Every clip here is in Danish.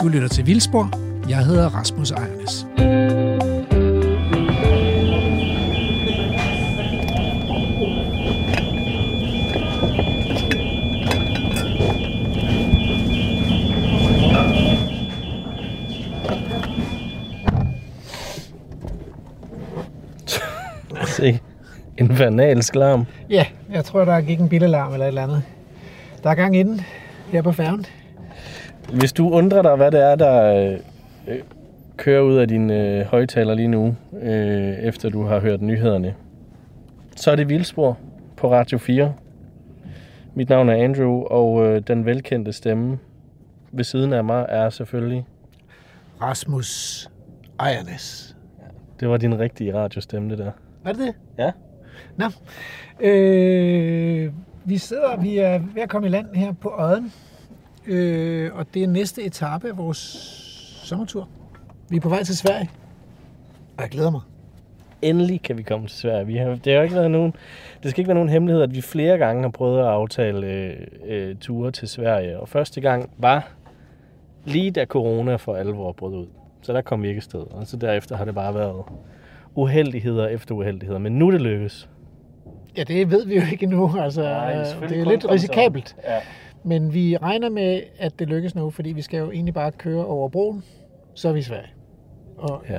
Du lytter til Vildspor. Jeg hedder Rasmus Ejernes. Se, infernalsk larm. Ja, jeg tror, der gik en bilalarm eller et eller andet. Der er gang i den her på færgen. Hvis du undrer dig, hvad det er, der øh, kører ud af din øh, højtaler lige nu, øh, efter du har hørt nyhederne, så er det Vildspor på Radio 4. Mit navn er Andrew, og øh, den velkendte stemme ved siden af mig er selvfølgelig... Rasmus Ejernes. Det var din rigtige radiostemme, det der. Var det det? Ja. Nå. Øh, vi sidder, vi er ved at komme i land her på Odden. Øh, og det er næste etape af vores sommertur. Vi er på vej til Sverige. Og jeg glæder mig. Endelig kan vi komme til Sverige. Vi har, det, har ikke været nogen, det skal ikke være nogen hemmelighed, at vi flere gange har prøvet at aftale øh, øh, ture til Sverige. Og første gang var lige da corona for alvor brød ud. Så der kom vi ikke sted. Og så derefter har det bare været uheldigheder efter uheldigheder. Men nu er det lykkes. Ja, det ved vi jo ikke endnu. Altså, det er lidt risikabelt. Ja. Men vi regner med, at det lykkes nu, fordi vi skal jo egentlig bare køre over broen, så er vi i Sverige. Og, Ja.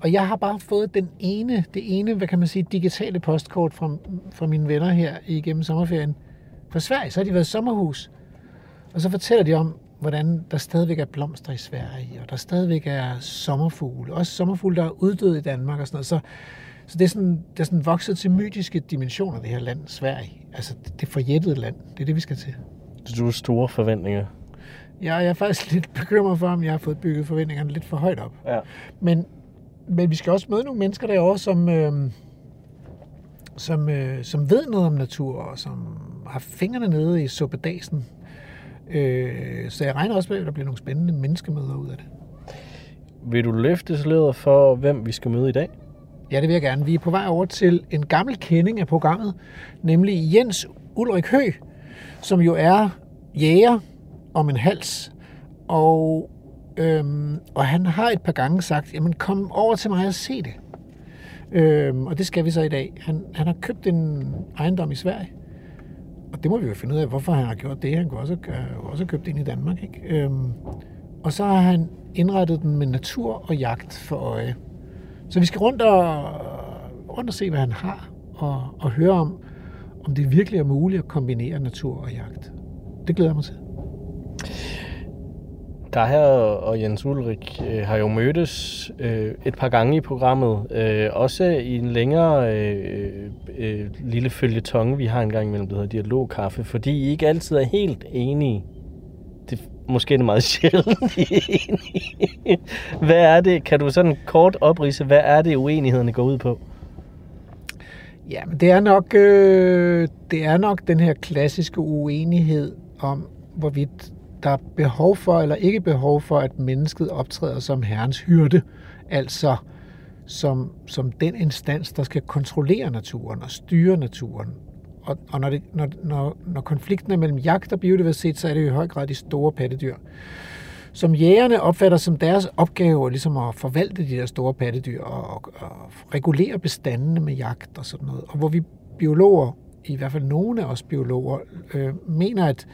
og jeg har bare fået den ene, det ene, hvad kan man sige, digitale postkort fra, fra mine venner her igennem sommerferien. Fra Sverige, så har de været i sommerhus. Og så fortæller de om, hvordan der stadigvæk er blomster i Sverige, og der stadigvæk er sommerfugle. Også sommerfugle, der er uddøde i Danmark og sådan noget. Så, så det er sådan, det er sådan vokset til mytiske dimensioner, det her land, Sverige. Altså, det, forjættede land. Det er det, vi skal til. Så du har store forventninger. Ja, jeg er faktisk lidt bekymret for, om jeg har fået bygget forventningerne lidt for højt op. Ja. Men, men vi skal også møde nogle mennesker derovre, som, øh, som, øh, som ved noget om natur, og som har fingrene nede i suppedasen. Øh, så jeg regner også med, at der bliver nogle spændende menneskemøder ud af det. Vil du løfte sløret for, hvem vi skal møde i dag? Ja, det vil jeg gerne. Vi er på vej over til en gammel kending af programmet, nemlig Jens Ulrik Hø, som jo er jæger om en hals. Og, øhm, og han har et par gange sagt, jamen kom over til mig og se det. Øhm, og det skal vi så i dag. Han, han har købt en ejendom i Sverige. Og det må vi jo finde ud af, hvorfor han har gjort det. Han kunne også, øh, også købt en i Danmark. Ikke? Øhm, og så har han indrettet den med natur og jagt for øje. Så vi skal rundt og, rundt og se, hvad han har, og, og høre om, om det virkelig er muligt at kombinere natur og jagt. Det glæder jeg mig til. Der her og Jens Ulrik øh, har jo mødtes øh, et par gange i programmet. Øh, også i en længere øh, øh, lille følgetong, vi har en gang imellem, der hedder Dialogkaffe, fordi I ikke altid er helt enige. Måske er det meget sjældent, er enige. Hvad er det? Kan du sådan kort oprise, hvad er det, uenighederne går ud på? Ja, men det er nok, øh, det er nok den her klassiske uenighed om, hvorvidt der er behov for eller ikke behov for, at mennesket optræder som herrens hyrde. Altså som, som den instans, der skal kontrollere naturen og styre naturen. Og, og når, det, når, når, når konflikten er mellem jagt og biodiversitet, så er det jo i høj grad de store pattedyr. Som jægerne opfatter som deres opgave ligesom at forvalte de der store pattedyr og, og, og regulere bestandene med jagt og sådan noget. Og hvor vi biologer, i hvert fald nogle af os biologer, øh, mener, at,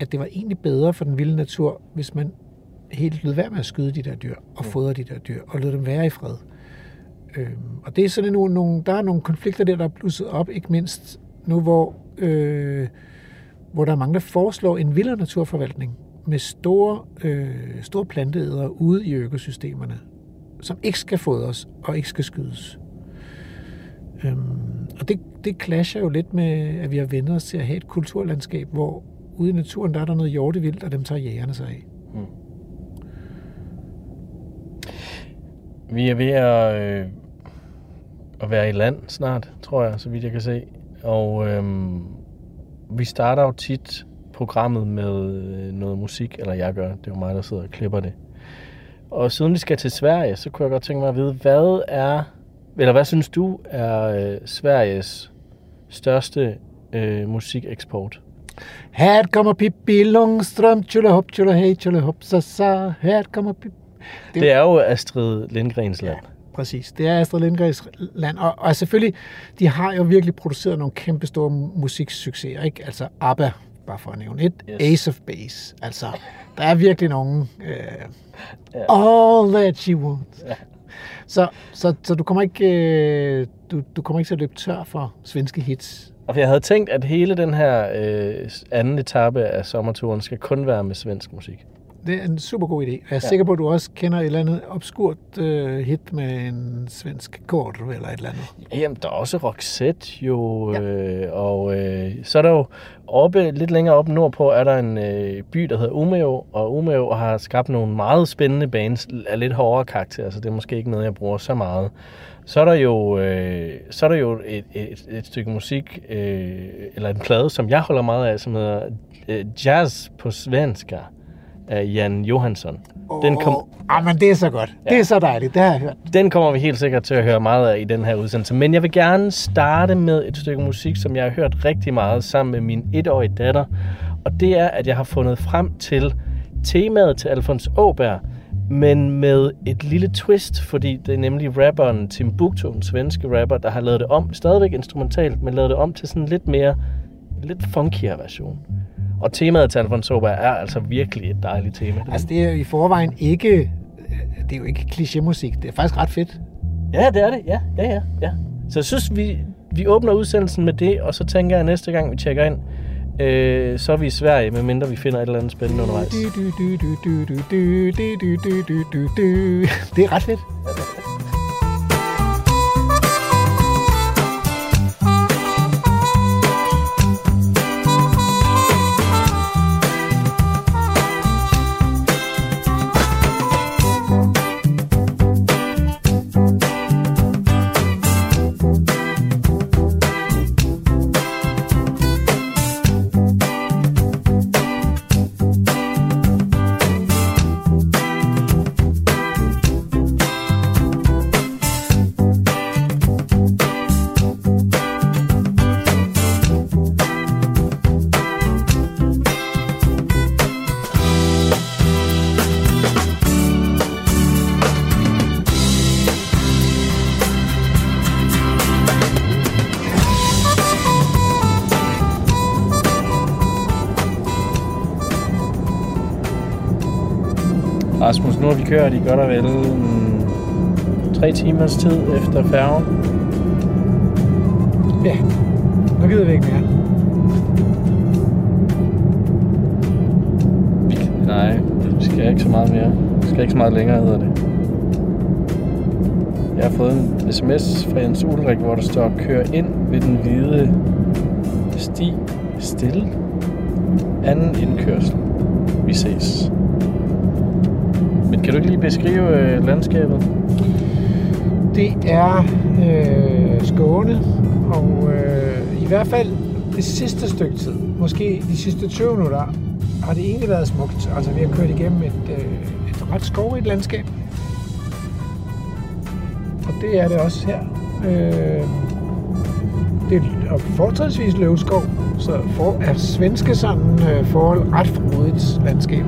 at det var egentlig bedre for den vilde natur, hvis man helt lød være med at skyde de der dyr og fodre de der dyr og lade dem være i fred. Øhm, og det er sådan nogle, nogle, der er nogle konflikter der, der er blusset op, ikke mindst nu, hvor, øh, hvor der er mange, der foreslår en vildere naturforvaltning med store, øh, store planteædere ude i økosystemerne, som ikke skal fodres og ikke skal skydes. Øhm, og det, det clasher jo lidt med, at vi har vendt os til at have et kulturlandskab, hvor ude i naturen, der er der noget hjortevildt, og dem tager jægerne sig af. Hmm. Vi er ved at, øh, at være i land snart, tror jeg, så vidt jeg kan se. Og øhm, vi starter jo tit programmet med øh, noget musik, eller jeg gør, det er jo mig, der sidder og klipper det. Og siden vi skal til Sverige, så kunne jeg godt tænke mig at vide, hvad er, eller hvad synes du er øh, Sveriges største øh, musikeksport? Her kommer Pippi Longstrøm, tjulle hop, tjulle hey, tjulle hop, så så. Her kommer Pippi. Det, det er jo Astrid Lindgrens land. Ja, præcis. Det er Astrid Lindgrens land. Og, og selvfølgelig, de har jo virkelig produceret nogle kæmpe store musiksucceser, ikke? Altså ABBA, bare for at nævne et. Yes. Ace of Base. Altså, der er virkelig nogle... Øh. All that she wants. Så, så, så du kommer ikke øh, du, du kommer ikke til at løbe tør for svenske hits. Og jeg havde tænkt, at hele den her øh, anden etape af sommerturen skal kun være med svensk musik. Det er en super god idé. Jeg er ja. sikker på, at du også kender et eller andet obskurt uh, hit med en svensk kort eller et eller andet. Jamen, der er også Roxette jo, ja. øh, og øh, så er der jo oppe, lidt længere oppe nordpå, er der en øh, by, der hedder Umeå, og Umeå har skabt nogle meget spændende bands af lidt hårdere karakter, så det er måske ikke noget, jeg bruger så meget. Så er der jo, øh, så er der jo et, et, et stykke musik, øh, eller en plade, som jeg holder meget af, som hedder øh, Jazz på svenska af Jan Johansson. Oh, den kom... Ah, men det er så godt. Ja. Det er så dejligt. Det har jeg hørt. Den kommer vi helt sikkert til at høre meget af i den her udsendelse. Men jeg vil gerne starte med et stykke musik, som jeg har hørt rigtig meget sammen med min etårige datter. Og det er, at jeg har fundet frem til temaet til Alfons Åberg, men med et lille twist, fordi det er nemlig rapperen Timbuktu, en svenske rapper, der har lavet det om, stadigvæk instrumentalt, men lavet det om til sådan lidt mere, lidt funkier version. Og temaet til Alfons Sober er altså virkelig et dejligt tema. Altså det er i forvejen ikke, det er jo ikke klichémusik, det er faktisk ret fedt. Ja, det er det, ja, ja, ja. ja. Så jeg synes, vi, vi åbner udsendelsen med det, og så tænker jeg, at næste gang vi tjekker ind, øh, så er vi i Sverige, medmindre vi finder et eller andet spændende undervejs. Det er ret fedt. Kørt i godt og vel en, tre timers tid efter færgen. Ja, nu gider vi ikke mere. Nej, vi skal ikke så meget mere. Vi skal ikke så meget længere, hedder det. Jeg har fået en sms fra Jens Ulrik, hvor der står, kør ind ved den hvide sti stille. Anden indkørsel. Vi ses. Kan du ikke lige beskrive øh, landskabet? Det er øh, Skåne, og øh, i hvert fald det sidste stykke tid, måske de sidste 20 minutter, har det egentlig været smukt. Altså, vi har kørt igennem et, øh, et ret skovrigt landskab. Og det er det også her. Øh, det er fortrinsvis løvskov, så for, er svenske sådan øh, forhold ret frodigt landskab.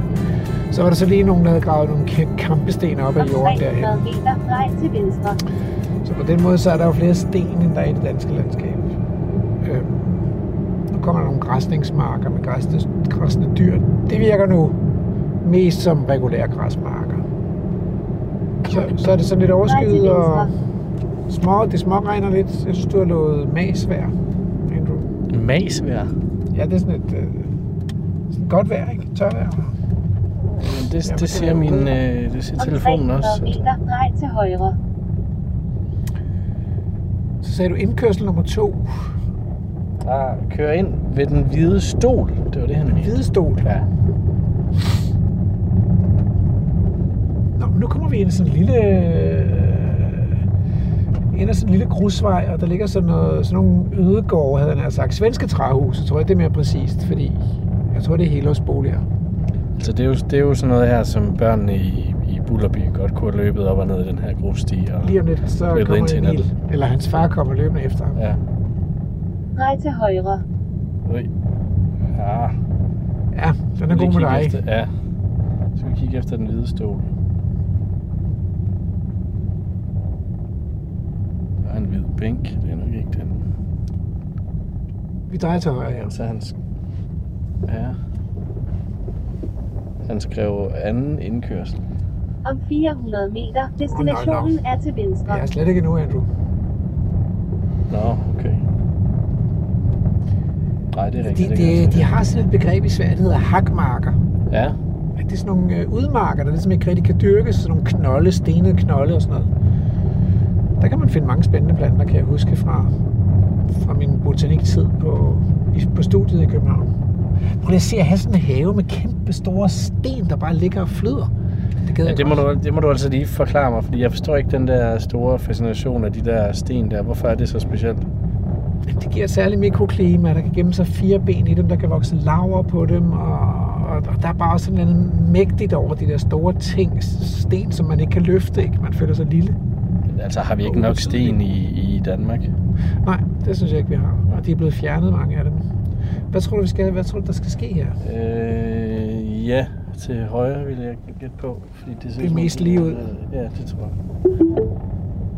Så var der så lige nogen, der havde gravet nogle kampesten op af jorden derhen. til venstre. Så på den måde, så er der jo flere sten, end der er i det danske landskab. Øhm, nu kommer der nogle græsningsmarker med græsne, græsne dyr. Det virker nu mest som regulære græsmarker. Så, så er det sådan lidt overskyet, og små, det småregner lidt. Jeg synes, du har lovet masvær, Andrew. Masvær? Ja, det er sådan et øh, sådan godt vejr, ikke? Tørvejr det, det siger min øh, det siger telefonen også. meter, drej til højre. Så sagde du indkørsel nummer to. Ah, kør ind ved den hvide stol. Det var det, han mente. Hvide stol? Ja. Nå, men nu kommer vi ind i sådan en lille... ind ad sådan en lille grusvej, og der ligger sådan, noget, sådan nogle ødegårde, havde han sagt. Svenske træhuse, tror jeg, det er mere præcist, fordi jeg tror, det er helårsboliger. Så det er, jo, det er jo sådan noget her, som børnene i, i Bullerby godt kunne have løbet op og ned i den her grussti. Og Lige om lidt, så kommer Emil, eller hans far kommer løbende efter ham. Ja. Drej til højre. Ui. Ja. god med dig. efter, ja. Så vi kigge efter den hvide stol. Der er en hvid bænk. Det er nok ikke den. Vi drejer til højre her. Så han... sk- Ja. Han skrev anden indkørsel. Om 400 meter. Destinationen er til venstre. Jeg er slet ikke nu, Andrew. Nå, okay. Nej, det er De, rigtigt. de, de se. har sådan et begreb i Sverige, der hedder hakmarker. Ja, Ja, Det er sådan nogle øh, udmarker, der ligesom ikke rigtig kan dyrkes. Sådan nogle knolde, stenede knolde og sådan noget. Der kan man finde mange spændende planter, kan jeg huske fra, fra min botaniktid på, på studiet i København. Prøv lige at se at have sådan en have med kæmpe store sten, der bare ligger og flyder. Det ja det, må godt. du, det må du altså lige forklare mig, fordi jeg forstår ikke den der store fascination af de der sten der. Hvorfor er det så specielt? Det giver et særligt mikroklima, der kan gemme sig fire ben i dem, der kan vokse laver på dem, og, og, der er bare sådan noget mægtigt over de der store ting, sten, som man ikke kan løfte, ikke? Man føler sig lille. Altså har vi ikke nok sten i, i Danmark? Nej, det synes jeg ikke, vi har. Og de er blevet fjernet, mange af dem. Hvad tror du, vi skal, hvad tror du der skal ske her? Øh, ja, til højre vil jeg gætte på. Fordi det, ser Det er mest lige ud. Ja, det tror jeg.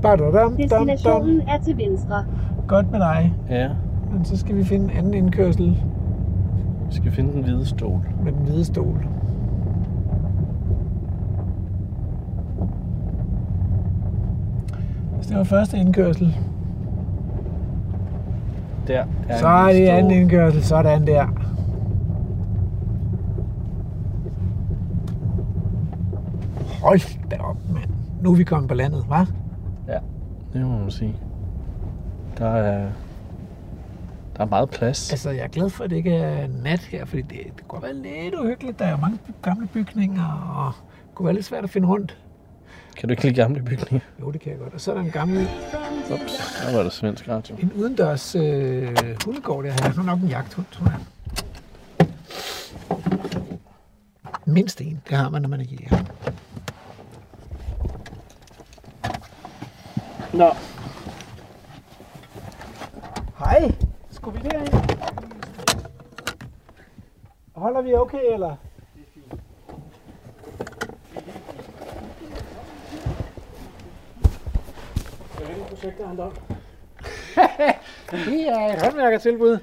Badadam, dam, dam. Destinationen er til venstre. Godt med dig. Ja, Men så skal vi finde en anden indkørsel vi skal finde den hvide stol. med den hvide stol. Hvis det var første indkørsel, Der er så er det anden indkørsel. Sådan der. Hold da op, mand. Nu er vi kommet på landet, hva'? Ja, det må man sige. Der er, der er meget plads. Altså, jeg er glad for, at det ikke er nat her, fordi det, det kunne være lidt uhyggeligt. Der er mange gamle bygninger, og det kunne være lidt svært at finde rundt. Kan du ikke lide gamle bygninger? Jo, det kan jeg godt. Og så er der en gammel, Ups, der var der svensk radio. en udendørs øh, hundegård, der er nok en jagthund, tror jeg. Mindst en, det har man, når man er jæger. Nå, Hej, skulle vi derind? Holder vi okay, eller? Det er et håndværkertilbud,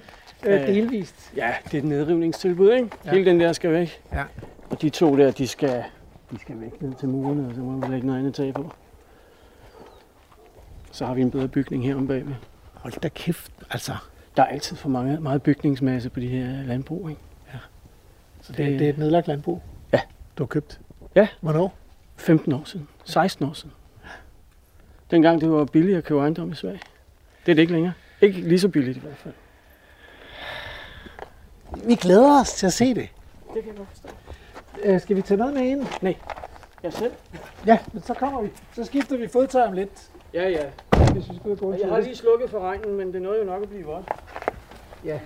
øh, delvist. Ja, det er et nedrivningstilbud, ikke? Ja. Ja. Hele den der skal væk. Ja. Og de to der, de skal, de skal væk ned til murene, og så må vi lægge noget andet tag på. Så har vi en bedre bygning her om bagved. Hold da kæft, altså. Der er altid for mange, meget bygningsmasse på de her landbrug, ikke? Så det, det er et nedlagt landbrug? Ja. Du har købt? Ja. Hvornår? 15 år siden. 16 år siden. Dengang det var billigt at købe ejendom i Sverige. Det er det ikke længere. Ikke lige så billigt i hvert fald. Vi glæder os til at se det. Det kan jeg godt forstå. Øh, skal vi tage noget med ind? Jeg selv? Ja, men så kommer vi. Så skifter vi fodtøj om lidt, Ja, ja. hvis vi skal gå Jeg har lige slukket for regnen, men det nåede jo nok at blive vådt. Ja.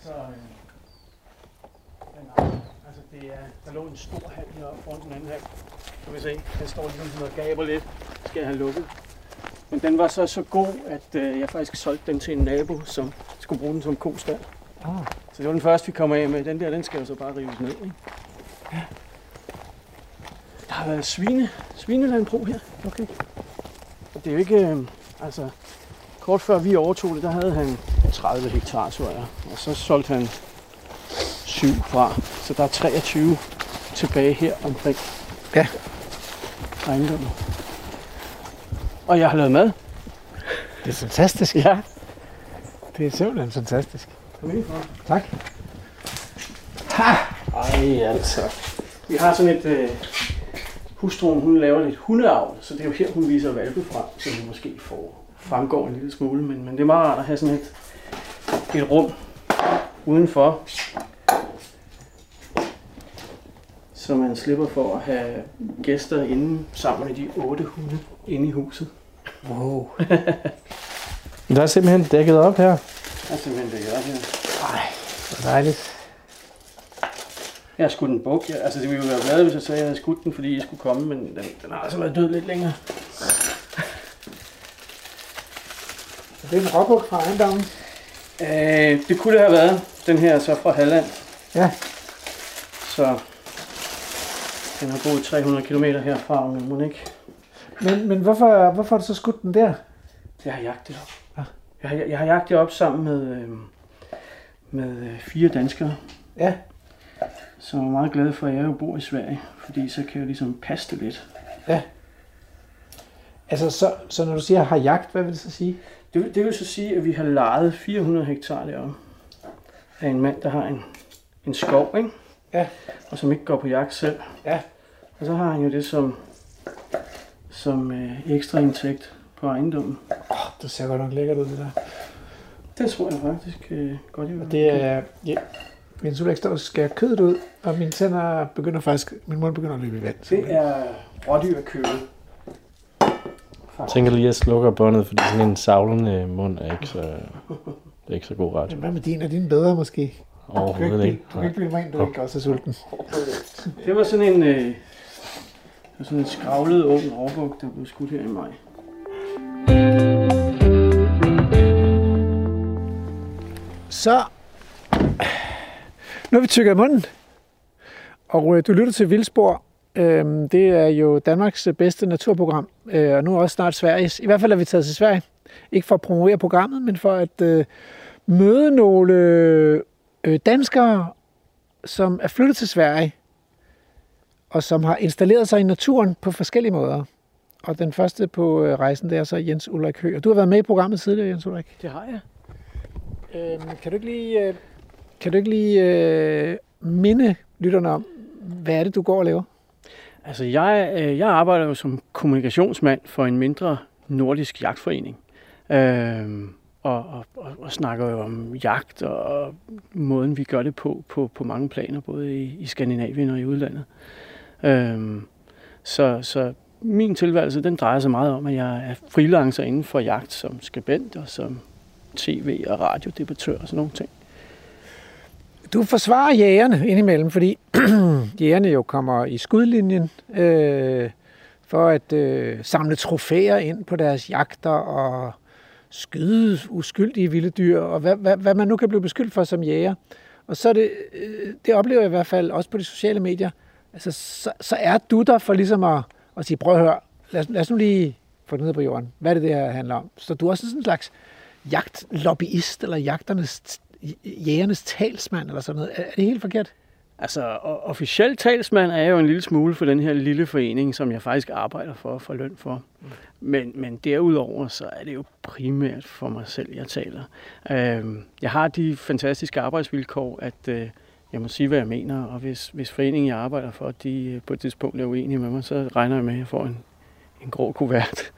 Så, øh, men, nej, altså det er, der lå en stor hal heroppe foran den anden hal. Kan vi se, den står ligesom sådan og gaber lidt. Skal jeg have lukket. Men den var så så god, at øh, jeg faktisk solgte den til en nabo, som skulle bruge den som kostal. Ah, Så det var den første, vi kom af med. Den der, den skal jo så bare rives ned. Ikke? Der har været svine, svinelandbrug her. okay. Og det er jo ikke, øh, altså, kort før vi overtog det, der havde han 30 hektar, tror jeg. Og så solgte han 7 fra. Så der er 23 tilbage her omkring Ja. Ejendommen. Og jeg har lavet mad. Det er fantastisk. Ja. Det er simpelthen fantastisk. Tak. Ej, altså. Vi har sådan et... Øh, hustruen, hun laver lidt hundeavl, så det er jo her, hun viser valpe fra, så vi måske får fremgår en lille smule. Men, men det er meget rart at have sådan et, et rum udenfor, så man slipper for at have gæster inde sammen med de otte hunde inde i huset. Wow. Der er simpelthen dækket op her. Det er simpelthen det, jeg gør her. Ej, hvor dejligt. Jeg har skudt en buk. Jeg, altså, det ville jo være glad, hvis jeg sagde, at jeg havde skudt den, fordi I skulle komme, men den, den har altså været død lidt længere. Det er en råbuk fra ejendommen. Øh, det kunne det have været. Den her er så fra Halland. Ja. Så den har boet 300 km herfra, men må ikke. Men, men hvorfor, hvorfor har du så skudt den der? Jeg har jagtet op. Ja. Jeg har, jeg har jagtet op sammen med, øh, med øh, fire danskere, Ja. som er meget glade for, at jeg jo bor i Sverige, fordi så kan jeg ligesom passe det lidt. Altså, så, så når du siger har jagt, hvad vil det så sige? Det, vil- det vil så sige, at vi har lejet 400 hektar deroppe af en mand, der har en, en skov, ikke? Ja. og som ikke går på jagt selv. Ja. Og så har han jo det som, som øh, ekstra indtægt på ejendommen. Oh, det ser godt nok lækkert ud, det der. Det tror jeg faktisk øh, godt, jeg vil. Det er... Ja. Min og skærer kødet ud, og mine tænder begynder faktisk... Min mund begynder at løbe i vand. det er rådyrkød. Jeg tænker lige, at jeg slukker båndet, fordi sådan en savlende mund er ikke så, det er ikke så god radio. Men Hvad med din? Er din bedre måske? Du kan ikke, Overhovedet du kan ikke blive ind, du ikke også er sulten. Det var sådan en, øh, det var sådan en skravlet ung råbuk, der blev skudt her i maj. Så... Nu er vi tykket i munden. Og øh, du lytter til Vildspor. Øhm, det er jo Danmarks bedste naturprogram, øh, og nu også snart Sveriges. I hvert fald er vi taget til Sverige. Ikke for at promovere programmet, men for at øh, møde nogle øh, danskere, som er flyttet til Sverige, og som har installeret sig i naturen på forskellige måder. Og den første på øh, rejsen, det er så Jens Ulrik Høgh. Og du har været med i programmet tidligere, Jens Ulrik. Det har jeg. Øhm, kan du ikke lige, øh, kan du ikke lige øh, minde lytterne om, hvad er det, du går og laver? Altså, jeg, øh, jeg arbejder jo som kommunikationsmand for en mindre nordisk jagtforening. Øhm, og, og, og, og snakker jo om jagt og måden, vi gør det på, på, på mange planer, både i, i Skandinavien og i udlandet. Øhm, så, så min tilværelse, den drejer sig meget om, at jeg er freelancer inden for jagt som skribent og som tv- og radiodebattør og sådan nogle ting. Du forsvarer jægerne indimellem, fordi jægerne jo kommer i skudlinjen øh, for at øh, samle trofæer ind på deres jagter og skyde uskyldige vilde dyr, og hvad, hvad, hvad man nu kan blive beskyldt for som jæger. Og så er det, øh, det oplever jeg i hvert fald også på de sociale medier, altså så, så er du der for ligesom at, at sige, prøv at høre, lad, os- lad os nu lige få det ned på jorden. Hvad er det, det her handler om? Så du er også sådan en slags jagtlobbyist, eller jagternes, jægernes talsmand, eller sådan noget. Er, er det helt forkert? Altså, officiel talsmand er jeg jo en lille smule for den her lille forening, som jeg faktisk arbejder for for løn for. Men, men derudover, så er det jo primært for mig selv, jeg taler. Øh, jeg har de fantastiske arbejdsvilkår, at øh, jeg må sige, hvad jeg mener, og hvis, hvis foreningen, jeg arbejder for, de øh, på et tidspunkt er uenige med mig, så regner jeg med, at jeg får en, en grå kuvert.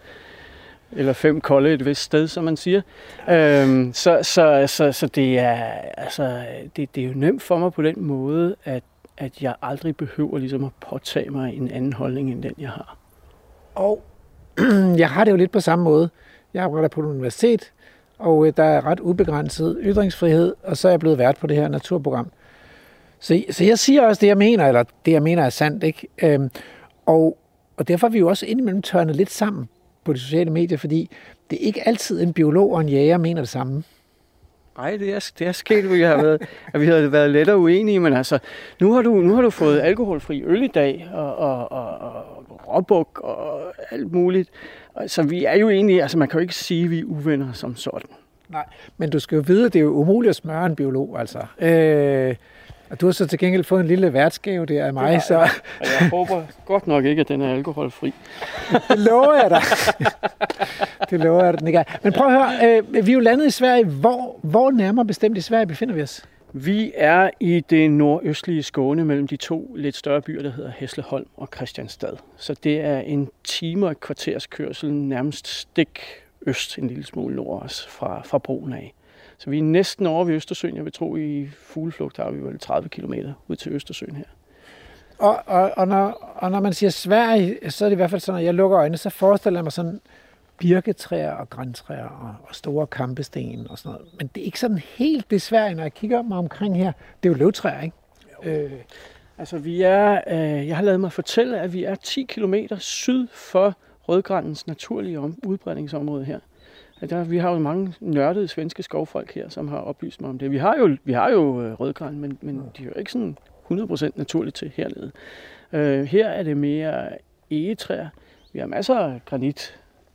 Eller fem kolde et vist sted, som man siger. Øhm, så, så, så, så det, er, altså, det, det er jo nemt for mig på den måde, at, at jeg aldrig behøver ligesom at påtage mig en anden holdning, end den jeg har. Og jeg har det jo lidt på samme måde. Jeg arbejder på et universitet, og øh, der er ret ubegrænset ytringsfrihed, og så er jeg blevet vært på det her naturprogram. Så, så jeg siger også det, jeg mener, eller det, jeg mener er sandt. Ikke? Øhm, og, og derfor er vi jo også indimellem tørnet lidt sammen på de sociale medier, fordi det er ikke altid en biolog og en jæger mener det samme. Nej, det er, det er sket, at vi har været, at vi har været lettere uenige, men altså, nu har du, nu har du fået alkoholfri øl i dag, og, og, og, og råbuk og alt muligt. Så vi er jo egentlig, altså man kan jo ikke sige, at vi er uvenner som sådan. Nej, men du skal jo vide, at det er jo umuligt at smøre en biolog, altså. Øh, og du har så til gengæld fået en lille værtsgave der af mig, så Og jeg håber godt nok ikke, at den er alkoholfri. det lover jeg dig. det lover jeg dig. Men prøv at høre, øh, vi er jo landet i Sverige. Hvor, hvor nærmere bestemt i Sverige befinder vi os? Vi er i det nordøstlige Skåne mellem de to lidt større byer, der hedder Hesleholm og Christianstad. Så det er en time og et kvarters kørsel nærmest stik øst, en lille smule nord også, fra, fra broen af. Så vi er næsten over ved Østersøen. Jeg vil tro, i fugleflugt har vi vel 30 km ud til Østersøen her. Og, og, og, når, og når man siger Sverige, så er det i hvert fald sådan, at jeg lukker øjnene, så forestiller jeg mig sådan birketræer og græntræer og, og store kampesten og sådan noget. Men det er ikke sådan helt det Sverige, når jeg kigger mig omkring her. Det er jo løvtræer, ikke? Øh, Altså, vi er, øh, jeg har lavet mig fortælle, at vi er 10 km syd for rødgrandens naturlige om, udbredningsområde her. at der, vi har jo mange nørdede svenske skovfolk her, som har oplyst mig om det. Vi har jo, vi har jo øh, rødgran, men, men de er jo ikke sådan 100% naturligt til hernede. Øh, her er det mere egetræer. Vi har masser af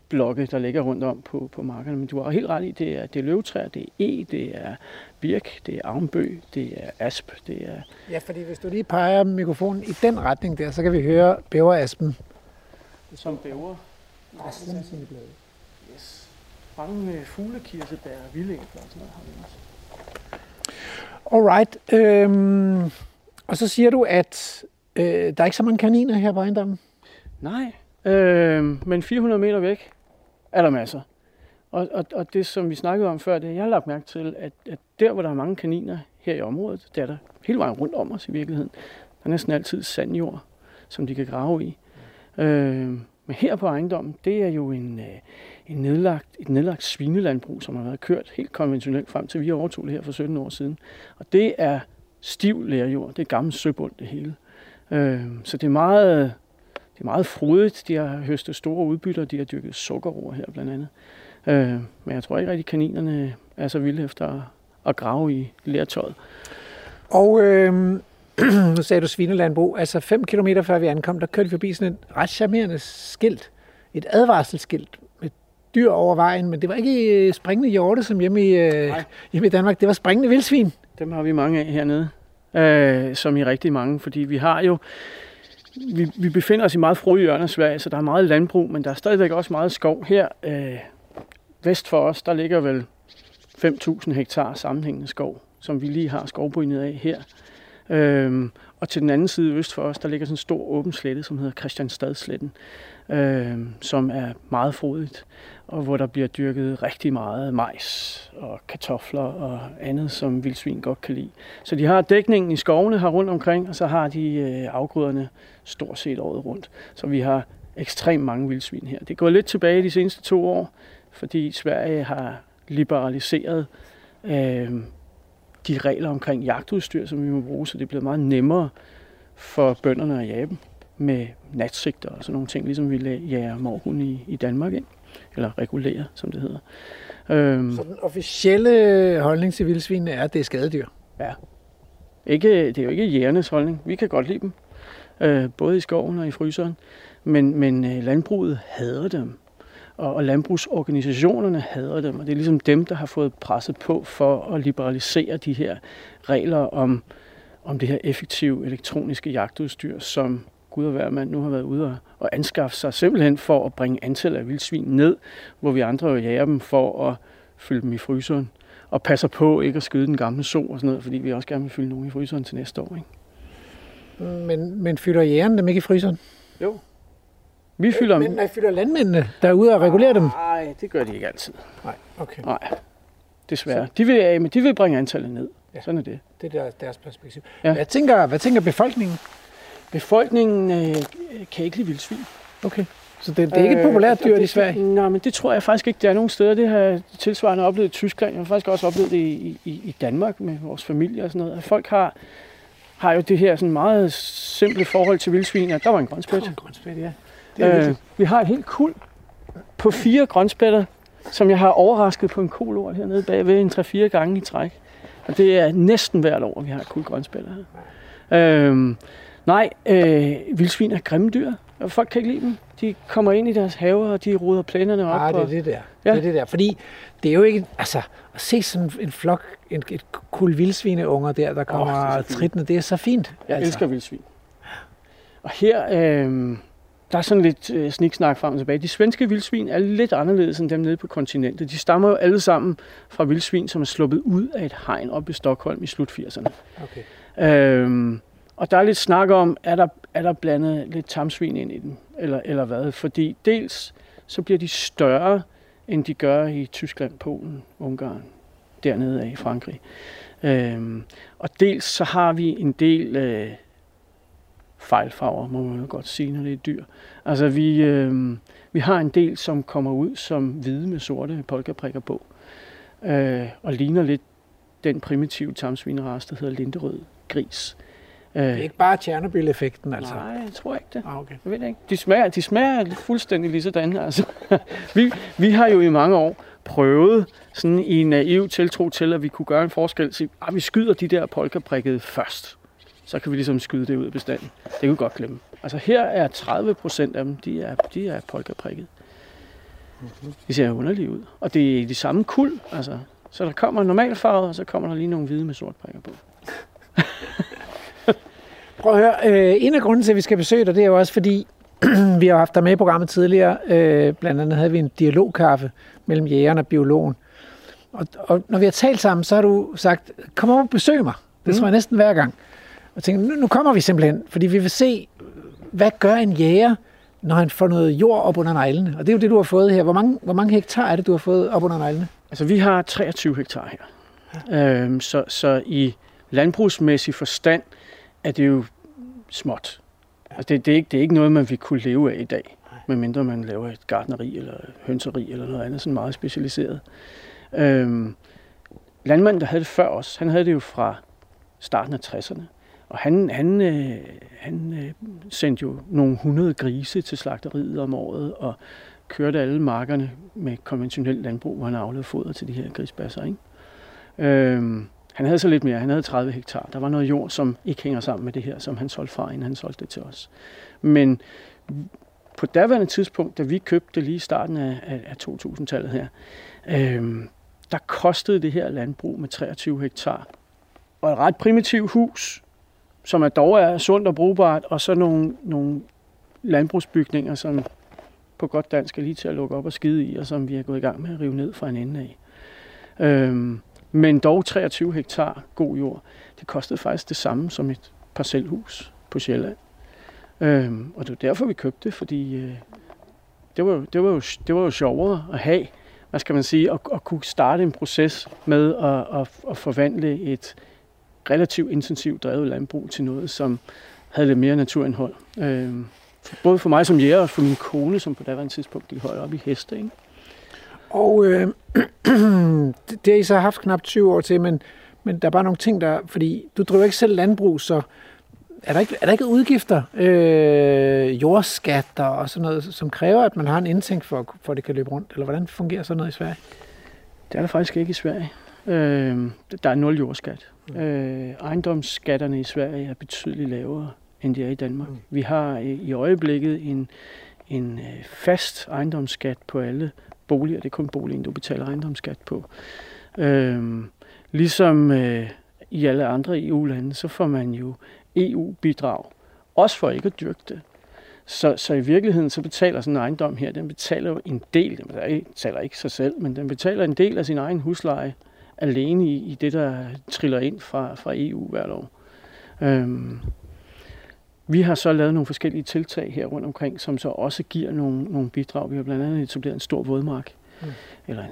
granitblokke, der ligger rundt om på, på markerne, men du har helt ret i, det er, det er løvtræer, det er e, det er birk, det er avnbøg, det er asp, det er... Ja, fordi hvis du lige peger mikrofonen i den retning der, så kan vi høre bæveraspen. Som bæver. Yes. Mange øh, fuglekirsebær og vildæbler og sådan noget har vi også. Alright. Øhm, og så siger du, at øh, der er ikke så mange kaniner her på ejendommen. Nej, øh, men 400 meter væk er der masser. Og, og, og det, som vi snakkede om før, det er, jeg har lagt mærke til, at, at der, hvor der er mange kaniner her i området, der er der hele vejen rundt om os i virkeligheden. Der er næsten altid sandjord, som de kan grave i. Øh, men her på ejendommen, det er jo en, øh, en nedlagt, et nedlagt svinelandbrug, som har været kørt helt konventionelt frem til vi overtog det her for 17 år siden. Og det er stiv lærjord. Det er gammel søbund, det hele. Øh, så det er meget, det er meget frodigt. De har høstet store udbytter. De har dyrket sukkerroer her blandt andet. Øh, men jeg tror ikke rigtig, kaninerne er så vilde efter at, at grave i lærtøjet. Og øh, nu sagde du svinelandbrug. Altså 5 km før vi ankom, der kørte vi forbi sådan et ret charmerende skilt. Et advarselsskilt med dyr over vejen, men det var ikke øh, springende hjorte, som hjemme i, øh, hjemme i Danmark. Det var springende vildsvin. Dem har vi mange af hernede, øh, som i rigtig mange, fordi vi har jo vi, vi befinder os i meget frodige hjørne af Sverige, så der er meget landbrug, men der er stadigvæk også meget skov. Her øh, vest for os, der ligger vel 5.000 hektar sammenhængende skov, som vi lige har skovbrynet af her. Øhm, og til den anden side øst for os, der ligger sådan en stor åben slette, som hedder Christianstadsletten, øhm, som er meget frodigt, og hvor der bliver dyrket rigtig meget majs og kartofler og andet, som vildsvin godt kan lide. Så de har dækningen i skovene her rundt omkring, og så har de øh, afgrøderne stort set året rundt. Så vi har ekstremt mange vildsvin her. Det går lidt tilbage de seneste to år, fordi Sverige har liberaliseret øh, de regler omkring jagtudstyr, som vi må bruge, så det er blevet meget nemmere for bønderne at jage dem med natsigter og sådan nogle ting, ligesom vi jager morgen i, i Danmark, ikke? Eller regulere, som det hedder. Øhm, Så den officielle holdning til vildsvinene er, at det er skadedyr? Ja. Ikke, det er jo ikke jægernes holdning. Vi kan godt lide dem, øh, både i skoven og i fryseren, men, men øh, landbruget hader dem og, og landbrugsorganisationerne hader dem, og det er ligesom dem, der har fået presset på for at liberalisere de her regler om, om det her effektive elektroniske jagtudstyr, som Gud og hver mand nu har været ude og, og anskaffe sig simpelthen for at bringe antallet af vildsvin ned, hvor vi andre jo jager dem for at fylde dem i fryseren og passer på ikke at skyde den gamle so og sådan noget, fordi vi også gerne vil fylde nogen i fryseren til næste år. Ikke? Men, men fylder jægerne dem ikke i fryseren? Jo, vi fylder... Men nej, fylder landmændene derude og regulerer dem? Nej, det gør de ikke altid. Nej, okay. Nej, desværre. De vil, men de vil bringe antallet ned. Ja. Sådan er det. Det er deres perspektiv. Ja. Hvad, tænker, hvad tænker befolkningen? Befolkningen øh, kan ikke lide vildsvin. Okay. Så det, det er ikke et populært dyr øh, i Sverige? Nej, men det tror jeg faktisk ikke, det er nogen steder. Det har jeg tilsvarende oplevet i Tyskland. Jeg har faktisk også oplevet det i, i, i Danmark med vores familie og sådan noget. At folk har, har jo det her sådan meget simple forhold til vildsvin. Der var en grønspæt. Der var en grønspæt, ja. Det er øh, vi har et helt kul på fire grønspætter, som jeg har overrasket på en kolort hernede bagved en 3-4 gange i træk. Og det er næsten hvert år, vi har et kul grønspætter her. Øh, nej, øh, vildsvin er grimme dyr, og folk kan ikke lide dem. De kommer ind i deres haver, og de ruder plænerne op. Ah, det er det der. Ja. Det er det der. Fordi det er jo ikke, altså, at se sådan en flok, en, et kul vildsvineunger der, der kommer oh, tritende, det er så fint. Jeg altså. elsker vildsvin. Og her, øh, der er sådan lidt øh, sniksnak frem og tilbage. De svenske vildsvin er lidt anderledes end dem nede på kontinentet. De stammer jo alle sammen fra vildsvin, som er sluppet ud af et hegn op i Stockholm i slut 80'erne. Okay. Øhm, og der er lidt snak om, er der, er der blandet lidt tamsvin ind i den, eller, eller hvad? Fordi dels så bliver de større, end de gør i Tyskland, Polen, Ungarn, dernede af i Frankrig. Øhm, og dels så har vi en del øh, fejlfarver, må man godt sige, når det er dyr. Altså vi, øh, vi har en del, som kommer ud som hvide med sorte polkaprikker på, øh, og ligner lidt den primitive tamsvinerace, der hedder linderød gris. Det er ikke bare Tjernobyl-effekten, altså? Nej, jeg tror ikke det. Ah, okay. Jeg ved ikke. De smager, de smager fuldstændig lige sådan, altså. vi, vi har jo i mange år prøvet sådan i en naiv tiltro til, at vi kunne gøre en forskel. Så ah, vi skyder de der polkaprikkede først. Så kan vi ligesom skyde det ud af bestanden. Det kan vi godt glemme. Altså her er 30 procent af dem, de er, de er polkaprikket. De ser underlige ud. Og det er de samme kul. Altså. Så der kommer normalfarvet, og så kommer der lige nogle hvide med sort prikker på. Prøv at høre, øh, en af grunden til, at vi skal besøge dig, det er jo også fordi, vi har haft dig med i programmet tidligere. Øh, blandt andet havde vi en dialogkaffe mellem jægeren og biologen. Og, og når vi har talt sammen, så har du sagt, kom over og besøg mig. Det mm. tror jeg næsten hver gang. Og tænkte, nu, nu kommer vi simpelthen, fordi vi vil se, hvad gør en jæger, når han får noget jord op under neglene. Og det er jo det, du har fået her. Hvor mange, hvor mange hektar er det, du har fået op under neglene? Altså, vi har 23 hektar her. Ja. Øhm, så, så i landbrugsmæssig forstand er det jo småt. Altså, det, det, er ikke, det er ikke noget, man vil kunne leve af i dag, medmindre man laver et gardneri eller hønseri eller noget andet, sådan meget specialiseret. Øhm, landmanden, der havde det før os, han havde det jo fra starten af 60'erne. Og han, han, øh, han øh, sendte jo nogle hundrede grise til slagteriet om året, og kørte alle markerne med konventionelt landbrug, hvor han aflede foder til de her grisbasser. Ikke? Øhm, han havde så lidt mere, han havde 30 hektar. Der var noget jord, som ikke hænger sammen med det her, som han solgte fra, inden han solgte det til os. Men på daværende tidspunkt, da vi købte lige i starten af, af 2000-tallet her, øh, der kostede det her landbrug med 23 hektar. Og et ret primitivt hus, som er dog er sundt og brugbart, og så nogle, nogle landbrugsbygninger, som på godt dansk er lige til at lukke op og skide i, og som vi er gået i gang med at rive ned fra en ende af. Øhm, men dog 23 hektar god jord. Det kostede faktisk det samme som et parcelhus på Sjælland. Øhm, og det var derfor, vi købte det, fordi øh, det, var, det, var jo, det var jo sjovere at have, hvad skal man sige, at, at kunne starte en proces med at, at, at forvandle et relativt intensivt drevet landbrug til noget, som havde lidt mere naturindhold. Øhm, både for mig som jæger og for min kone, som på daværende tidspunkt gik højt op i heste. Ikke? Og øh, det har I så haft knap 20 år til, men, men der er bare nogle ting, der... Fordi du driver ikke selv landbrug, så er der ikke, er der ikke udgifter, øh, jordskatter og sådan noget, som kræver, at man har en indtægt for, for at det kan løbe rundt? Eller hvordan fungerer sådan noget i Sverige? Det er der faktisk ikke i Sverige. Øh, der er nul jordskat. Mm. Øh, ejendomsskatterne i Sverige er betydeligt lavere, end de er i Danmark. Mm. Vi har i øjeblikket en, en øh, fast ejendomsskat på alle boliger. Det er kun boligen, du betaler ejendomsskat på. Øhm, ligesom øh, i alle andre EU-lande, så får man jo EU-bidrag. Også for ikke at dyrke det. Så, så i virkeligheden, så betaler sådan en ejendom her, den betaler jo en del, den betaler ikke sig selv, men den betaler en del af sin egen husleje alene i, i det, der triller ind fra, fra EU hvert år. Øhm, vi har så lavet nogle forskellige tiltag her rundt omkring, som så også giver nogle, nogle bidrag. Vi har blandt andet etableret en stor vådmark, mm. eller en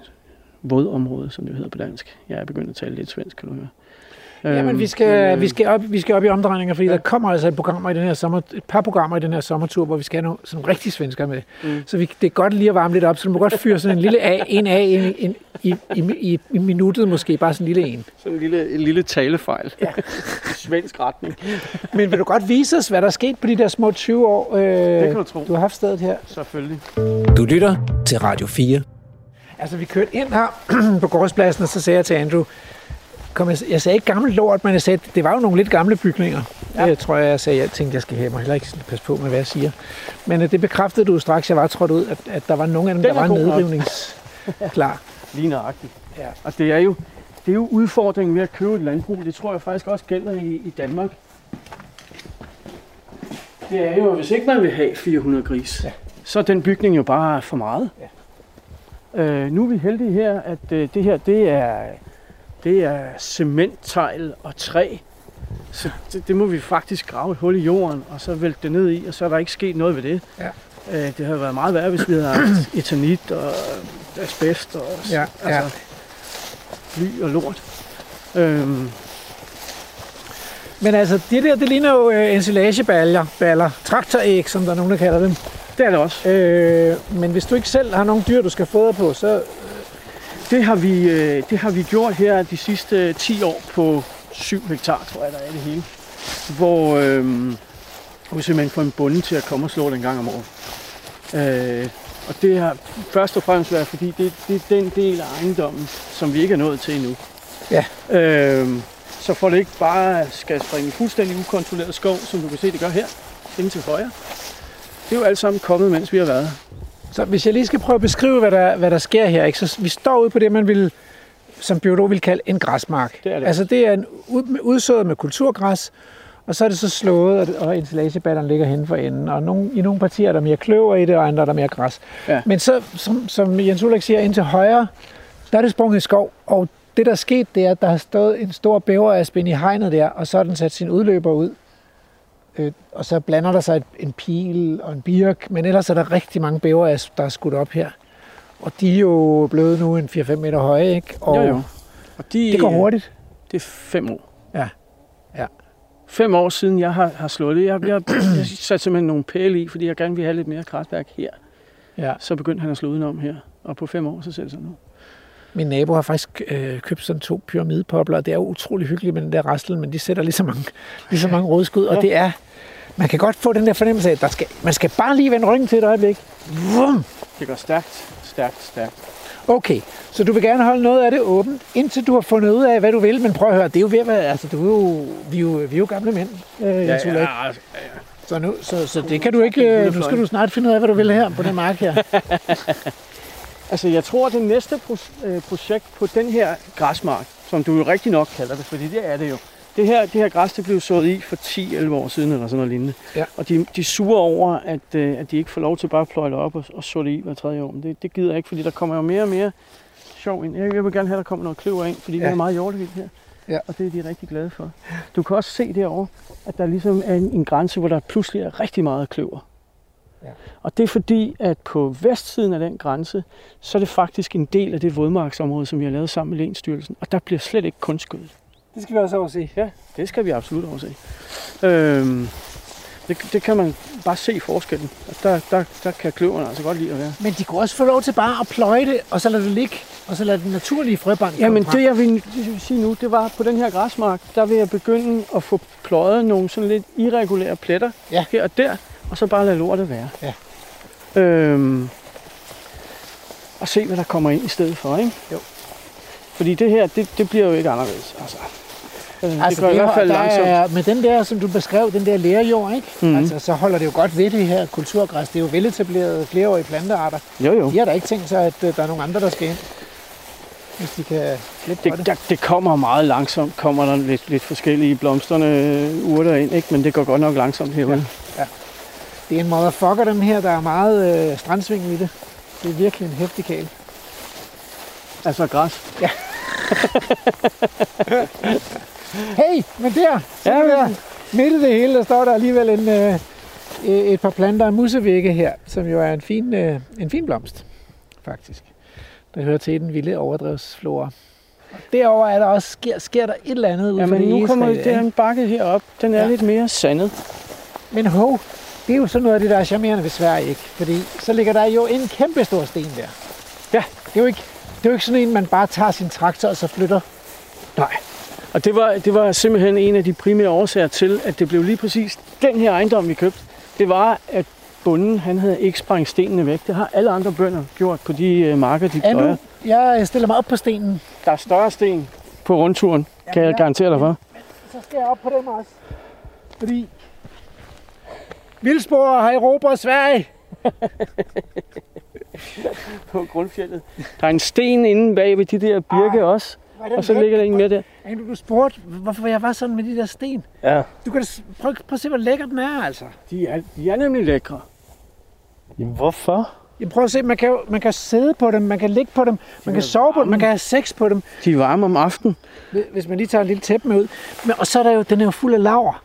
vådområde, som det hedder på dansk. Jeg er begyndt at tale lidt svensk, kan du høre. Jamen, vi skal, øh, vi, skal op, vi skal op i omdrejninger, fordi ja. der kommer altså et, program i den her sommer, et par programmer i den her sommertur, hvor vi skal have nogle sådan rigtig svensker med. Mm. Så vi, det er godt lige at varme lidt op, så du må godt fyre sådan en lille A, en A en, en, i, i, i, i minuttet måske, bare sådan en lille en. Sådan en lille, en lille talefejl ja. svensk retning. Men vil du godt vise os, hvad der er sket på de der små 20 år, øh, det kan du, tro. du har haft stedet her? Selvfølgelig. Du lytter til Radio 4. Altså, vi kørte ind her på gårdspladsen, og så sagde jeg til Andrew, kom jeg, jeg sagde ikke gammelt lort, men jeg sagde, det var jo nogle lidt gamle bygninger. Ja. Det tror jeg, jeg sagde, jeg tænkte, jeg skal have mig heller ikke passe på med, hvad jeg siger. Men øh, det bekræftede du straks, jeg var trådt ud, at, at der var nogle af dem, Den der var nedrivningsklar. Lige nøjagtigt. Ja. Og det er jo, det er jo udfordringen ved at købe et landbrug. Det tror jeg faktisk også gælder i, i Danmark. Det er jo, hvis ikke man vil have 400 gris, ja. så er den bygning jo bare for meget. Ja. Øh, nu er vi heldige her, at øh, det her det er det er cementtegl og træ. Så det, det må vi faktisk grave et hul i jorden, og så vælte det ned i, og så er der ikke sket noget ved det. Ja. Øh, det havde været meget værre, hvis vi havde haft eternit og asbest og ja, ja. altså, bly og lort. Øhm. Men altså, det der, det ligner jo øh, ensilageballer, baller, traktoræg, som der er nogen, der kalder dem. Det er det også. Øh, men hvis du ikke selv har nogle dyr, du skal fodre på, så det har, vi, øh, det har vi gjort her de sidste 10 år på 7 hektar, tror jeg, der er det hele. Hvor øh, vi simpelthen får en bonde til at komme og slå den gang om året. Øh, Og det har først og fremmest været, fordi det, det er den del af ejendommen, som vi ikke er nået til endnu. Ja. Øhm, så for det ikke bare skal springe fuldstændig ukontrolleret skov, som du kan se, det gør her, inde til højre. Det er jo alt sammen kommet, mens vi har været. Så hvis jeg lige skal prøve at beskrive, hvad der, hvad der sker her, ikke? så vi står ude på det, man vil, som biolog vil kalde en græsmark. Det er det. Altså det er en ud, udsået med kulturgræs, og så er det så slået, og- ensilagebatteren ligger hen for enden. Og nogle, i nogle partier er der mere kløver i det, og andre er der mere græs. Ja. Men så, som, som Jens Ulrik siger, ind til højre, der er det sprunget i skov, og det, der er sket, det er, at der har stået en stor bæverasp inde i hegnet der, og så har den sat sin udløber ud. Øh, og så blander der sig et, en pil og en birk, men ellers er der rigtig mange bæverasp, der er skudt op her. Og de er jo blevet nu en 4-5 meter høje, ikke? Og Jo, jo. Og de, det går hurtigt. Det er fem år. Ja. Ja. Fem år siden, jeg har, har slået det. Jeg, jeg, jeg satte simpelthen nogle pæle i, fordi jeg gerne ville have lidt mere kraftværk her. Ja. Så begyndte han at slå udenom her. Og på fem år, så ser det sådan ud. Min nabo har faktisk øh, købt sådan to pyramidepobler, og det er jo utrolig hyggeligt med den der raslen, men de sætter lige så mange, lige så mange rådskud, og Ja. det er, man kan godt få den der fornemmelse af, at der skal, man skal bare lige vende ryggen til et øjeblik. Vum! Det går stærkt, stærkt, stærkt. Okay, så du vil gerne holde noget af det åbent, indtil du har fundet ud af, hvad du vil, men prøv at høre, det er jo ved at være, altså du er jo, vi er jo, vi er jo gamle mænd, øh, ja, Jens Ulrik. ja, Så, nu, så, så det kan du ikke, øh, nu skal du snart finde ud af, hvad du vil her på den mark her. Altså, jeg tror, at det næste øh, projekt på den her græsmark, som du jo rigtig nok kalder det, fordi det er det jo. Det her, det her græs, det blev sået i for 10-11 år siden, eller sådan noget lignende. Ja. Og de, de er sure over, at, øh, at de ikke får lov til bare at pløje det op og, og så det i hver tredje år. Men det, det gider jeg ikke, fordi der kommer jo mere og mere sjov ind. Jeg, jeg vil gerne have, at der kommer noget kløver ind, fordi ja. Vi er meget hjortevildt her. Ja. Og det er de rigtig glade for. Du kan også se derovre, at der ligesom er en, en grænse, hvor der pludselig er rigtig meget kløver. Ja. Og det er fordi, at på vestsiden af den grænse, så er det faktisk en del af det vådmarksområde, som vi har lavet sammen med Lænsstyrelsen. Og der bliver slet ikke kunstgødet. Det skal vi også overse. Ja, det skal vi absolut overse. Øhm, det, det kan man bare se forskellen. Der, der, der kan kløverne altså godt lide at være. Men de kunne også få lov til bare at pløje det, og så lade det ligge, og så lade den naturlige frøbank det jeg vil, det, jeg vil sige nu, det var på den her græsmark, der vil jeg begynde at få pløjet nogle sådan lidt irregulære pletter Ja. her og der, og så bare lade lortet være. Ja. Øhm, og se, hvad der kommer ind i stedet for, ikke? Jo. Fordi det her, det, det bliver jo ikke anderledes. Altså, øh, det Altså, går i det hvert fald langsomt. Er, med den der, som du beskrev, den der lærjord, ikke? Mm. Altså, så holder det jo godt ved det her kulturgræs. Det er jo veletablerede flereårige plantearter. Jo, jo. De har da ikke tænkt sig, at øh, der er nogen andre, der skal ind. Hvis de kan for Det, det. der, det kommer meget langsomt, kommer der lidt, lidt forskellige blomsterne urter ind, ikke? men det går godt nok langsomt herude. Ja. Det er en motherfucker, den her. Der er meget øh, strandsving i det. Det er virkelig en hæftig kæl. Altså græs. Hey, men der, Ja, ja, der, midt i det hele, der står der alligevel en, øh, et par planter af musevægge her, som jo er en fin, øh, en fin blomst, faktisk. Der hører til den vilde overdrevsflora. Derover er der også, sker, sker der et eller andet ud Ja, men nu kommer der, det ikke? en bakke herop. Den er ja. Ja. lidt mere sandet. Men hov, det er jo sådan noget af det, der er charmerende ved Sverige, ikke? Fordi så ligger der jo en kæmpe stor sten der. Ja. Det er jo ikke, det er jo ikke sådan en, man bare tager sin traktor og så flytter. Nej. Og det var, det var simpelthen en af de primære årsager til, at det blev lige præcis den her ejendom, vi købte. Det var, at bunden han havde ikke sprængt stenene væk. Det har alle andre bønder gjort på de øh, marker, de Ja, pløjer. nu, jeg stiller mig op på stenen. Der er større sten på rundturen, kan jeg ja. garantere dig for. Så skal jeg op på dem også. Fordi Vildspor har erobret Sverige. På grundfjellet. Der er en sten inde bag ved de der birke Ej. også. Er den Og så ligger der en mere der. Ane, du spurgte, hvorfor jeg var sådan med de der sten. Ja. Du kan s- prøv, prøv at se, hvor lækker den er, altså. De er, de er nemlig lækre. Jamen, hvorfor? Jeg prøver at se, man kan, man kan sidde på dem, man kan ligge på dem, man kan sove på dem, man kan have sex på dem, De er varme om aftenen. hvis man lige tager en lille tæppe med ud. Men, og så er der jo, den er jo fuld af laver.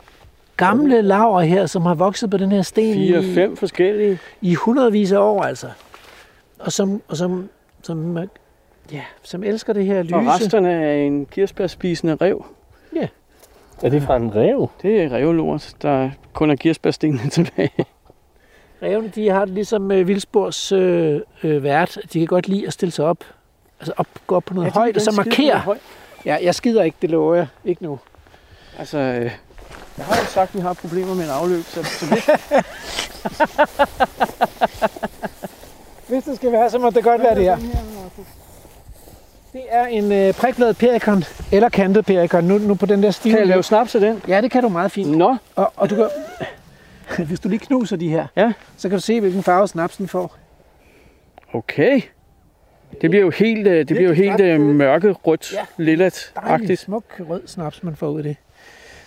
Gamle laver her, som har vokset på den her sten Fire, i, fem forskellige. i hundredvis af år, altså. Og som, og som, som, ja, som elsker det her lyse. Og resterne af en kirsebærspisende rev. Er det fra en rev? Det er revlort, der kun er kirsebærstenene tilbage. Revne, de har det ligesom øh, Vildsborgs øh, øh, vært. De kan godt lide at stille sig op. Altså op, gå op på noget ja, højt, og så markere. Ja, jeg skider ikke, det lover jeg. Ikke nu. Altså, øh, jeg har jo sagt, at vi har problemer med en afløb, så, så vi, Hvis det skal være, så må det godt være det her. Det er en øh, prikbladet perikon, eller kantet perikon, nu, nu på den der stil. Kan jeg lave snaps af den? Ja, det kan du meget fint. Nå, Og, og du kan, hvis du lige knuser de her, Ja. så kan du se, hvilken farve snapsen får. okay. Det bliver jo helt, øh, det bliver jo helt øh, mørkerødt, Ja. ja. Lillet-agtigt. smuk rød snaps, man får ud af det.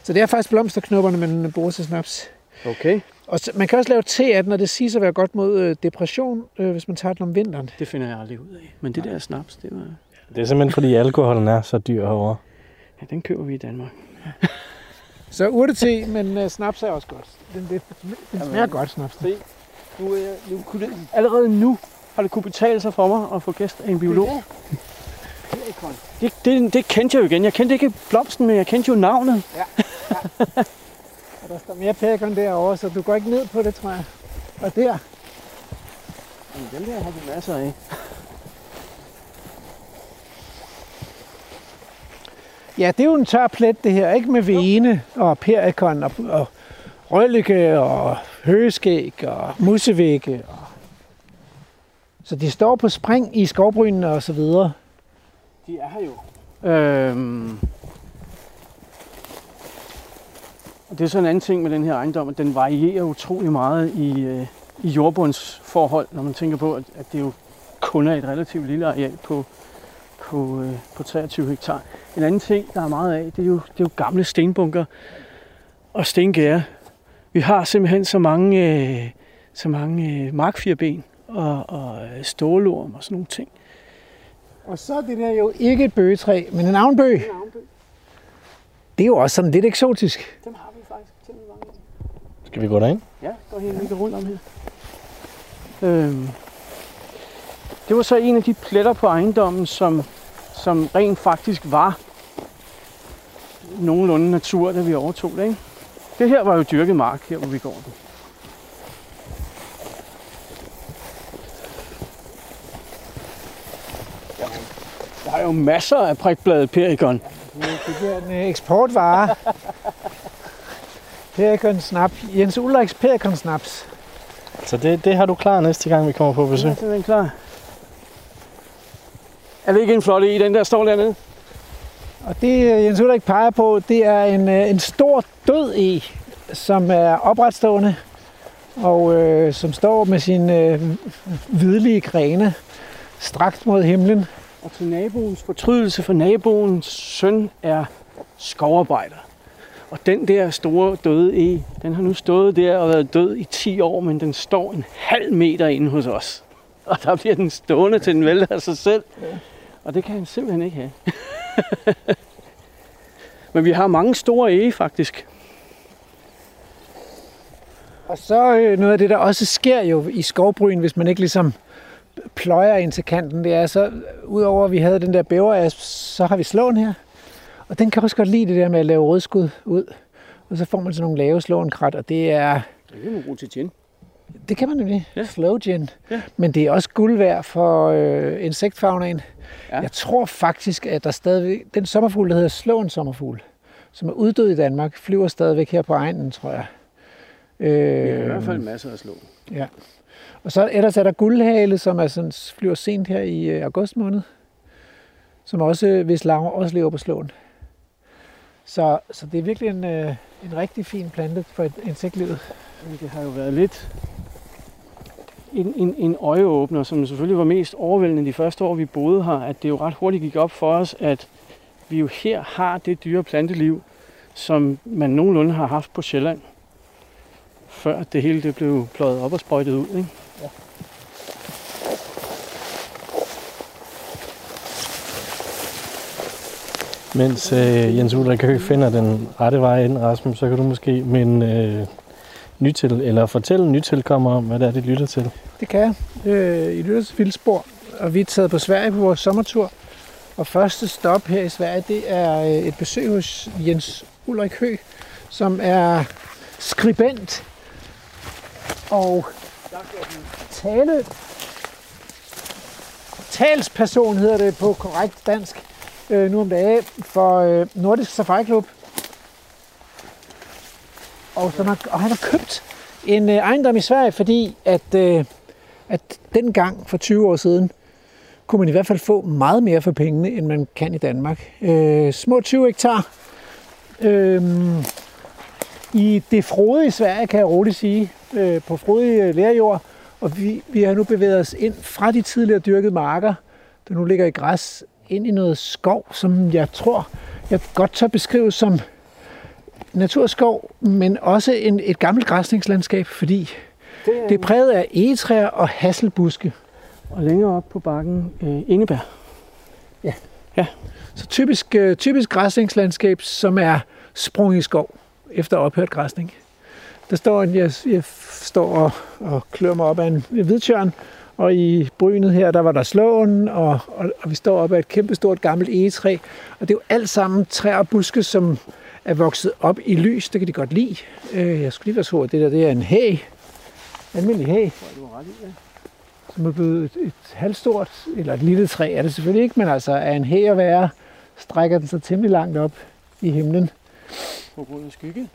Så det er faktisk blomsterknopperne, man bruger til snaps. Okay, Og så, man kan også lave te af den, og det siges at være godt mod øh, depression, øh, hvis man tager den om vinteren. det finder jeg aldrig ud af. Men det der snaps, det var... Det er simpelthen fordi alkoholen er så dyr herovre. Ja, den køber vi i Danmark. Så urtete, men øh, snaps er også godt. Den, det, den smager godt, snaps. Se, nu, øh, nu kunne det, allerede nu har det kunne betale sig for mig at få gæst af en biolog. Det, det, det kendte jeg jo igen. Jeg kendte ikke blomsten, men jeg kendte jo navnet. Og der står mere perikon derovre, så du går ikke ned på det, tror jeg. Og der. Jamen, den der har vi masser af. Ja, det er jo en tør plet, det her. Ikke med vene og perikon og, og røllike og høgeskæg og musevægge. Og... Så de står på spring i skovbrynene og så videre. De er her jo. Øhm. Og det er så en anden ting med den her ejendom, at den varierer utrolig meget i, øh, i jordbundsforhold, når man tænker på, at, at det jo kun er et relativt lille areal på, på, øh, på 23 hektar. En anden ting, der er meget af, det er jo, det er jo gamle stenbunker og stengære. Vi har simpelthen så mange, øh, så mange øh, markfirben og, og øh, stålorm og sådan nogle ting. Og så er det der jo ikke et bøgetræ, men en avnbøg. Det er jo også sådan lidt eksotisk. Dem har vi faktisk temmelig mange af. Skal vi gå derind? Ja, gå helt lige rundt om her. Øhm, det var så en af de pletter på ejendommen, som, som rent faktisk var nogenlunde natur, da vi overtog det. Ikke? Det her var jo dyrket mark, her hvor vi går den. Der er jo masser af prikbladet perikon. Det bliver en eksportvare. Perikon snap. Jens Ulriks perikon snaps. Så det, det har du klar næste gang, vi kommer på Ja, besøg. er den klar. Er det ikke en flot i den der står dernede? Og det øh, Jens Ulrik peger på, det er en, øh, en stor død e, som er opretstående og øh, som står med sine øh, hvidlige grene strakt mod himlen. Og til naboens fortrydelse, for naboens søn er skovarbejder. Og den der store døde e, den har nu stået der og været død i 10 år, men den står en halv meter inde hos os. Og der bliver den stående til den vælter af sig selv. Og det kan han simpelthen ikke have. men vi har mange store ege faktisk. Og så øh, noget af det, der også sker jo i skovbryn, hvis man ikke ligesom pløjer ind til kanten, det er så, udover at vi havde den der bæverasp, så har vi slåen her. Og den kan også godt lide det der med at lave rødskud ud. Og så får man sådan nogle lave slåenkrat, og det er, Det kan man bruge til gin. det kan man nemlig, Ja. slow gin. Ja. Men det er også guld værd for øh, insektfagnaen. Ja. Jeg tror faktisk, at der stadigvæk, den sommerfugl, der hedder slåen sommerfugl, som er uddød i Danmark, flyver stadigvæk her på egnen, tror jeg. Øh, har i hvert fald masser at slå. Ja. Og så ellers er der guldhale, som er sådan, flyver sent her i øh, august måned, som også, hvis larver også lever på slåen. Så, så det er virkelig en, øh, en rigtig fin plante for insektlivet. Det har jo været lidt en, en, en øjeåbner, som selvfølgelig var mest overvældende de første år, vi boede her, at det jo ret hurtigt gik op for os, at vi jo her har det dyre planteliv, som man nogenlunde har haft på Sjælland, før det hele det blev pløjet op og sprøjtet ud. Ikke? Mens øh, Jens Ulrik Høgh finder den rette vej ind, Rasmus, så kan du måske minde øh, nytil, eller fortælle nytilkommere om, hvad det er, de lytter til. Det kan jeg. Øh, I lytter til Vildspor, og vi er taget på Sverige på vores sommertur. Og første stop her i Sverige, det er øh, et besøg hos Jens Ulrik Høgh, som er skribent og tale talsperson hedder det på korrekt dansk øh, nu om dagen for øh, Nordisk Safari Club. Og, som har, og han har købt en øh, ejendom i Sverige, fordi at øh, at dengang for 20 år siden, kunne man i hvert fald få meget mere for pengene, end man kan i Danmark. Øh, små 20 hektar. Øh, I det frodige Sverige, kan jeg roligt sige, øh, på frodige øh, lærjord, og vi, vi har nu bevæget os ind fra de tidligere dyrkede marker, der nu ligger i græs, ind i noget skov, som jeg tror, jeg godt tør beskrive som naturskov, men også en, et gammelt græsningslandskab, fordi Det er, det er præget af egetræer og hasselbuske. og længere op på bakken, øh, Ingebær. Så typisk, øh, typisk græsningslandskab, som er sprunget i skov efter ophørt græsning. Der står en, jeg, jeg står og, og klør mig op af en hvidtjørn, og i brynet her, der var der slåen, og, og, og vi står op af et kæmpestort gammelt egetræ. Og det er jo alt sammen træer og buske, som er vokset op i lys. Det kan de godt lide. Øh, jeg skulle lige være så det der det er en hæg. Almindelig hæg. Som er blevet et, et halvstort, eller et lille træ er det selvfølgelig ikke, men altså er en hæ at være, strækker den sig temmelig langt op i himlen. På grund af skygge.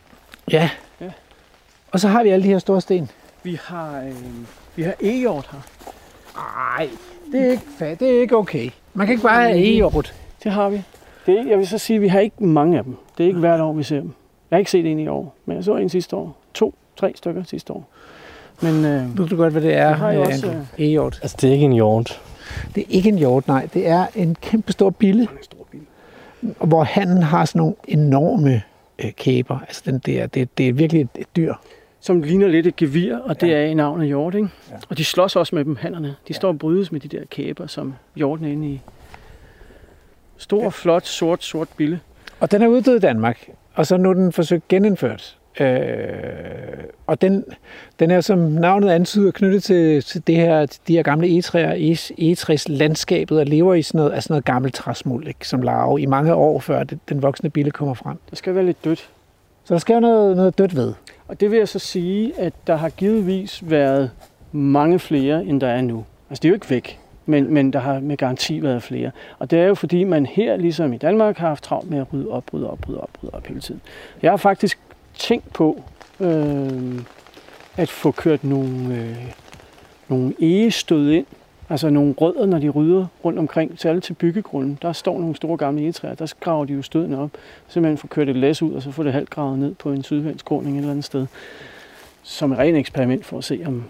Ja. Ja. Og så har vi alle de her store sten. Vi har, øh, vi har egehjort her. Nej, det er ikke, fa- det er ikke okay. Man kan ikke bare have egehjort. Det har vi. Det er, ikke- jeg vil så sige, at vi har ikke mange af dem. Det er ikke hvert år, vi ser dem. Jeg har ikke set en i år, men jeg så en sidste år. To, tre stykker sidste år. Men øh, Ved du godt, hvad det er, Det har jeg øh, også, Andrew? Egehjort. Altså, det er ikke en hjort. Det er ikke en hjort, nej. Det er en kæmpe stor bille, en stor bil. hvor han har sådan nogle enorme øh, kæber. Altså, den der, det, det er virkelig et, et dyr. Som ligner lidt et gevir, og det Ja. er i navnet hjort, ikke? Ja. Og de slås også med dem, hannerne. De står og brydes med de der kæber, som hjorten er inde i. Stor, flot, sort, sort bille. Og den er uddød i Danmark, og så nu er den forsøgt genindført. Øh, og den, den er som navnet antyder knyttet til, til det her, de her gamle egetræer, egetræs egetræslandskabet, og lever i sådan noget, af sådan noget gammelt træsmuld, ikke, som larve i mange år før det, den voksne bille kommer frem. Der skal være lidt dødt. Så der skal jo noget, noget dødt ved. Og det vil jeg så sige, at der har givetvis været mange flere, end der er nu. Altså det er jo ikke væk, men, men der har med garanti været flere. Og det er jo fordi, man her, ligesom i Danmark, har haft travlt med at rydde op, rydde op, rydde op, rydde op hele tiden. Jeg har faktisk tænkt på øh, at få kørt nogle, øh, nogle egestød ind, altså nogle rødder, når de rydder rundt omkring, særligt til byggegrunden. Der står nogle store gamle egetræer, der graver de jo stødene op, simpelthen få kørt et læs ud, og så få det halvt gravet ned på en sydvendsgrunding et eller andet sted. Som et rent eksperiment for at se, om,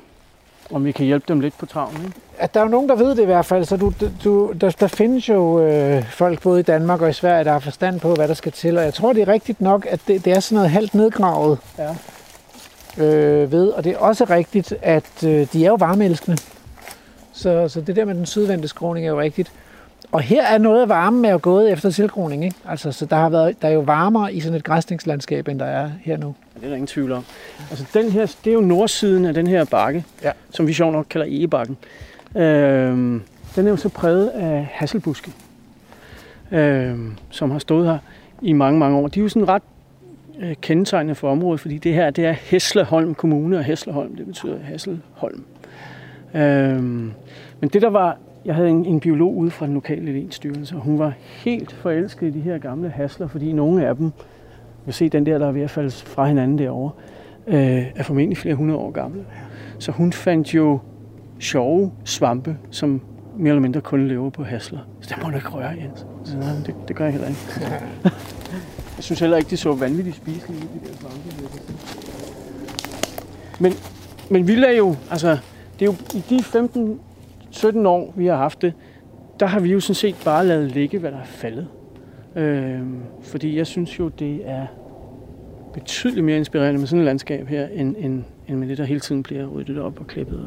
om vi kan hjælpe dem lidt på travlen. Ikke? At der er jo nogen, der ved det i hvert fald, så du, du, der, der findes jo øh, folk både i Danmark og i Sverige, der har forstand på, hvad der skal til. Og jeg tror, det er rigtigt nok, at det, det er sådan noget halvt nedgravet Ja. øh, ved. Og det er også rigtigt, at øh, de er jo varmeelskende. Så, så det der med den sydvendte skråning er jo rigtigt. Og her er noget af varmen med at gået efter tilgroning. Ikke? Altså, så der, har været, der er jo varmere i sådan et græsningslandskab, end der er her nu. Ja, det er der ingen tvivl om. Altså, den her, det er jo nordsiden af den her bakke, Ja. som vi sjovt nok kalder Egebakken. Øhm, den er jo så præget af hasselbuske, øhm, som har stået her i mange, mange år. De er jo sådan ret øh, kendetegnende for området, fordi det her det er Hesleholm Kommune, og Hesleholm, det betyder Hasselholm. Øhm, men det der var, jeg havde en, en biolog ude fra den lokale elevstyrelse, og hun var helt forelsket i de her gamle hasler, fordi nogle af dem, kan se den der, der er ved at falde fra hinanden derovre, øh, er formentlig flere hundrede år gamle. Så hun fandt jo sjove svampe, som mere eller mindre kun lever på hasler. Så det må du ikke røre, Jens. Så, nej, det, det gør jeg heller ikke. jeg synes heller ikke, de så vanvittigt spiselige ud, de der svampe. Men, men vi lader jo, altså, det er jo i de 15-17 år, vi har haft det, der har vi jo sådan set bare lavet ligge, hvad der er faldet. Øhm, fordi jeg synes jo, det er betydeligt mere inspirerende med sådan et landskab her, end, end, end med det, der hele tiden bliver ryddet op og klippet.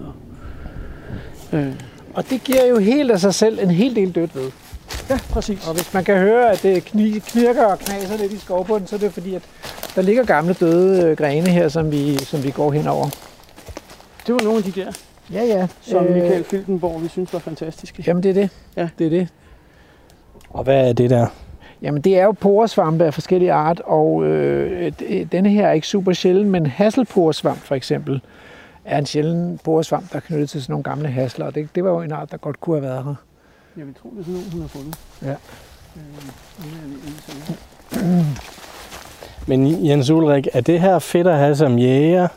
Og, øh, Og det giver jo helt af sig selv en hel del dødt ved. ja, præcis. Og hvis man kan høre, at det kni- knirker og knaser lidt i skovbunden, så er det fordi, at der ligger gamle døde øh, grene her, som vi, som vi går henover. Det var nogle af de der, Ja, ja. som øh, Michael Filtenborg, vi synes var fantastiske. Jamen, det er det. Ja. Det er det. Og hvad er det der? Jamen, det er jo poresvampe af forskellige art, og øh, d- denne her er ikke super sjælden, men hasselporesvamp for eksempel er en sjælden poresvamp, der er knyttet til sådan nogle gamle hasler, og det, det var jo en art, der godt kunne have været her. Jeg vil tro, det er sådan nogle, hun har fundet. Ja. Øh, Men Jens Ulrik, er det her fedt at have som jæger?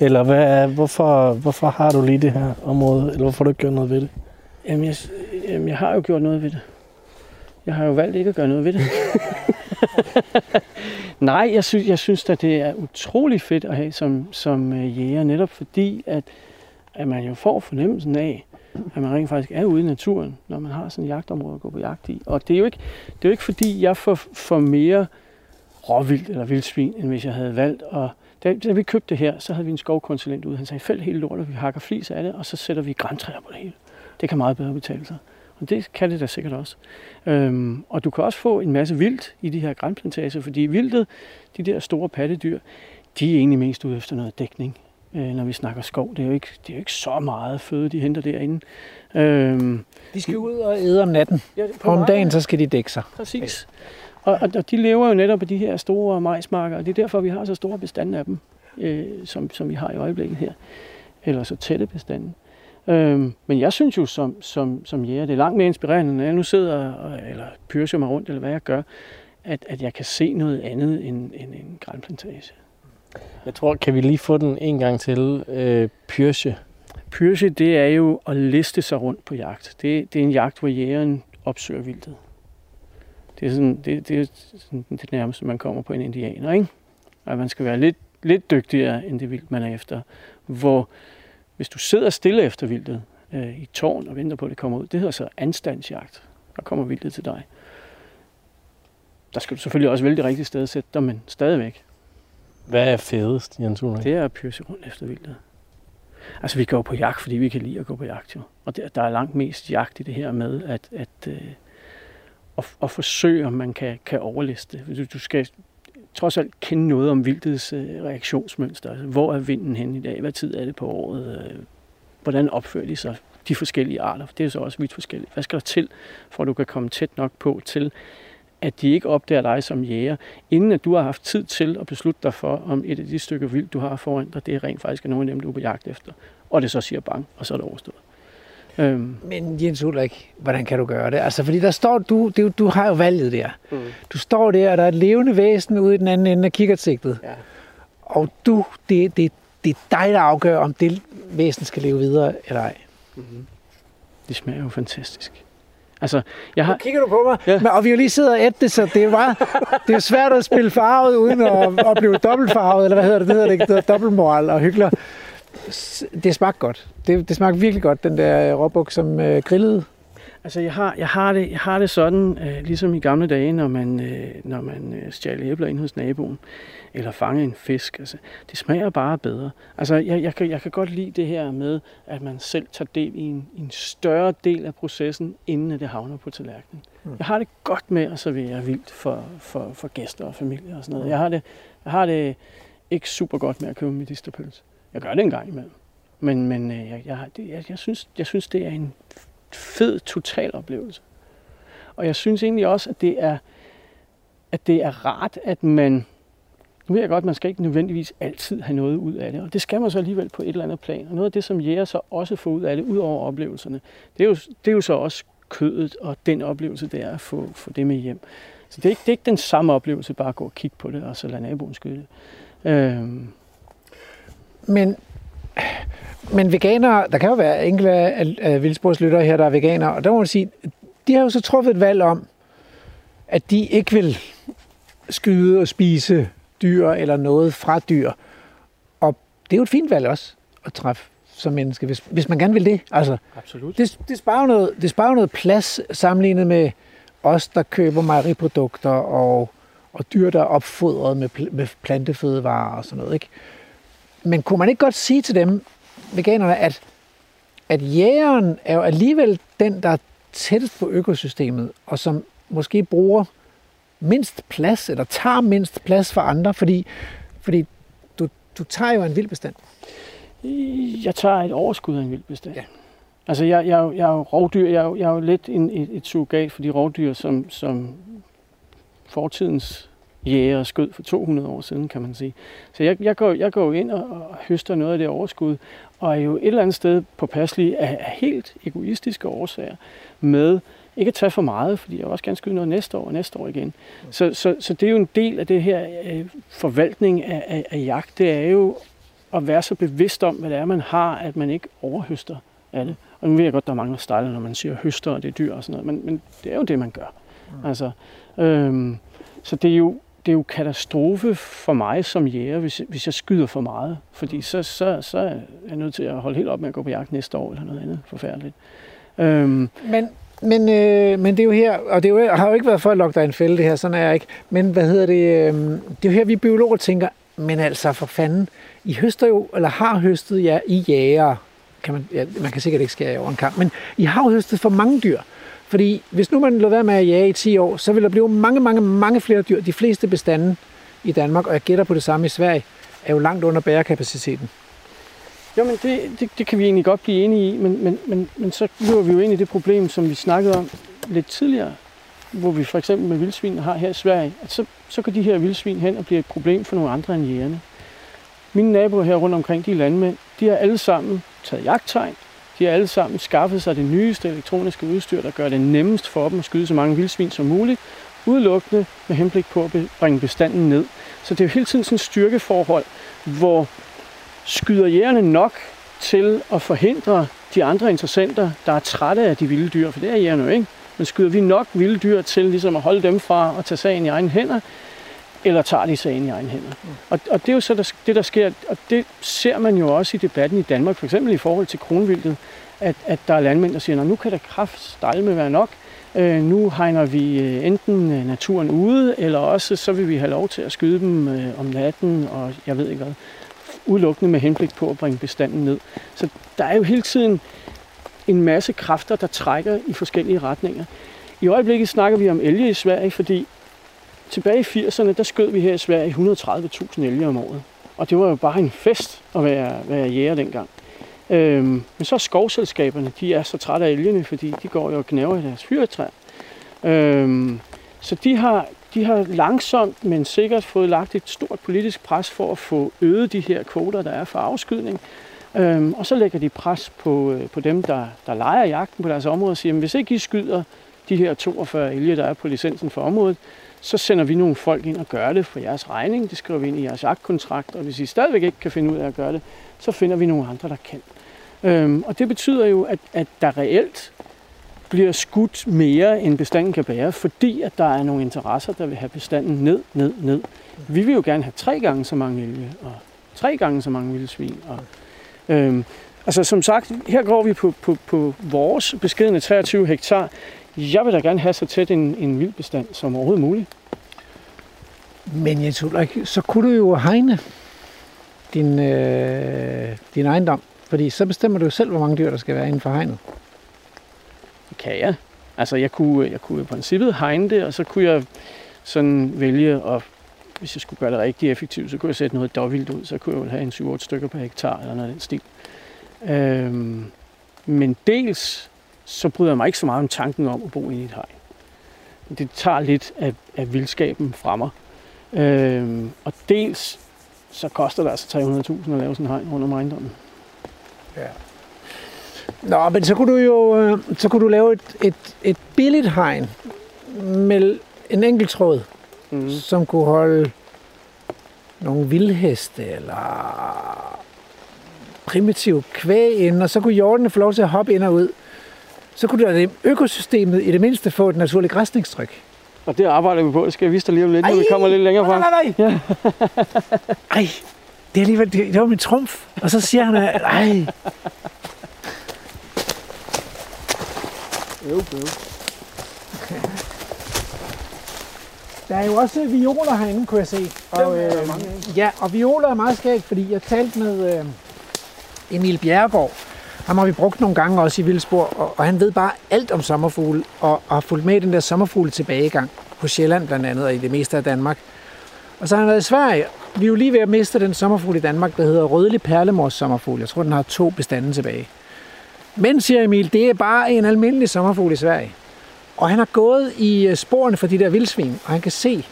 Eller hvad hvorfor, hvorfor har du lige det her område? Eller hvorfor har du ikke gjort noget ved det? Jamen jeg, jamen, jeg har jo gjort noget ved det. Jeg har jo valgt ikke at gøre noget ved det. Nej, jeg synes, jeg synes at det er utrolig fedt at have som, som øh, jæger, netop fordi, at, at man jo får fornemmelsen af, at man rent faktisk er ude i naturen, når man har sådan et jagtområde at gå på jagt i. Og det er jo ikke, det er jo ikke fordi, jeg får, får mere råvildt eller vildsvin, end hvis jeg havde valgt at da, da vi købte det her, så havde vi en skovkonsulent ude. Han sagde, fæld hele lortet, vi hakker flis af det, og så sætter vi græntræer på det hele. Det kan meget bedre betale sig. Og det kan det da sikkert også. Øhm, og du kan også få en masse vildt i de her grænplantager, fordi vildtet, de der store pattedyr, de er egentlig mest ude efter noget dækning, øh, når vi snakker skov. Det er, jo ikke, det er jo ikke så meget føde, de henter derinde. Øhm, De skal ud og æde om natten. ja, Og om dagen, så skal de dække sig. Præcis. Og, og, og de lever jo netop på de her store majsmarker, og det er derfor, vi har så store bestande af dem, øh, som, som vi har i øjeblikket her. Eller så tætte bestande. Øhm, men jeg synes jo som, som, som jæger, det er langt mere inspirerende, når jeg nu sidder og, eller pyrser mig rundt, eller hvad jeg gør, at, at jeg kan se noget andet end, end en grænplantage. Jeg tror, kan vi lige få den en gang til? Øh, Pyrche. Pyrse, det er jo at liste sig rundt på jagt. Det, det er en jagt, hvor jægeren opsøger vildtet. Det er, sådan, det, det er sådan det nærmeste, man kommer på en indianer, ikke? Og man skal være lidt, lidt dygtigere end det vildt, man er efter. Hvor hvis du sidder stille efter vildtet øh, i tårn og venter på, at det kommer ud, det hedder så anstandsjagt. Der kommer vildtet til dig. Der skal du selvfølgelig også vælge det rigtige sted at sætte dig, men stadigvæk. Hvad er fedest, Jens Ulrik? Det er at pyrse rundt efter vildtet. Altså, vi går på jagt, fordi vi kan lide at gå på jagt, jo. Og der, der er langt mest jagt i det her med, at, at, øh, og, og forsøge, om man kan, kan overliste. Du, du skal trods alt kende noget om vildtets øh, reaktionsmønster. Altså, hvor er vinden hen i dag? Hvad tid er det på året? Øh, hvordan opfører de sig? De forskellige arter. Det er så også vidt forskelligt. Hvad skal der til, for at du kan komme tæt nok på til, at de ikke opdager dig som jæger, inden at du har haft tid til at beslutte dig for, om et af de stykker vildt, du har foran dig, det er rent faktisk er nogle af dem, du er på jagt efter. Og det så siger bang, og så er det overstået. Øhm, Men Jens Ulrik, hvordan kan du gøre det? Altså, fordi der står, du, det, du har jo valget der. Mm. Du står der, og der er et levende væsen ude i den anden ende af kikkertsigtet. Ja. Og du, det, det, det er dig, der afgør, om det væsen skal leve videre eller ej. det smager jo fantastisk. Altså, jeg har, Nu kigger du på mig, Ja. men, og vi jo lige siddet og ædt det, så det er meget, det er svært at spille farvet uden at, at blive dobbeltfarvet, eller hvad hedder det? Det hedder det ikke, det hedder dobbeltmoral og hyggelig. Det smagte godt. Det, det smagte virkelig godt, den der råbuk, som øh, grillede. Altså, jeg har, jeg har, det, jeg har det sådan, øh, ligesom i gamle dage, når man, øh, når man øh, stjal æbler ind hos naboen, eller fangede en fisk. Altså, det smager bare bedre. Altså, jeg, jeg, kan, jeg kan godt lide det her med, at man selv tager del i en, en større del af processen, inden det havner på tallerkenen. Mm. Jeg har det godt med at servere vildt for, for, for gæster og familie og sådan noget. Jeg har det, jeg har det ikke super godt med at købe medisterpølse. Jeg gør det en gang imellem. Men, men øh, jeg, jeg, har- det, jeg, jeg, synes, jeg synes, det er en fed total oplevelse. Og jeg synes egentlig også, at det er, at det er rart, at man... Nu ved jeg godt, at man skal ikke nødvendigvis altid have noget ud af det, og det skal man så alligevel på et eller andet plan. Og noget af det, som jæger så også får ud af det, ud over oplevelserne, det er jo, det er jo så også kødet og den oplevelse, det er at få, få det med hjem. Så det er, ikke, det er ikke den samme oplevelse, bare at gå og kigge på det, og så lade naboen skyde det. Øhm, men, men veganere, der kan jo være enkelte af, af vildsporslyttere her, der er veganere, og der må man sige, de har jo så truffet et valg om, at de ikke vil skyde og spise dyr eller noget fra dyr. Og det er jo et fint valg også at træffe som menneske, hvis, hvis man gerne vil det. Altså, absolut. det, det, sparer noget, det sparer noget plads sammenlignet med os, der køber mejeriprodukter og, og dyr, der er opfodret med, med plantefødevarer og sådan noget. Ikke? Men kunne man ikke godt sige til dem, veganerne, at, at jægeren er jo alligevel den, der er tættest på økosystemet, og som måske bruger mindst plads, eller tager mindst plads for andre, fordi, fordi du, du tager jo en vild bestand. Jeg tager et overskud af en vild bestand. Ja. Altså, jeg, jeg, jeg er jo rovdyr, jeg jeg er jo lidt en, et, et surrogat for de rovdyr, som, som fortidens jæger skød for 200 år siden, kan man sige. Så jeg, jeg, går, jeg går ind og, og høster noget af det overskud, og er jo et eller andet sted påpasselig af, af helt egoistiske årsager med ikke at tage for meget, fordi jeg også gerne skyde noget næste år og næste år igen. Så, så, så det er jo en del af det her øh, forvaltning af, af, af jagt, det er jo at være så bevidst om, hvad det er, man har, at man ikke overhøster af det. Og nu ved jeg godt, der er mange stejler, når man siger høster, og det er dyr og sådan noget, men, men det er jo det, man gør. Mm. Altså, øhm, så det er, jo, det er jo katastrofe for mig som jæger, hvis, hvis jeg skyder for meget. Fordi så, så, så er jeg nødt til at holde helt op med at gå på jagt næste år, eller noget andet forfærdeligt. Øhm, Men, men, øh, men det er jo her, og det er jo, har jo ikke været for at lokke dig en fælde det her, sådan er jeg ikke. Men hvad hedder det, øh, det er jo her, vi biologer tænker, men altså for fanden, I høster jo, eller har høstet jer i jæger, kan man, ja, man kan sikkert ikke skære over en kamp, men I har jo høstet for mange dyr. Fordi hvis nu man lader være med at jage i 10 år, så vil der blive mange, mange, mange flere dyr. De fleste bestande i Danmark, og jeg gætter på det samme i Sverige, er jo langt under bærekapaciteten. Jo, men det, det, det kan vi egentlig godt blive enige i, men, men, men, men så løber vi jo ind i det problem, som vi snakkede om lidt tidligere, hvor vi for eksempel med vildsvin har her i Sverige, at så, så går de her vildsvin hen og bliver et problem for nogle andre end jægerne. Mine naboer her rundt omkring, de landmænd, de har alle sammen taget jagttegn, de har alle sammen skaffet sig det nyeste elektroniske udstyr, der gør det nemmest for dem at skyde så mange vildsvin som muligt, udelukkende med henblik på at bringe bestanden ned. Så det er jo hele tiden sådan et styrkeforhold, hvor skyder jægerne nok til at forhindre de andre interessenter, der er trætte af de vilde dyr, for det er jægerne jo ikke. Men skyder vi nok vilde dyr til ligesom at holde dem fra at tage sagen i egne hænder, eller tager de sagen i egen hænder. Mm. Og, og det er jo så der, det, der sker, og det ser man jo også i debatten i Danmark, for eksempel i forhold til kronvildet, at, at der er landmænd, der siger, nu kan der kraft være nok, øh, nu hegner vi øh, enten øh, naturen ude, eller også så vil vi have lov til at skyde dem øh, om natten, og jeg ved ikke hvad, udelukkende med henblik på at bringe bestanden ned. Så der er jo hele tiden en masse kræfter, der trækker i forskellige retninger. I øjeblikket snakker vi om elge i Sverige, fordi tilbage i 80'erne, der skød vi her i Sverige 130.000 elge om året. Og det var jo bare en fest at være, være jæger dengang. Øhm, men så er skovselskaberne, de er så trætte af elgene, fordi de går jo og knæver i deres fyretræ. Øhm, så de har, de har langsomt, men sikkert fået lagt et stort politisk pres for at få øget de her kvoter, der er for afskydning. Øhm, og så lægger de pres på, øh, på dem, der, der leger jagten på deres område og siger, at hvis ikke I skyder de her 42 elge, der er på licensen for området, så sender vi nogle folk ind og gør det for jeres regning. Det skriver vi ind i jeres jagtkontrakt, og hvis I stadigvæk ikke kan finde ud af at gøre det, så finder vi nogle andre, der kan. Øhm, og det betyder jo, at, at der reelt bliver skudt mere, end bestanden kan bære, fordi at der er nogle interesser, der vil have bestanden ned, ned, ned. Vi vil jo gerne have tre gange så mange elge, og tre gange så mange vildsvin. Og, øhm, altså som sagt, her går vi på, på, på vores beskedende 23 hektar. Jeg vil da gerne have så tæt en, en vildbestand som overhovedet muligt. Men Jens Ulrik, så kunne du jo hegne din, øh, din ejendom. Fordi så bestemmer du selv, hvor mange dyr, der skal være inden for hegnet. Det kan jeg. Altså, jeg kunne, jeg kunne i princippet hegne det, og så kunne jeg sådan vælge at hvis jeg skulle gøre det rigtig effektivt, så kunne jeg sætte noget dobbelt ud, så kunne jeg jo have en 7-8 stykker per hektar eller noget af den stil. Øhm, men dels så bryder jeg mig ikke så meget om tanken om at bo i et hegn. Det tager lidt af, af vildskaben fra mig. Øhm, og dels så koster det altså 300.000 at lave sådan en hegn rundt om ejendommen. Ja. Nå, men så kunne du jo øh, så kunne du lave et, et, et billigt hegn med en enkelt tråd, mm. som kunne holde nogle vildheste eller primitive kvæg ind, og så kunne jordene få lov til at hoppe ind og ud. Så kunne det økosystemet i det mindste få et naturligt græsningstryk. Og det arbejder vi på. Det skal jeg vise dig lige om lidt, når vi kommer lidt længere frem. Nej, nej, nej. Ja. Ej, det, er alligevel, det, det var min trumf. Og så siger han, at ej. Øv, øv. Der er jo også violer herinde, kunne jeg se. Og, øh, ja, og violer er meget skægt, fordi jeg talte med øh, Emil Bjerregaard. Ham har vi brugt nogle gange også i Vildspor, og, og han ved bare alt om sommerfugle, og, og har fulgt med i den der sommerfugle tilbagegang på Sjælland blandt andet, og i det meste af Danmark. Og så har han været i Sverige. Vi er jo lige ved at miste den sommerfugl i Danmark, der hedder rødlig perlemors sommerfugl. Jeg tror, den har to bestande tilbage. Men, siger Emil, det er bare en almindelig sommerfugl i Sverige. Og han har gået i øh, sporene for de der vildsvin, og han kan se,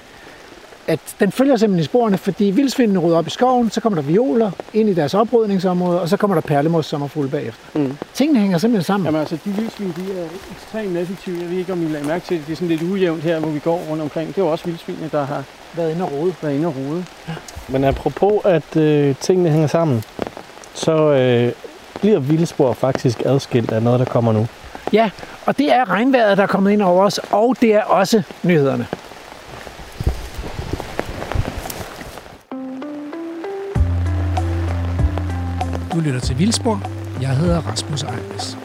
at den følger simpelthen i sporene, fordi vildsvinene rydder op i skoven, så kommer der violer ind i deres oprydningsområde, og så kommer der perlemos sommerfugle bagefter. Mm. Tingene hænger simpelthen sammen. Jamen altså, de vildsvin, de er ekstremt effektive. Jeg ved ikke, om I lader mærke til det. Det er sådan lidt ujævnt her, hvor vi går rundt omkring. Det er jo også vildsvinene, der har været inde og rode. Været inde og rode. Ja. Men apropos, at øh, tingene hænger sammen, så øh, bliver vildspor faktisk adskilt af noget, der kommer nu. Ja, og det er regnvejret, der er kommet ind over os, og det er også nyhederne. Du lytter til Vildspor. Jeg hedder Rasmus Ejnes.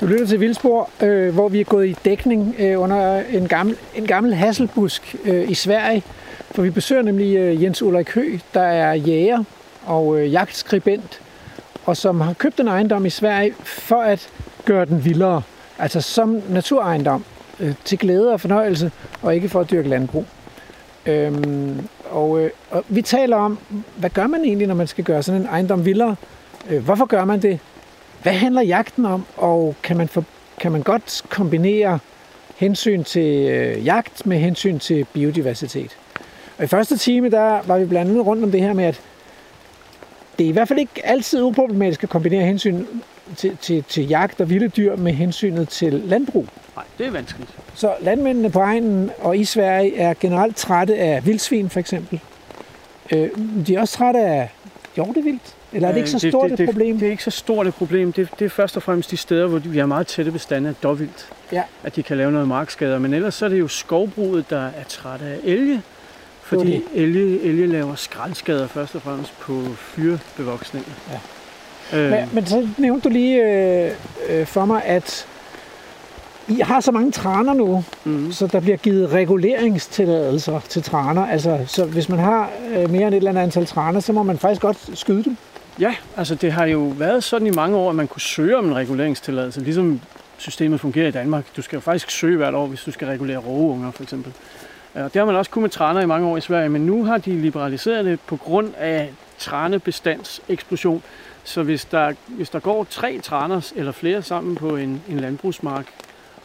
Du lytter til Vildspor, øh, hvor vi er gået i dækning øh, under en gammel, en gammel hasselbusk øh, i Sverige. For vi besøger nemlig øh, Jens Ulrik Hø, der er jæger og øh, jagtskribent, og som har købt en ejendom i Sverige for at gøre den vildere. Altså som naturejendom, øh, til glæde og fornøjelse, og ikke for at dyrke landbrug. Øhm, og, øh, og vi taler om, hvad gør man egentlig, når man skal gøre sådan en ejendom vildere? Øh, hvorfor gør man det? Hvad handler jagten om, og kan man, for, kan man godt kombinere hensyn til øh, jagt med hensyn til biodiversitet? Og i første time, der var vi blandt andet rundt om det her med, at det er i hvert fald ikke altid uproblematisk at kombinere hensyn til, til, til jagt og vilde dyr med hensynet til landbrug. Nej, det er vanskeligt. Så landmændene på egnen og i Sverige er generelt trætte af vildsvin for eksempel. Øh, de er også trætte af hjortevildt. Eller er det ikke så stort det, et problem? Det, det er ikke så stort et problem. Det, det er først og fremmest de steder, hvor vi har meget tætte bestande af dårvildt. Ja. At de kan lave noget markskader. Men ellers så er det jo skovbruget, der er træt af elge. Fordi Det elge, elge laver skraldskader først og fremmest på fyrebevoksninger. Ja. Øh, Men, men så nævnte du lige øh, øh, for mig, at I har så mange traner nu, mm, så der bliver givet reguleringstilladelser til traner. Altså, så hvis man har øh, mere end et eller andet antal traner, så må man faktisk godt skyde dem. Ja, altså det har jo været sådan i mange år, at man kunne søge om en reguleringstilladelse, ligesom systemet fungerer i Danmark. Du skal jo faktisk søge hvert år, hvis du skal regulere rågeunger for eksempel. Øh, Og det har man også kunnet med træner i mange år i Sverige, men nu har de liberaliseret det på grund af trænebestandseksplosion. Så hvis der, hvis der går tre traner eller flere sammen på en, en landbrugsmark,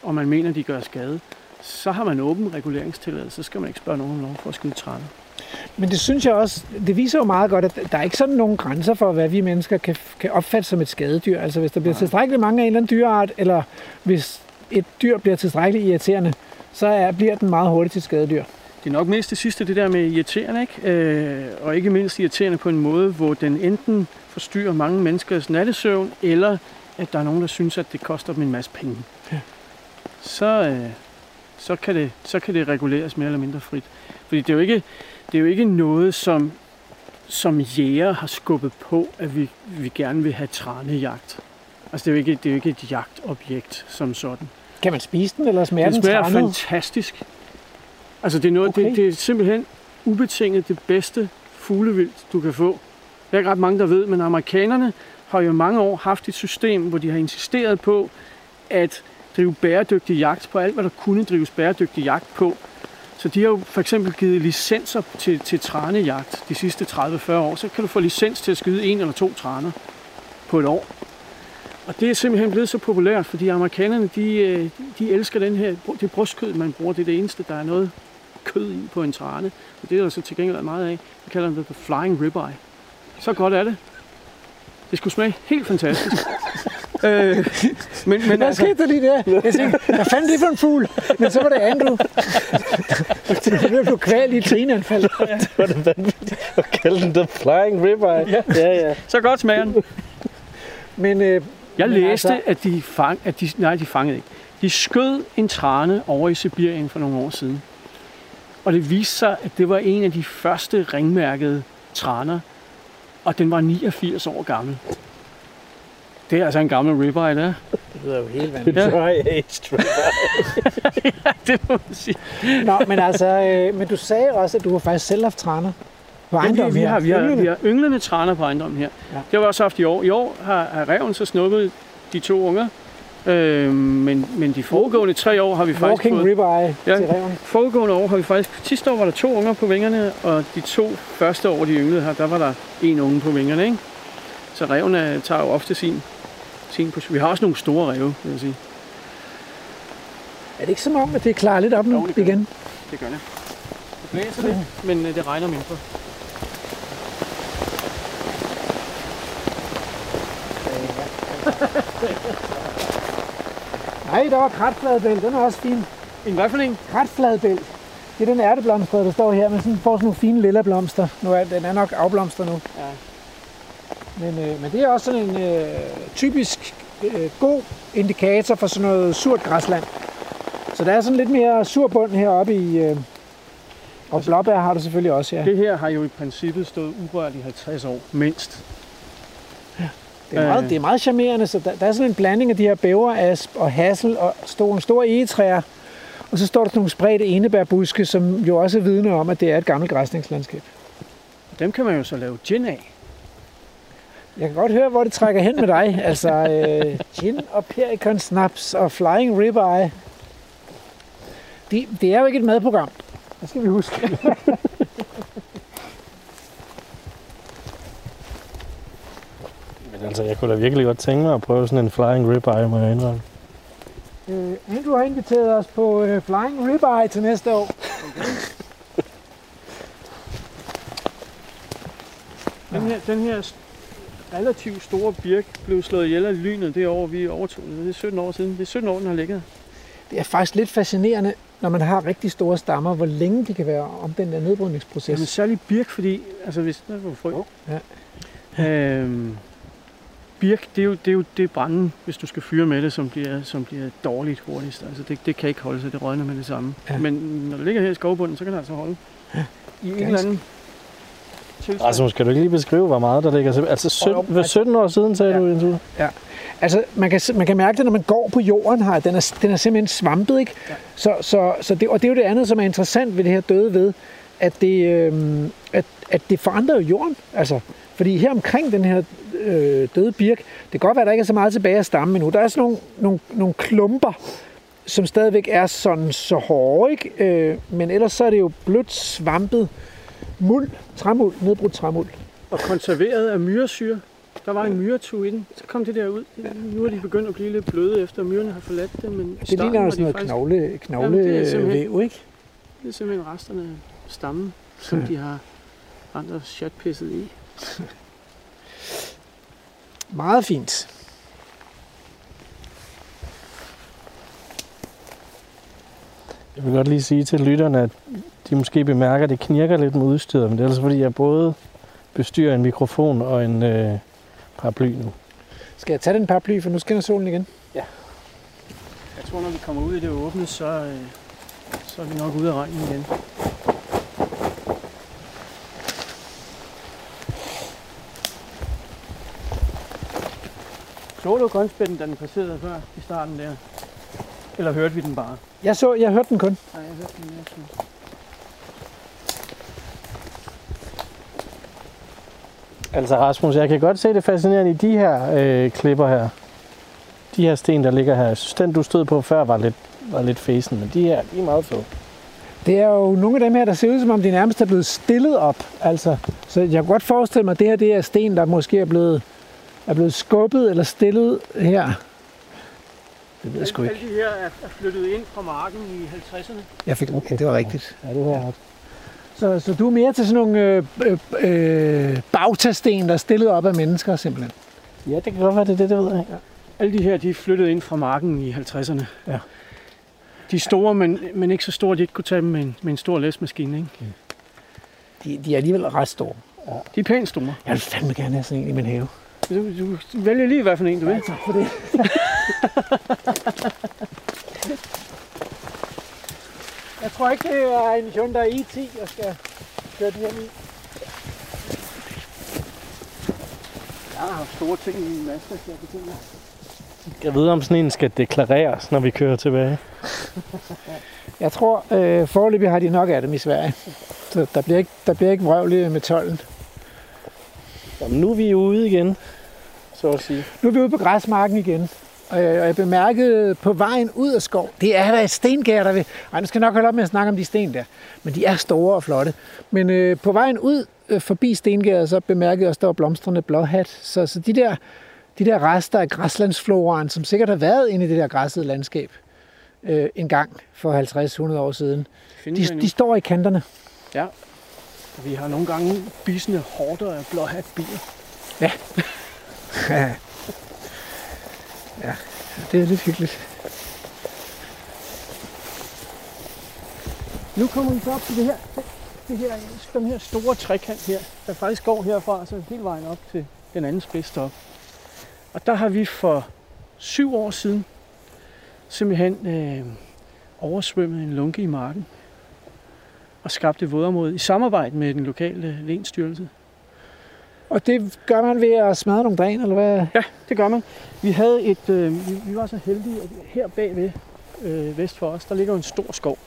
og man mener, de gør skade, så har man åben reguleringstilladelse. Så skal man ikke spørge nogen om lov for at skyde træner. Men det synes jeg også, det viser jo meget godt, at der er ikke sådan nogen grænser for, hvad vi mennesker kan, kan opfatte som et skadedyr. Altså hvis der bliver tilstrækkeligt mange af en eller anden dyreart, eller hvis et dyr bliver tilstrækkeligt irriterende, så er, bliver den meget hurtigt til skadedyr. Det er nok mest det sidste, det der med irriterende, ikke? Øh, og ikke mindst irriterende på en måde, hvor den enten forstyrrer mange menneskers nattesøvn, eller at der er nogen, der synes, at det koster dem en masse penge. Ja. Så, øh, så, kan det, så kan det reguleres mere eller mindre frit. Fordi det er jo ikke, det er jo ikke noget, som, som jæger har skubbet på, at vi, vi gerne vil have trænejagt. Altså det er jo ikke, det er jo ikke et jagtobjekt som sådan. Kan man spise den, eller smager Den den, smager fantastisk. Altså det er, noget, Okay. det, det er simpelthen ubetinget det bedste fuglevildt, du kan få. Der er ikke ret mange, der ved, men amerikanerne har jo mange år haft et system, hvor de har insisteret på at drive bæredygtig jagt på alt, hvad der kunne drives bæredygtig jagt på. Så de har jo for eksempel givet licenser til, til trænejagt de sidste 30-40 år. Så kan du få licens til at skyde en eller to træner på et år. Og det er simpelthen blevet så populært, fordi amerikanerne, de, øh, de elsker den her, det brystkød, man bruger. Det er det eneste, der er noget kød i på en trane. Og det er der så til gengæld meget af. Vi kalder det the flying ribeye. Så godt er det. Det skulle smage helt fantastisk. øh, men, men Hvad altså, skete der lige der? Jeg tænkte, hvad fanden det for en fugl? Men så var det Andrew. Det blev kvalt i et trinanfald. Det var det vanvittigt at kalde den The Flying Ribeye. Ja. ja, ja. så godt smager den. Men øh, Jeg Men læste, altså- at de fang, at de, nej, de fangede ikke. De skød en trane over i Sibirien for nogle år siden. Og det viste sig, at det var en af de første ringmærkede traner, og den var 89 år gammel. Det er altså en gammel ribeye, der. det lyder jo helt vanvittigt. The Dry Aged Ribeye. det må man sige. Nå, men altså, øh, men du sagde også, at du har faktisk selv haft træner på Ja, vi, ejendommen vi, har, vi, har, vi har ynglende traner på ejendommen her. Ja. Ja. Det har vi også haft i år. I år har, har reven så snuppet de to unger. Øh, men, men de foregående tre år har vi faktisk Walking fået... ribeye Ja. til reven. Foregående år har vi faktisk... Sidste år var der to unger på vingerne, og de to første år, de ynglede her, der var der en unge på vingerne, ikke? Så reven er, tager jo ofte sin, sin position. Vi har også nogle store ræve, vil jeg sige. Er det ikke som om, at det klarer lidt op nu Jo, det gør igen? Det gør det. Det blæser lidt, men øh, det regner mindre. Nej, der var kratfladbæl. Den er også fin. En hvad for en? Kratfladbæl. Det er den ærteblomster, der står her, med sådan, får sådan nogle fine lilla blomster. Nu er, den er nok afblomster nu. Ja. Men, øh, men det er også sådan en øh, typisk øh, god indikator for sådan noget surt græsland. Så der er sådan lidt mere sur bund heroppe i... Øh, og blåbær har du selvfølgelig også, ja. Det her har jo i princippet stået urørt i 50 år, mindst. Det er meget, Øh. det er meget charmerende, så der, der er sådan en blanding af de her bæverasp og hassel og store, store egetræer. Og så står der sådan nogle spredte enebærbuske, som jo også er vidne om, at det er et gammelt græsningslandskab. Dem kan man jo så lave gin af. Jeg kan godt høre, hvor det trækker hen med dig. Altså øh, gin og perikon snaps og flying ribeye. Det, det er jo ikke et madprogram. Det skal vi huske. Men altså, jeg kunne da virkelig godt tænke mig at prøve sådan en flying ribeye, må jeg indrømme. Øh, Andrew har inviteret os på øh, flying ribeye til næste år. Den her, den her relativt store birk blev slået ihjel af lynet det år, vi overtog det. Det er 17 år siden. Det er 17 år, den har ligget. Det er faktisk lidt fascinerende, når man har rigtig store stammer, hvor længe de kan være om den der nedbrydningsproces. Jamen særlig birk, fordi... Altså hvis... Der var frø. Ja. Øhm, birk, det er jo, det er jo det brænde, hvis du skal fyre med det, som bliver, som bliver dårligt hurtigst. Altså det, det kan ikke holde sig, det rådner med det samme. Ja. Men når det ligger her i skovbunden, så kan det altså holde. Ja. I en eller anden tilstand. Rasmus, kan du ikke lige beskrive, hvor meget der ligger? til- Altså, Hold op, 17, hvad, 17 år siden, sagde Ja. du, Jens Ule? Altså, man kan, man kan mærke det, når man går på jorden her. Den er, den er simpelthen svampet, ikke? Ja. Så, så, så det, og det er jo det andet, som er interessant ved det her døde ved, at det, øh, at, at det forandrer jo jorden. Altså, fordi her omkring den her øh, døde birk, det kan godt være, at der ikke er så meget tilbage af stammen endnu. Der er sådan nogle, nogle, nogle klumper, som stadigvæk er sådan så hårde, ikke? Øh, men ellers så er det jo blødt svampet muld, træmuld, nedbrudt træmuld. Og konserveret af myresyre. Der var en myretue i den. Så kom det der ud. Nu er de begyndt at blive lidt bløde, efter myrerne har forladt det. Men Det ligner jo de sådan noget faktisk- knogle, knoglevæv, ikke? Det er simpelthen resterne af stammen, som Ja. de har andre chatpisset i. Meget fint. Jeg vil godt lige sige til lytterne, at de måske bemærker, at det knirker lidt med udstyret, men det er altså fordi, jeg både bestyrer en mikrofon og en øh, paraply nu. Skal jeg tage den paraply, for nu skinner solen igen? Jeg tror, når vi kommer ud i det åbne, så, øh, så er vi nok ude af regnen igen. Så du grønspætten, da den passerede før i starten der? Eller hørte vi den bare? Jeg så, jeg hørte den kun. Nej, jeg hørte den mere. Altså Rasmus, jeg kan godt se det fascinerende i de her øh, klipper her. De her sten, der ligger her. Jeg synes, den du stod på før var lidt, var lidt fesen, men de her, de er meget fede. Det er jo nogle af dem her, der ser ud som om de nærmest er blevet stillet op. Altså, så jeg kan godt forestille mig, at det her det er sten, der måske er blevet, er blevet skubbet eller stillet her. Det ved jeg sgu Alle ikke. de her er flyttet ind fra marken i 50'erne. Jeg fik, okay, det var rigtigt. Ja, det her. Så, så du er mere til sådan nogle øh, øh, øh, bagtasten, der er stillet op af mennesker simpelthen. Ja, det kan godt være, det er det, det ved jeg ikke. Alle de her, de er flyttet ind fra marken i 50'erne. Ja. De er store, men, men ikke så store, at de ikke kunne tage dem med en, med en stor læsmaskine. Ikke? De, de er alligevel ret store. De er pænt store. Jeg vil fandme gerne have sådan en i min have. Du, du vælger lige, hvad for en du vil. tak for det. jeg tror ikke, det er en Hyundai i10, jeg skal køre den hjem i. Jeg har haft store ting i min maske, jeg kan dig. Jeg ved, om sådan en skal deklareres, når vi kører tilbage. Jeg tror, øh, foreløbig har de nok af dem i Sverige. Så der bliver ikke, der bliver ikke vrøvl med tolden. Jamen, nu er vi ude igen, så at sige. Nu er vi ude på græsmarken igen. Og jeg, og jeg bemærkede på vejen ud af skov, det er der et stengær, der vil... Ej, nu skal jeg nok holde op med at snakke om de sten der. Men de er store og flotte. Men øh, på vejen ud øh, forbi stengæret, så bemærkede jeg også, der var blomstrende blåhat. Så, så de, der, de der rester af græslandsfloraen, som sikkert har været inde i det der græssede landskab øh, en gang for 50-100 år siden, de, de, står i kanterne. Vi har nogle gange bisende hårder af blåhat bier. Ja ja, det er lidt hyggeligt. Nu kommer vi så op til det her, det her, den her store trekant her, der faktisk går herfra, så hele vejen op til den anden spids spidsstop. Og der har vi for syv år siden simpelthen øh, oversvømmet en lunke i marken og skabte vådområde i samarbejde med den lokale øh, lensstyrelse. Og det gør man ved at smadre nogle dræn, eller hvad? Ja, det gør man. Vi havde et, øh, vi, vi var så heldige, at her bagved øh, vest for os, der ligger jo en stor skov.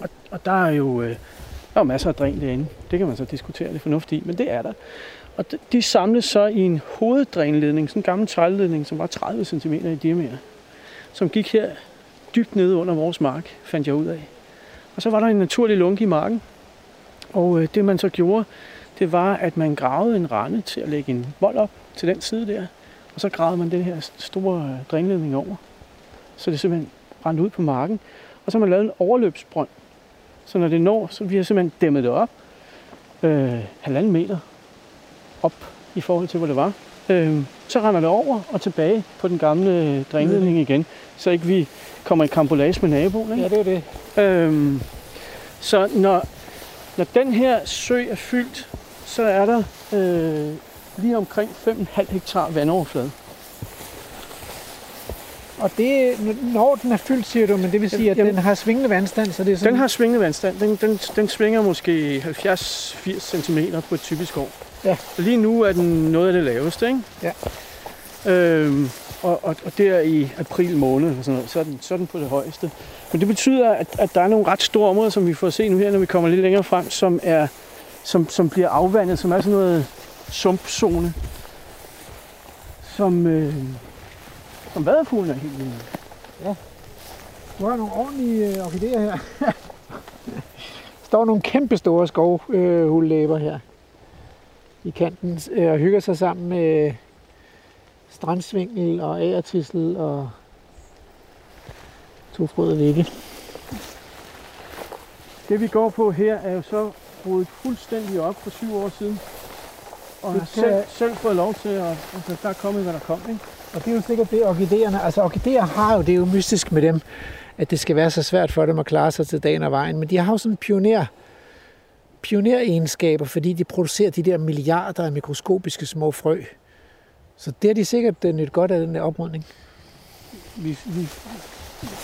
Og, og der er jo øh, der er masser af dræn derinde. Det kan man så diskutere det fornuftigt i, men det er der. Og de, samles så i en hoveddrænledning, sådan en gammel tejledning, som var 30 cm i diameter, som gik her dybt nede under vores mark, fandt jeg ud af. Og så var der en naturlig lunke i marken, og øh, det man så gjorde, det var, at man gravede en rande til at lægge en vold op til den side der, og så gravede man den her store øh, drænledning over. Så det simpelthen rendte ud på marken, og så har man lavet en overløbsbrønd. Så når det når, så vi har simpelthen dæmmet det op, øh, halvanden meter op i forhold til, hvor det var. Øh, så render det over og tilbage på den gamle øh, drænledning igen, så ikke vi kommer i kampolage med naboen. Ikke? Ja, det er det. Øhm, så når, når den her sø er fyldt, så er der øh, lige omkring 5,5 hektar vandoverflade. Og det, når den er fyldt, siger du, men det vil sige, at Jamen- den har svingende vandstand, så det er sådan... Den har svingende vandstand. Den, den, den svinger måske 70-80 cm på et typisk år. Ja. Lige nu er den noget af det laveste, ikke? Ja. Øhm, og, og, og der i april måned, og sådan noget, så, er den, så er den på det højeste. Men det betyder, at, at der er nogle ret store områder, som vi får se nu her, når vi kommer lidt længere frem, som, er, som, som bliver afvandet, som er sådan noget sumpzone, som, øh, som vadefuglen er helt vilde med. Du har nogle ordentlige øh, orkideer her. står nogle kæmpe store skovhullæber her i kanten øh, og hygger sig sammen med strandsvingel og agertissel og tofrøde vægge. Det vi går på her er jo så rodet fuldstændig op for syv år siden. Og Det har selv, selv fået lov til at... Altså, der er kommet, hvad der kom, ikke? Og det er jo sikkert det, orkideerne, altså orkideer har jo, det er jo mystisk med dem, at det skal være så svært for dem at klare sig til dagen og vejen, men de har jo sådan pioner, pioneregenskaber, fordi de producerer de der milliarder af mikroskopiske små frø. Så det har de sikkert øh, nyt godt af den der oprydning. Vi, vi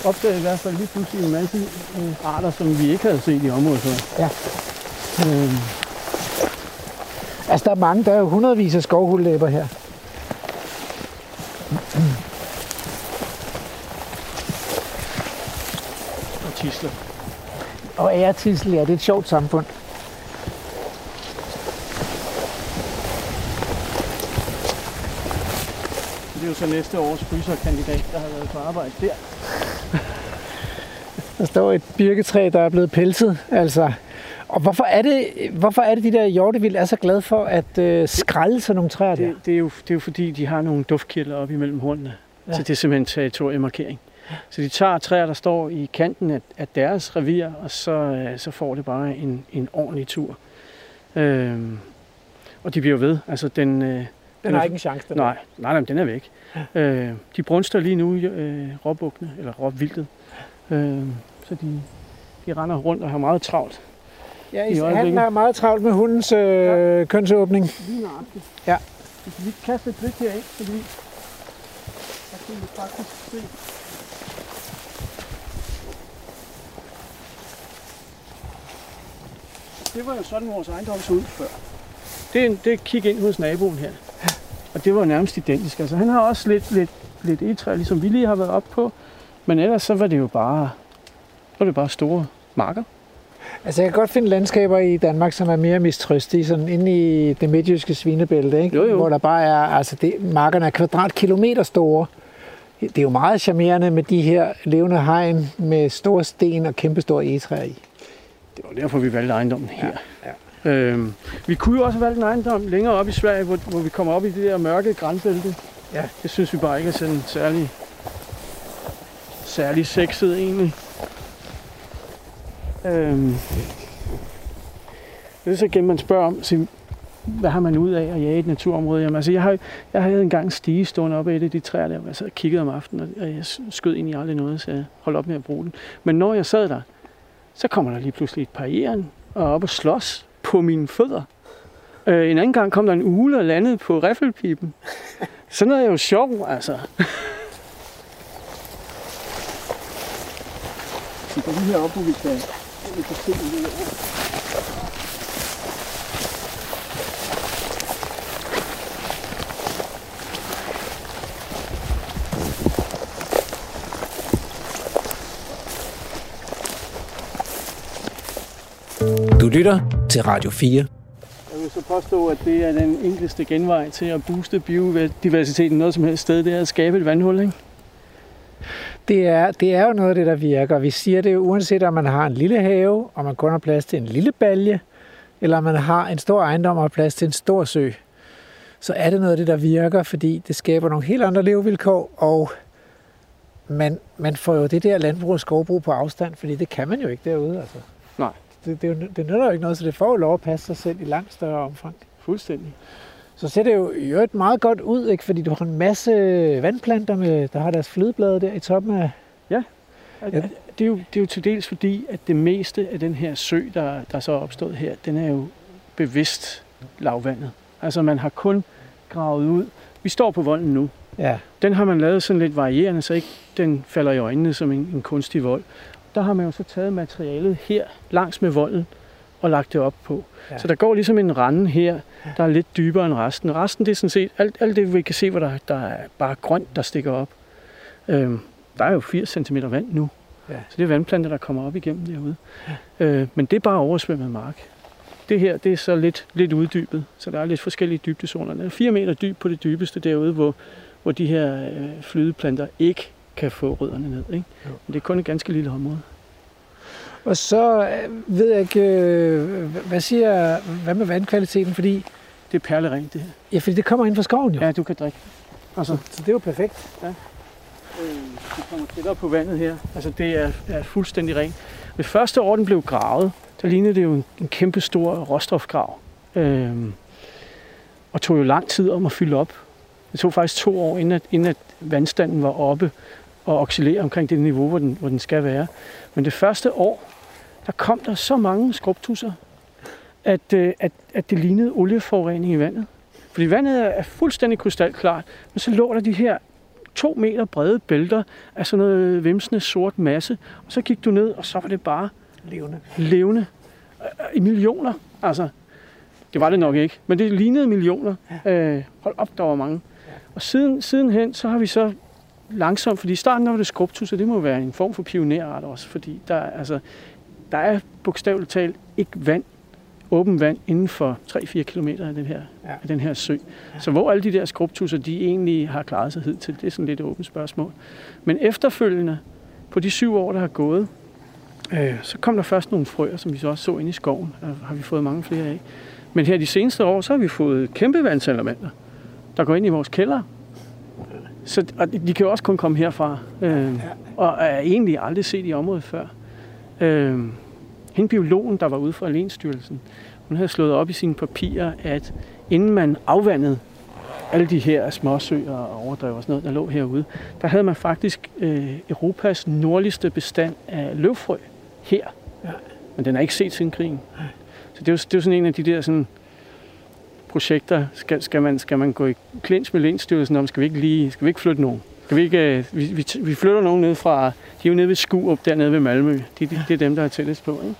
opdagede i hvert fald lige pludselig en masse øh, arter, som vi ikke havde set i området før. Ja. Øh, Altså der er mange, der er jo hundredvis af skovhullæber her. og tisler. Og æretissel, ja, det er et sjovt samfund. Det er jo så næste års fryserkandidat, der har været på arbejde der. Der står et birketræ, der er blevet pelset. Altså. Og hvorfor er det, hvorfor er det de der hjortevild er så glade for at øh, skralde sådan nogle træer der? Det, det, er jo, det er jo fordi, de har nogle duftkilder op imellem hornene. Ja. Ja. Så det er simpelthen territoriemarkering. Så de tager træer, der står i kanten af, af deres revir, og så, øh, så får det bare en, en ordentlig tur. Øhm, og de bliver ved. Altså, den, øh, Den har ikke en chance. Den nej, nej, nej, den er væk. Øh, de brunster lige nu, øh, råbukkene, eller råvildet. Øh, så de, de render rundt og har meget travlt. Ja, i i, han er meget travlt med hundens øh, ja. kønsåbning. Lige. Ja. Vi kan lige kaste et blik herind, fordi der kan vi faktisk se. Det var jo sådan, vores ejendom så ud før. Det er, en- det er kig ind hos naboen her. Og det var nærmest identisk. Altså, han har også lidt, lidt, lidt egetræ, ligesom vi lige har været op på. Men ellers så var det jo bare, var det bare store marker. Altså, jeg kan godt finde landskaber i Danmark, som er mere mistrøstige, sådan inde i det midtjyske svinebælte, ikke? Jo, jo. hvor der bare er, altså det, markerne er kvadratkilometer store. Det er jo meget charmerende med de her levende hegn med store sten og kæmpestore egetræer i. Det var derfor, vi valgte ejendommen her. Ja, Øhm, vi kunne jo også have valgt en ejendom længere op i Sverige, hvor, hvor vi kommer op i det der mørke grænbælte. Ja. Det synes vi bare ikke er sådan særlig, særlig sexet egentlig. Øhm, det er så igen, man spørger om, sig, hvad har man ud af at jage et naturområde? Jamen, altså, jeg, har, jeg havde engang en stige stående op af et af de træer der, hvor jeg sad og kiggede om aftenen, og jeg skød ind i aldrig noget, så jeg holdt op med at bruge den. Men når jeg sad der, Så kommer der lige pludselig et par jern og op og slås på mine fødder. Øh, en anden gang kom der en ule og landede på riffelpipen. Sådan noget er jo sjov, altså. Så går lige heroppe, hvor vi kan, vi kan se det her. Du lytter til Radio 4. Jeg vil så påstå, at det er den enkleste genvej til at booste biodiversiteten noget som helst sted, det er at skabe et vandhul, ikke? Det er, det er jo noget af det, der virker. Vi siger det jo, uanset om man har en lille have, og man kun har plads til en lille balje, eller man har en stor ejendom og har plads til en stor sø, så er det noget af det, der virker, fordi det skaber nogle helt andre levevilkår, og man, man får jo det der landbrug og skovbrug på afstand, fordi det kan man jo ikke derude. Altså. Nej. Det, det, er jo- det nytter jo ikke noget, så det får jo lov at passe sig selv i langt større omfang. Fuldstændig. Så ser det jo i øvrigt meget godt ud, ikke? fordi du har en masse vandplanter, med, der har deres flødeblade der i toppen af... At, Ja. at, det, er jo, det er jo til dels fordi, at det meste af den her sø, der, der så er opstået her, den er jo bevidst lavvandet. Altså man har kun gravet ud. Vi står på volden nu. Ja, Den har man lavet sådan lidt varierende, så ikke den falder i øjnene som en, en kunstig vold. Der har man jo så taget materialet her langs med volden og lagt det op på. Ja. Ja. Så der går ligesom en rande her, der er lidt dybere end resten. Resten det er sådan set alt, alt det, vi kan se, hvor der, der er bare grønt, der stikker op. Øhm, der er jo 80 cm vand nu, Ja. så det er vandplanter, der kommer op igennem derude. Øh, men det er bare oversvømmet mark. Det her, det er så lidt, lidt uddybet, så der er lidt forskellige dybdezoner. Den er 4 meter dyb på det dybeste derude, hvor, hvor de her øh, flydeplanter ikke kan få rødderne ned. Ikke? Jo. Men det er kun et ganske lille område. Og så øh, ved jeg ikke, øh, hvad siger, hvad med vandkvaliteten, fordi, Det er perlerent, det her. ja, fordi det kommer ind fra skoven jo. Ja, du kan drikke. Altså, Så det er jo perfekt. øh, du kommer tættere på vandet her. Altså, det er, er fuldstændig rent. Det første år, den blev gravet, der lignede det jo en, en kæmpe stor råstofgrav. Øh, og tog jo lang tid om at fylde op. Det tog faktisk to år, inden at, inden at vandstanden var oppe og oscillere omkring det niveau, hvor den, hvor den skal være. Men det første år, der kom der så mange skrubtusser, at, øh, at, at det lignede olieforurening i vandet. Fordi vandet er- fuldstændig krystalklart, men så lå der de her to meter brede bælter af sådan noget vimsende sort masse, og så gik du ned, og så var det bare Levende. levende øh, i millioner. Altså, det var det nok ikke, men det lignede millioner. Øh, hold op, der var mange. Og siden, sidenhen, så har vi så langsomt, fordi i starten var det skrubtus, og det må være en form for pionerart også, fordi der, er- altså, der er bogstaveligt talt ikke vand, åben vand inden for 3-4 km af den her, Ja. ja. af den her sø. Så hvor alle de der skrubtusser, de egentlig har klaret sig hidtil, det er sådan lidt et åbent spørgsmål. Men efterfølgende, på de syv år, der har gået, øh, så kom der først nogle frøer, som vi så også så inde i skoven, og har vi fået mange flere af. Men her de seneste år, så har vi fået kæmpe vandselementer, der går ind i vores kælder. Så, og de kan jo også kun komme herfra, øh, og er egentlig aldrig set i området før. Øh, hende biologen, der var ude fra Lænsstyrelsen, hun havde slået op i sine papirer, at inden man afvandede alle de her småsøer og overdrev og sådan noget, der lå herude, der havde man faktisk øh, Europas nordligste bestand af løvfrø her. Ja. Men den er ikke set siden krigen. Så det er, jo, det er jo sådan en af de der sådan, projekter, skal, skal, man, skal man gå i klins med Lænsstyrelsen om, skal vi ikke lige, skal vi ikke flytte nogen? Kan vi, ikke, øh, vi, vi, vi flytter nogen ned fra, de er jo nede ved Skurup, dernede ved Malmø. Det, det, det er dem, der er tættest på. Ikke?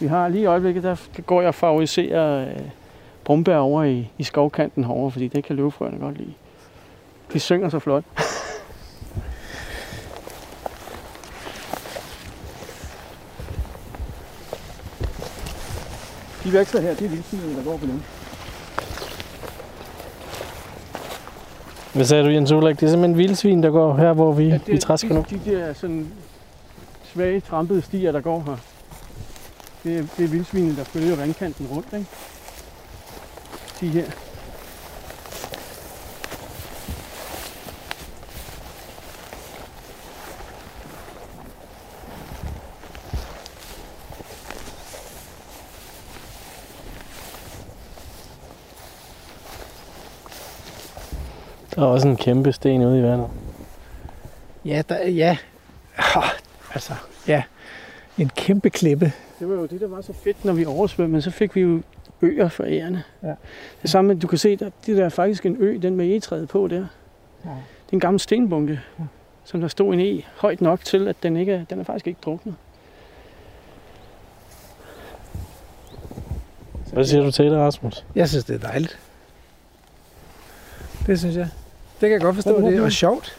Vi har lige i øjeblikket, der går jeg og favoriserer øh, brumbær over i, i skovkanten herovre, fordi det kan løvefrøerne godt lide. De synger så flot. De vækster her, det er vildsvinene, der går på dem. Hvad sagde du, Jens Ulrik? Det er simpelthen vildsvin, der går her, hvor vi, ja, vi træsker nu. de, de der sådan svage, trampede stier, der går her. Det er, det er vildsvinene, der følger vandkanten rundt, ikke? De her. Der er også en kæmpe sten ude i vandet. Ja, der, ja. Ah, altså, ja. En kæmpe klippe. Det var jo det, der var så fedt, når vi oversvømmede. Så fik vi jo øer for ærerne. Ja. Det samme, du kan se, der, det der er faktisk en ø, den med egetræet på der. Ja. Det er en gammel stenbunke, Ja. som der stod en e højt nok til, at den, ikke er, den er faktisk ikke druknet. Hvad siger du til det, Rasmus? Jeg synes, det er dejligt. Det synes jeg. Det kan jeg godt forstå, det er sjovt.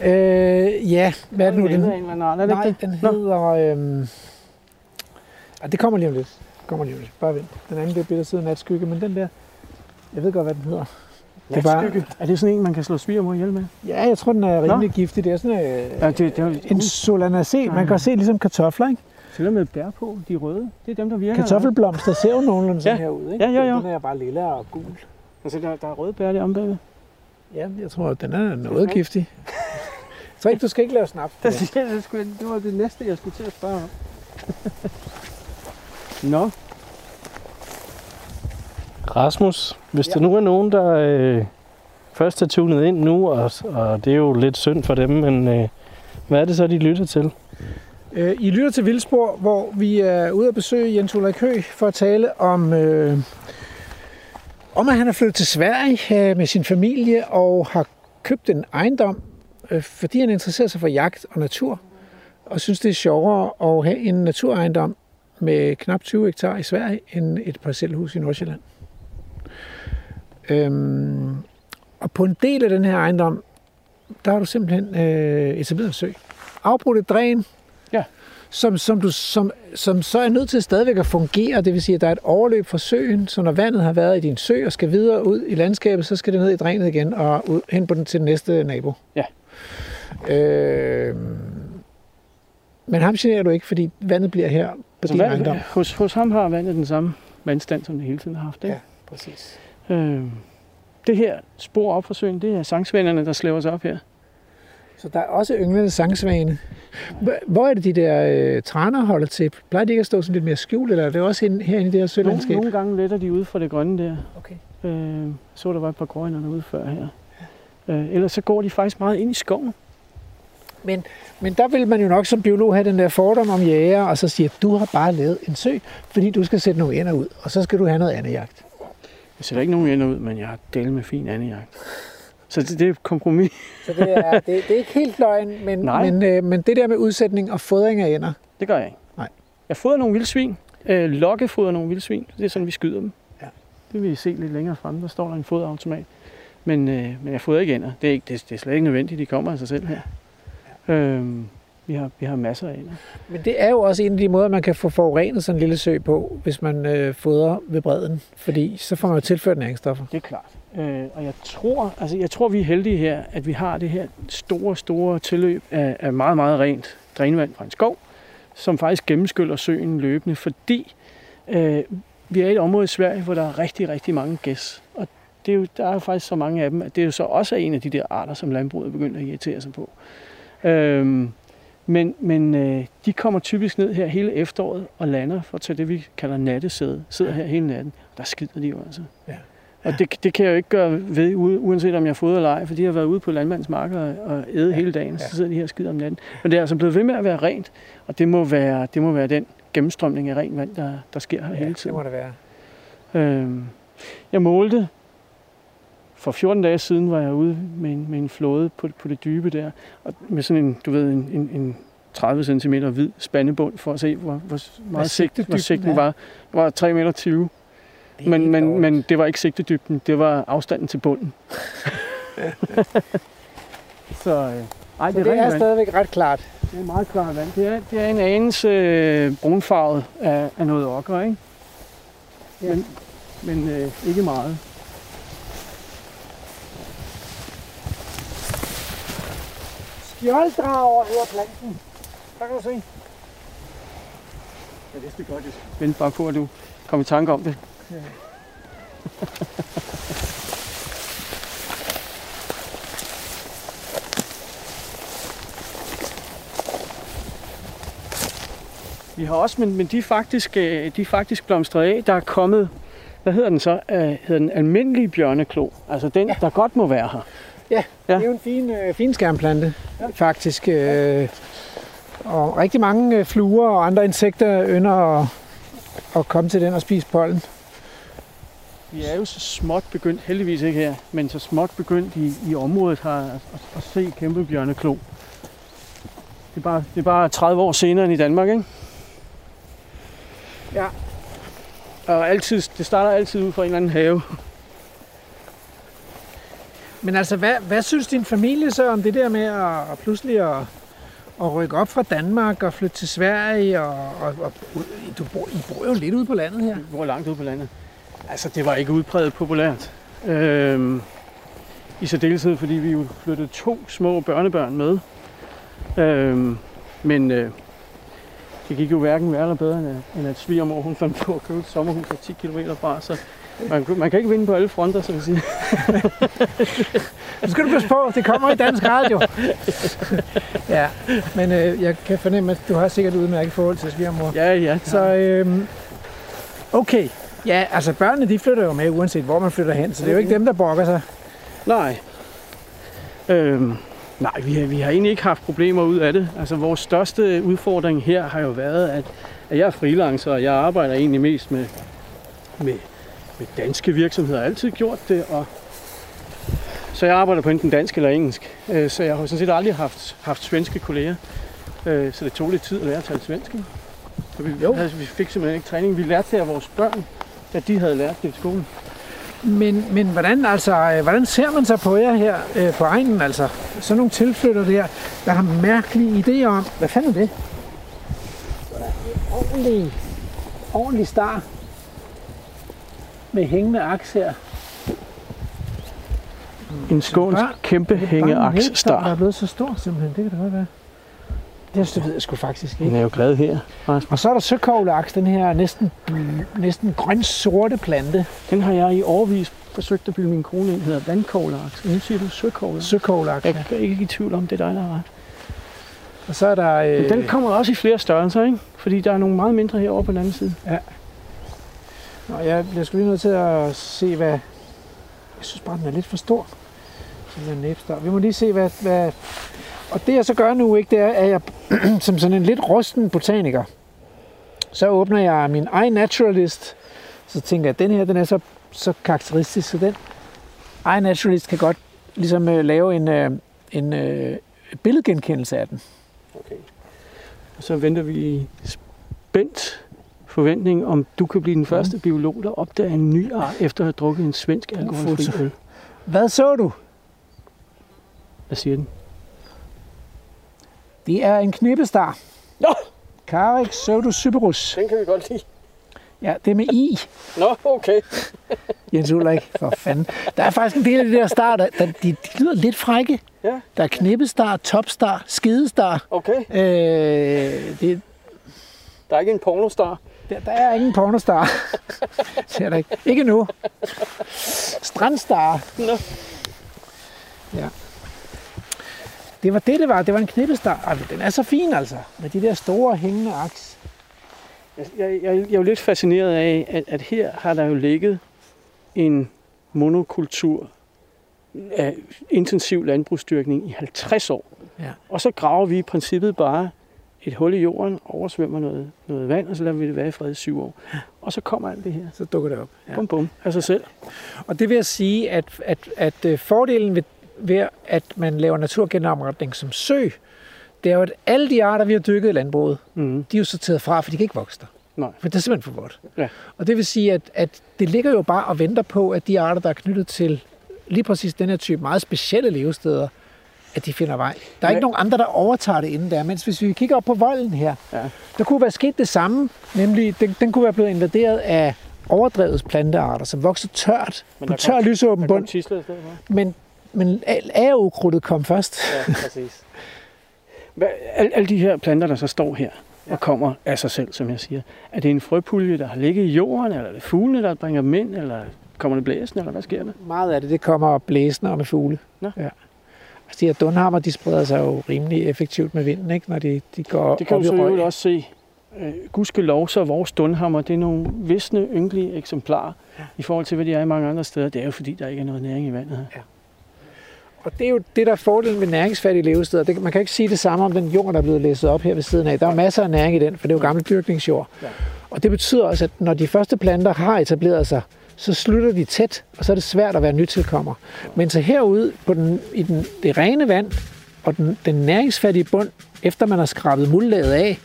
Øh, ja, hvad er det nu? Den Den, hedder er nej, ikke det? den Nå. hedder... Øhm, ah, det kommer lige om lidt. Det kommer lige om lidt. Bare vent. Den anden, det er siden natskygge, men den der... Jeg ved godt, hvad den hedder. Det er bare-. Er det sådan en, man kan slå svigermor ihjel med? Ja, jeg tror, den er rimelig giftig. Det er sådan øh, Ja, det, det er en solanacé. Man kan se ligesom kartofler, ikke? til og med bær på, de røde. Det er dem, der virker. Kartoffelblomster ser jo nogenlunde sådan Ja. her ud, ikke? Ja, ja, ja. Den er bare lilla og gul. Altså, der, der er røde bær der om bagved. Ja, jeg tror, den er noget giftig. Tror ikke, du skal ikke lave snaps. det, det, skulle, det var det næste, jeg skulle til at spørge om. Nå, Rasmus, hvis ja. der nu er nogen, der øh, først er tunet ind nu, og, og det er jo lidt synd for dem, men øh, hvad er det så, de lytter til? Øh, I lytter til Vildspor, hvor vi er ude at besøge Jens Ulrik Høgh for at tale om, øh, om at han er flyttet til Sverige øh, med sin familie og har købt en ejendom, øh, fordi han interesserer sig for jagt og natur, og synes, det er sjovere at have en naturejendom med knap 20 hektar i Sverige, end et parcelhus i Nordsjælland. Øhm, og på en del af den her ejendom, der har du simpelthen øh, etableret en sø. Afbrudt et dræn, som, som, du, som, som så er nødt til stadigvæk at fungere. Det vil sige, at der er et overløb fra søen, så når vandet har været i din sø og skal videre ud i landskabet, så skal det ned i drænet igen og ud, hen på den til den næste nabo. Ja. Øh, men ham generer du ikke, fordi vandet bliver her på altså, din vand, ejendom. hos, hos ham har vandet den samme vandstand, som det hele tiden har haft. Ikke? Ja, præcis. Øh, det her spor op fra søen, det er sangsvenderne, der slæver sig op her. Så der er også ynglende sangsvane. Hvor- er det de der øh, træner holder til? Plejer de ikke at stå sådan lidt mere skjult, eller er det også herinde her i det her Nogle, sølandskab? nogle gange letter de ud fra det grønne der. Okay. Øh, så der var et par grønner derude før her. Øh, ellers så går de faktisk meget ind i skoven. Men der vil man jo nok som biolog have den der fordom om jæger, og så sige, at du har bare lavet en sø, fordi du skal sætte nogle ender ud, og så skal du have noget andet jagt. Jeg sætter ikke nogen ender ud, men jeg har delt med fin andejagt. Så det, det er kompromis. Så det er, det, det er ikke helt løgn, men, Nej. men, øh, men det der med udsætning og fodring af ender, Det gør jeg ikke. Nej. Jeg fodrer nogle vildsvin. Øh, lokkefoder nogle vildsvin. Det er sådan, vi skyder dem. Ja. Det vil I se lidt længere fremme. Der står der en foderautomat. Men, øh, men jeg fodrer ikke ender. Det er, ikke, det, det er slet ikke nødvendigt. De kommer af sig selv her. Øhm, vi, har, vi har masser af ender. men det er jo også en af de måder, man kan få forurenet sådan en lille sø på, hvis man øh, fodrer ved bredden, fordi så får man jo tilført næringsstoffer. Det er klart. Øh, og jeg tror, altså jeg tror, vi er heldige her, at vi har det her store, store tilløb af, af meget, meget rent drænvand fra en skov, som faktisk gennemskyller søen løbende, fordi øh, vi er i et område i Sverige, hvor der er rigtig, rigtig mange gæs. Og det er jo, der er faktisk så mange af dem, at det er jo så også en af de der arter, som landbruget begynder at irritere sig på. Øhm, men men øh, de kommer typisk ned her hele efteråret og lander for at tage det, vi kalder nattesæde. Sidder her hele natten. Der skider de jo altså. Ja. Og det, det kan jeg jo ikke gøre ved, uanset om jeg fodrer eller ej, for de har været ude på landmandens marker og- æde ja. hele dagen, så Ja. sidder de her skider om natten. Men det er altså blevet ved med at være rent, og det må være, det må være den gennemstrømning af rent vand, der, der sker her hele det tiden. må det være. Øhm, jeg målte for 14 dage siden var jeg ude med en, med en flåde på, på det dybe der, og med sådan en, du ved, en, en, en 30 cm hvid spandebund for at se, hvor, hvor meget sigt, hvor sigten var. Det var 3 meter 20, Det er men, men, dårligt. men det var ikke sigtedybden, det var afstanden til bunden. Så, øh, ej, Så det, det er, er stadigvæk ret klart. det er meget klart vand. Det er, det er en anelse øh, brunfarvet af, af noget okker, ikke? Ja. Men, men øh, ikke meget. Skjolddrager hedder planten. Der kan du se. Jeg vidste godt, jeg vente bare på, at du kom i tanke om det. Vi har også, men, men de, er faktisk, øh, de er faktisk blomstret af. Der er kommet, hvad hedder den så? Uh, hedder den almindelige bjørneklo. Altså den, ja. der godt må være her. Ja, Ja. det er jo en fin, øh, fin skærmplante, ja. faktisk. Øh, Og rigtig mange øh, fluer og andre insekter ynder at, at komme til den og spise pollen. Vi er jo så småt begyndt, heldigvis ikke her, men så småt begyndt i, i området her at, at, at se kæmpe bjørneklo. Det er, bare, det er bare 30 år senere end i Danmark, ikke? Ja. Og altid, det starter altid ud fra en eller anden have. Men altså, hvad, hvad synes din familie så om det der med at, at pludselig at, at rykke op fra Danmark og flytte til Sverige? Og, og, og du bor, I bor jo lidt ude på landet her. Vi bor langt ude på landet. Altså, det var ikke udpræget populært. Øhm, I særdeleshed, fordi vi jo flyttede to små børnebørn med. Øhm, men øh, det gik jo hverken værre eller bedre, end at, svigermor hun fandt på at købe et sommerhus af 10 km fra. Så man, man kan ikke vinde på alle fronter, så at sige. Nu skal du passe på, det kommer i dansk radio. ja, men øh, jeg kan fornemme, at du har sikkert et udmærket forhold til svigermor. Ja, ja. Så øhm, okay, ja, altså børnene de flytter jo med, uanset hvor man flytter hen, så det er jo ikke dem, der brokker sig. Nej. Øhm, nej, vi har, vi har egentlig ikke haft problemer ud af det. Altså, vores største udfordring her har jo været, at, at jeg er freelancer, og jeg arbejder egentlig mest med, med, med danske virksomheder. Jeg har altid gjort det, og så jeg arbejder på enten dansk eller engelsk. Øh, Så jeg har sådan set aldrig haft, haft svenske kolleger. Øh, Så det tog lidt tid at lære at tale svensk. Så vi, Jo. altså, vi fik simpelthen ikke træning. Vi lærte det af vores børn, at de havde lært det i skolen. Men, men hvordan, altså, øh, hvordan ser man så på jer her øh, på egnen? Altså, sådan nogle tilflytter der, der har mærkelige idéer om, hvad fanden er det? Ordentlig, ordentlig star med hængende aks her. En skånsk kæmpe Det er bare en mælkstar, der er blevet så stor simpelthen, det kan det godt være. Det, det ved jeg sgu faktisk Den ikke. er jo glad her. Og så er der søkoglaks, den her næsten, næsten grøn-sorte plante. Den har jeg i årvis forsøgt at bilde min kone ind, hedder vandkoglaks. Nu siger du søkoglaks. Søkoglaks, Jeg ja. er ikke i tvivl om, det er dig, der har ret. Og så er der... Øh, Men den kommer også i flere størrelser, ikke? Fordi der er nogle meget mindre herovre på den anden side. Nå, jeg bliver sgu lige nødt til at se, hvad... Jeg synes bare, den er lidt for stor. Sådan en næbstar. Vi må lige se, hvad... hvad... Og det jeg så gør nu, ikke, det er, at jeg som sådan en lidt rusten botaniker, så åbner jeg min iNaturalist. Så tænker jeg, at den her, den er så, så karakteristisk, så den iNaturalist kan godt ligesom øh, lave en, øh, en øh, billedgenkendelse af den. Okay. Og så venter vi spændt forventning, om du kan blive den første biolog, der opdager en ny art, efter at have drukket en svensk alkoholfri øl. Hvad så du? Hvad siger den? Det er en knippestar. Nå! Carex pseudocyperus. Den kan vi godt lide. Ja, det er med i. Nå, okay. Jens Ulrik, for fanden. Der er faktisk en del af det der star, der, der de, de lyder lidt frække. Ja. Der er knippestar, topstar, skedestar. Okay. Øh, det, Der er ikke en pornostar. der, der er ingen pornostar. Det er der ikke. Ikke nu. Strandstar. Nå. Ja. Det var det, det var. Det var en knippestar. Ej, den er så fin, altså. Med de der store hængende aks. Jeg, jeg, jeg, er jo lidt fascineret af, at, at her har der jo ligget en monokultur af intensiv landbrugsdyrkning i 50 år. Ja. Og så graver vi i princippet bare et hul i jorden, oversvømmer noget, noget vand, og så lader vi det være i fred i syv år. Og så kommer alt det her. Så dukker det op. Ja. Bum, bum, af sig selv. Og det vil jeg sige, at, at, at øh, fordelen ved, ved, at man laver naturgenopretning som sø, det er jo, at alle de arter, vi har dykket i landbruget, Mm. de er jo sorteret fra, for de kan ikke vokse der. Nej. For det er simpelthen for vådt. Ja. Og det vil sige, at, at det ligger jo bare og venter på, at de arter, der er knyttet til lige præcis den her type meget specielle levesteder, at de finder vej. Der er Men- ikke nogen andre, der overtager det inden der. Mens hvis vi kigger op på volden her, Ja. der kunne være sket det samme, nemlig den, den kunne være blevet invaderet af overdrevet plantearter, som vokser tørt på tør lysåben bund. Men, men agerkrudtet kom først. Ja, præcis. Hvad, alle, alle de her planter, der så står her og kommer af sig selv, som jeg siger, er det en frøpulje, der har ligget i jorden, eller er det fuglene, der bringer dem ind, eller kommer det blæsende, eller hvad sker der? Meget af det, det kommer blæsende og med fugle. Nå. Ja. Altså, de her dunhammer, de spreder sig jo rimelig effektivt med vinden, ikke? når de, de går Det kan op du så øvrigt også se. Øh, gudskelov, så er vores dunhammer, det er nogle visne, ynkelige eksemplarer, i forhold til, hvad de er i mange andre steder. Det er jo fordi, der ikke er noget næring i vandet her. Og det er jo det, der er fordelen ved næringsfattige levesteder. Det, man kan ikke sige det samme om den jord, der er blevet læsset op her ved siden af. Der er masser af næring i den, for det er jo gammel dyrkningsjord. Ja. Og det betyder også, at når de første planter har etableret sig, så slutter de tæt, og så er det svært at være nytilkommer. Men så herude på den, i den, det rene vand og den, den næringsfattige bund, efter man har skrabet muldlaget af,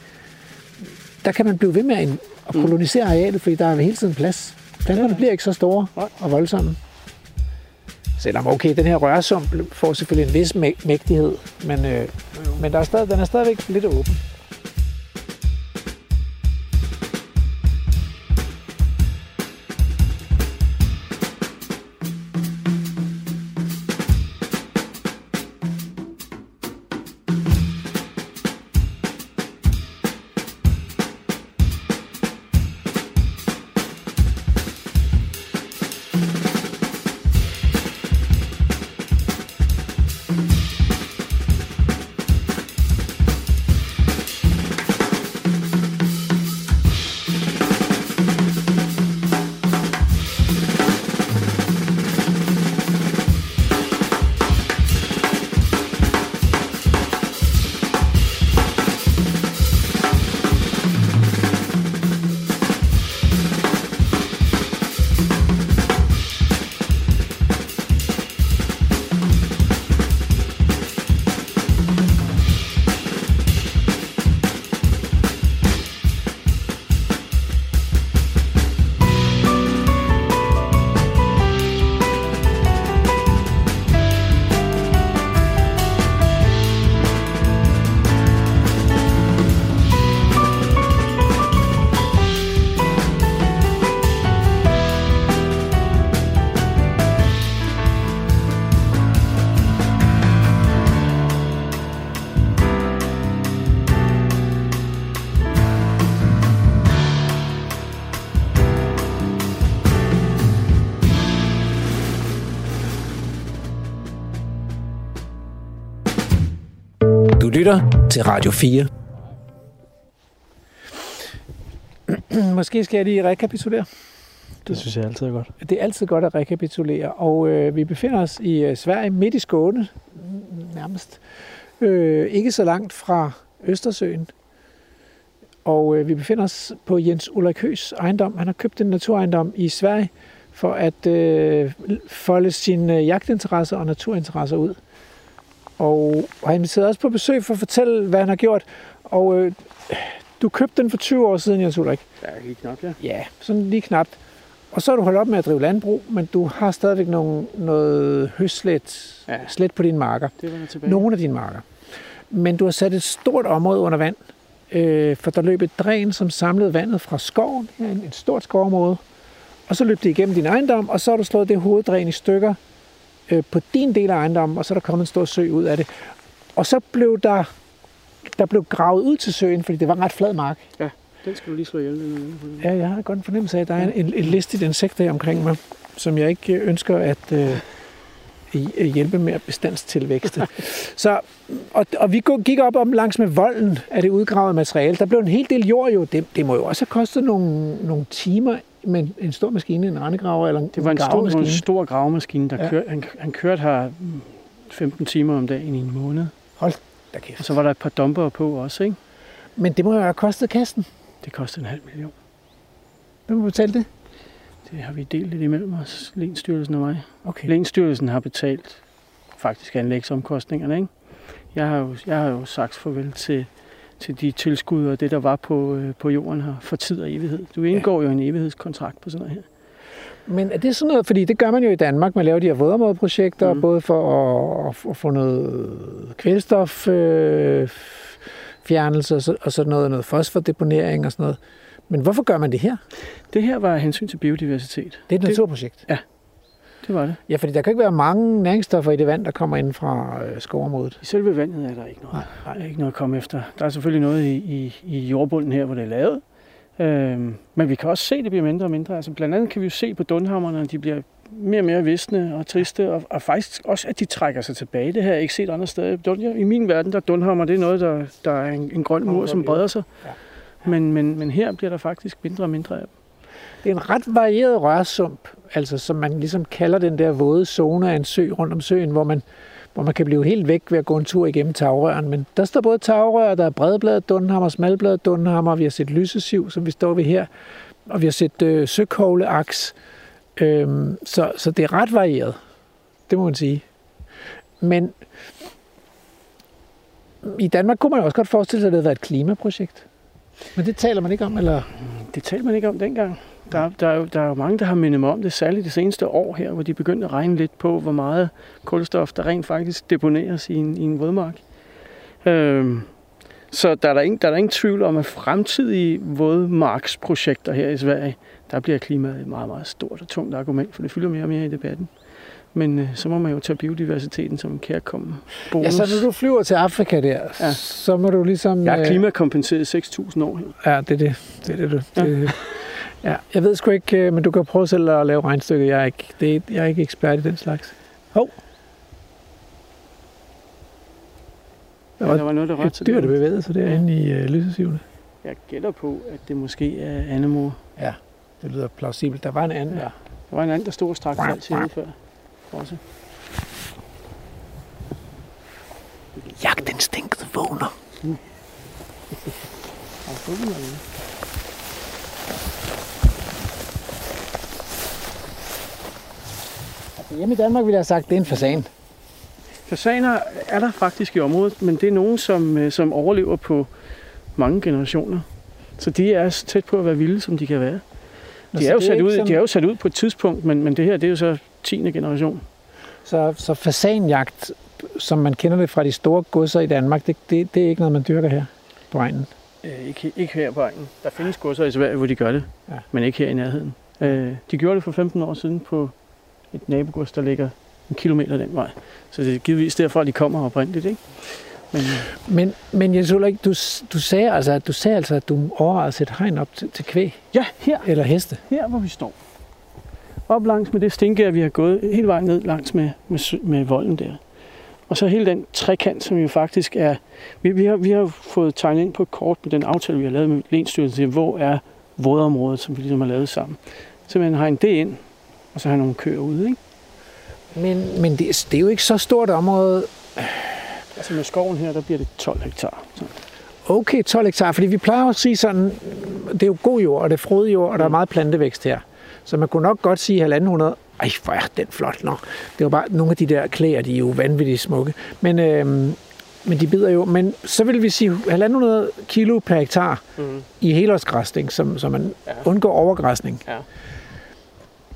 der kan man blive ved med at, at kolonisere arealet, fordi der er hele tiden plads. Planterne bliver ikke så store og voldsomme. Selvom, okay, den her rørsum får selvfølgelig en vis mægtighed, men, øh, men der er stadig, den er stadigvæk lidt åben. Til Radio 4. Måske skal jeg lige rekapitulere. Det synes jeg altid er godt. Det er altid godt at rekapitulere, og øh, vi befinder os i øh, Sverige, midt i Skåne, nærmest. Øh, ikke så langt fra Østersøen. Og øh, vi befinder os på Jens Ulrik Høs ejendom. Han har købt en naturejendom i Sverige for at øh, folde sine øh, jagtinteresser og naturinteresser ud. Og har inviteret os på besøg for at fortælle, hvad han har gjort. Og øh, du købte den for 20 år siden, Jens Ulrik. Ja, lige knap, ja. Ja, sådan lige knapt. Og så har du holdt op med at drive landbrug, men du har stadigvæk nogle, noget høslet ja. Slet på dine marker. Det var der tilbage. Nogle af dine marker. Men du har sat et stort område under vand, øh, for der løb et dræn, som samlede vandet fra skoven, en- et stort skovområde. Og så løb det igennem din ejendom, og så har du slået det hoveddræn i stykker øh, på din del af ejendommen, og så er der kommet en stor sø ud af det. Og så blev der, der blev gravet ud til søen, fordi det var en ret flad mark. Den skal du lige slå ihjel. Den. Ja, jeg har godt en fornemmelse af, at der er en, en listigt insekter omkring mig, som jeg ikke øh, ønsker at øh, øh, hjælpe med at bestandstilvækste. Så, og, og vi gik op om langs med volden af det udgravede materiale. Der blev en hel del jord jo. Det, det må jo også have kostet nogle, nogle timer med en, stor maskine, en rendegraver eller en Det var en stor, det var en gravemaskine. stor gravemaskine, der Ja. ja. kør, han, han kørte her mm, 15 timer om dagen i en måned. Da kæft. Og så var der et par dumper på også, ikke? Men det må jo have kostet kassen. Det kostede en halv million. Hvem må betale det? Det har vi delt lidt imellem os, Lensstyrelsen og mig. Okay. Lensstyrelsen har betalt faktisk anlægsomkostningerne, ikke? Jeg har jo, jeg har jo sagt farvel til, til de tilskud og det, der var på, øh, på jorden her for tid og evighed. Du indgår ja. jo en evighedskontrakt på sådan noget her. Men er det sådan noget, fordi det gør man jo i Danmark, man laver de her vådområdeprojekter, mm. Både for at, at få noget kvælstof øh, fjernelse og, så, og så noget, noget fosfordeponering og sådan noget. Men hvorfor gør man det her? Det her var hensyn til biodiversitet. Det er et Det- naturprojekt. Det var det. Ja, fordi der kan ikke være mange næringsstoffer i det vand, der kommer ind fra øh, skovområdet. I selve vandet er der ikke noget. Nej, Der er ikke noget at komme efter. Der er selvfølgelig noget i, i, i jordbunden her, hvor det er lavet. Øhm, men vi kan også se, at det bliver mindre og mindre. Altså blandt andet kan vi jo se på dunhammerne, at de bliver mere og mere visne og triste, og, og faktisk også, at de trækker sig tilbage. Det har jeg ikke set andre steder. I min verden, der er dunhammer, det er noget, der, der er en, en grøn mur, som breder sig. Ja. Men, men, men her bliver der faktisk mindre og mindre af dem. Det er en ret varieret rørsump, altså som man ligesom kalder den der våde zone af en sø rundt om søen, hvor man, hvor man kan blive helt væk ved at gå en tur igennem tagrøren. Men der står både tagrør, der er bredbladet dunhammer, smalbladet dunhammer, vi har set lysesiv, som vi står ved her, og vi har set øh, søkogleaks. Øhm, så, så det er ret varieret, det må man sige. Men i Danmark kunne man også godt forestille sig, at det havde været et klimaprojekt. Men det taler man ikke om, eller? Det talte man ikke om dengang. Der, der, er jo, der er jo mange, der har mindet mig om det, særligt det seneste år her, hvor de begyndte at regne lidt på, hvor meget kulstof, der rent faktisk deponeres i en, i en vådmark. Øhm, så der er, der, ingen, der er der ingen tvivl om, at fremtidige vådmarksprojekter her i Sverige, der bliver klimaet et meget, meget stort og tungt argument, for det fylder mere og mere i debatten. Men øh, så må man jo tage biodiversiteten som en kærkommen bonus. Ja, så når du flyver til Afrika der, ja. Så må du ligesom... Jeg er øh, klimakompenseret i 6.000 år her. Ja, det er det. Det er det. Det, ja, jeg ved sgu ikke, øh, men du kan prøve selv at lave regnstykker. Jeg er ikke, det er, jeg er ikke ekspert i den slags. Hov. Der Ja, var der var noget, der rørte et sig dyr, der bevægede sig derinde i øh, lysesivene. Jeg gætter på, at det måske er andemor. Det lyder plausibelt. Der var en anden Ja. der. Der var en anden, der stod og strak fald til før. Også. Jagtinstinktet vågner. Og fuglen er ude. Altså, hjemme i Danmark ville jeg have sagt, at det er en fasan. Fasaner er der faktisk i området, men det er nogen, som, øh, som overlever på mange generationer. Så de er tæt på at være vilde, som de kan være. De er, jo sat ud, sådan- de er jo sat ud på et tidspunkt, men, men det her det er jo så 10. generation. Så, så fasanjagt, som man kender det fra de store godser i Danmark, det, det, det er ikke noget, man dyrker her på egnen. Øh, ikke, ikke her på egnen. Der findes godser i Sverige, hvor de gør det, ja. men ikke her i nærheden. Øh, de gjorde det for 15 år siden på et nabogods, der ligger en kilometer den vej. Så det er givetvis derfra, de kommer oprindeligt. Ikke? Men Men, men Jens Ulrik, du, du, sagde altså, at du sagde altså, at du overvejede at sætte hegn op til, til kvæg ja, her, eller heste. her hvor vi står. Op langs med det stinkær, vi har gået hele vejen ned langs med, med, med volden der. Og så hele den trekant, som jo faktisk er... Vi, vi, har, vi har fået tegnet ind på et kort med den aftale, vi har lavet med Lensstyrelsen, til, hvor er vådområdet, som vi ligesom har lavet sammen. Så man har en det ind, og så har nogle køer ude, ikke? Men, men det, det er jo ikke så stort område. Altså med skoven her, der bliver det 12 hektar. Så. Okay, 12 hektar, fordi vi plejer at sige sådan, det er jo god jord, og det er frodig jord, og der er meget plantevækst her. Så man kunne nok godt sige 1.500. Ej, hvor er den flot nok. Det var bare nogle af de der klæder, de er jo vanvittigt smukke. Men, øhm, men de bider jo. Men så vil vi sige 1.500 kilo per hektar Mm. i helårsgræsning, som, så man Ja. undgår overgræsning. Ja.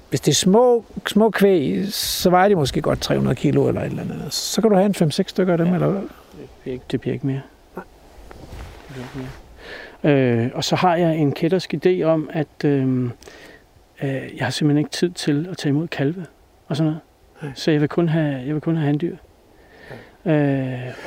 Hvis det er små, små kvæg, så vejer de måske godt 300 kilo eller et eller andet. Så kan du have en 5-6 stykker af dem, Ja. eller hvad? Det bliver ikke, mere. Det bliver ikke mere. Øh, og så har jeg en kættersk idé om, at øh, øh, jeg har simpelthen ikke tid til at tage imod kalve og sådan noget. Nej. Så jeg vil kun have, jeg vil kun have handdyr. Øh,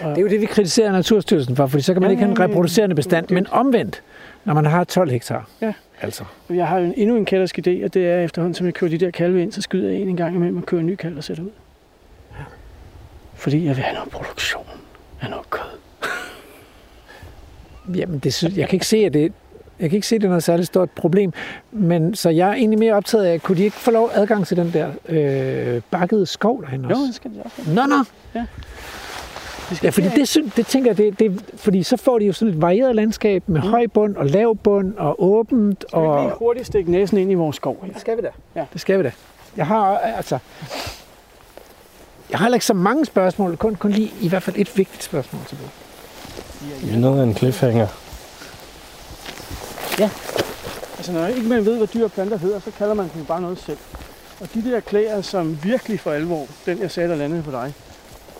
og, Det er jo det, vi kritiserer Naturstyrelsen for, fordi så kan man Ja, ikke have en ja, ja. reproducerende bestand. Det Men omvendt, når man har 12 hektar. Ja. Altså. jeg har jo en, endnu en kættersk idé, og det er efterhånden, som jeg kører de der kalve ind, så skyder jeg en en gang imellem og kører en ny kalv og sætter ud. Fordi jeg vil have noget produktion af noget kød. Jamen, det synes, jeg kan ikke se, at det, jeg kan ikke se, at det er noget særligt stort problem. Men så jeg er egentlig mere optaget af, kunne de ikke få lov adgang til den der øh, bakkede skov derhen Jo, også? det skal det også. Nå, nå. Skal Ja, fordi det, synes, det tænker jeg, det, det, fordi så får de jo sådan et varieret landskab med Mm. høj bund og lav bund og åbent. Skal vi ikke lige Og, hurtigt stikke næsen ind i vores skov her? det skal vi da. Ja. Det skal vi da. Jeg har altså... Jeg har heller ikke så mange spørgsmål, kun, kun lige i hvert fald et vigtigt spørgsmål tilbage. Det er noget af en cliffhanger. Altså når ikke man ved, hvad dyr og planter hedder, så kalder man dem bare noget selv. Og de der klæder, som virkelig for alvor, den jeg sagde, der landede på dig,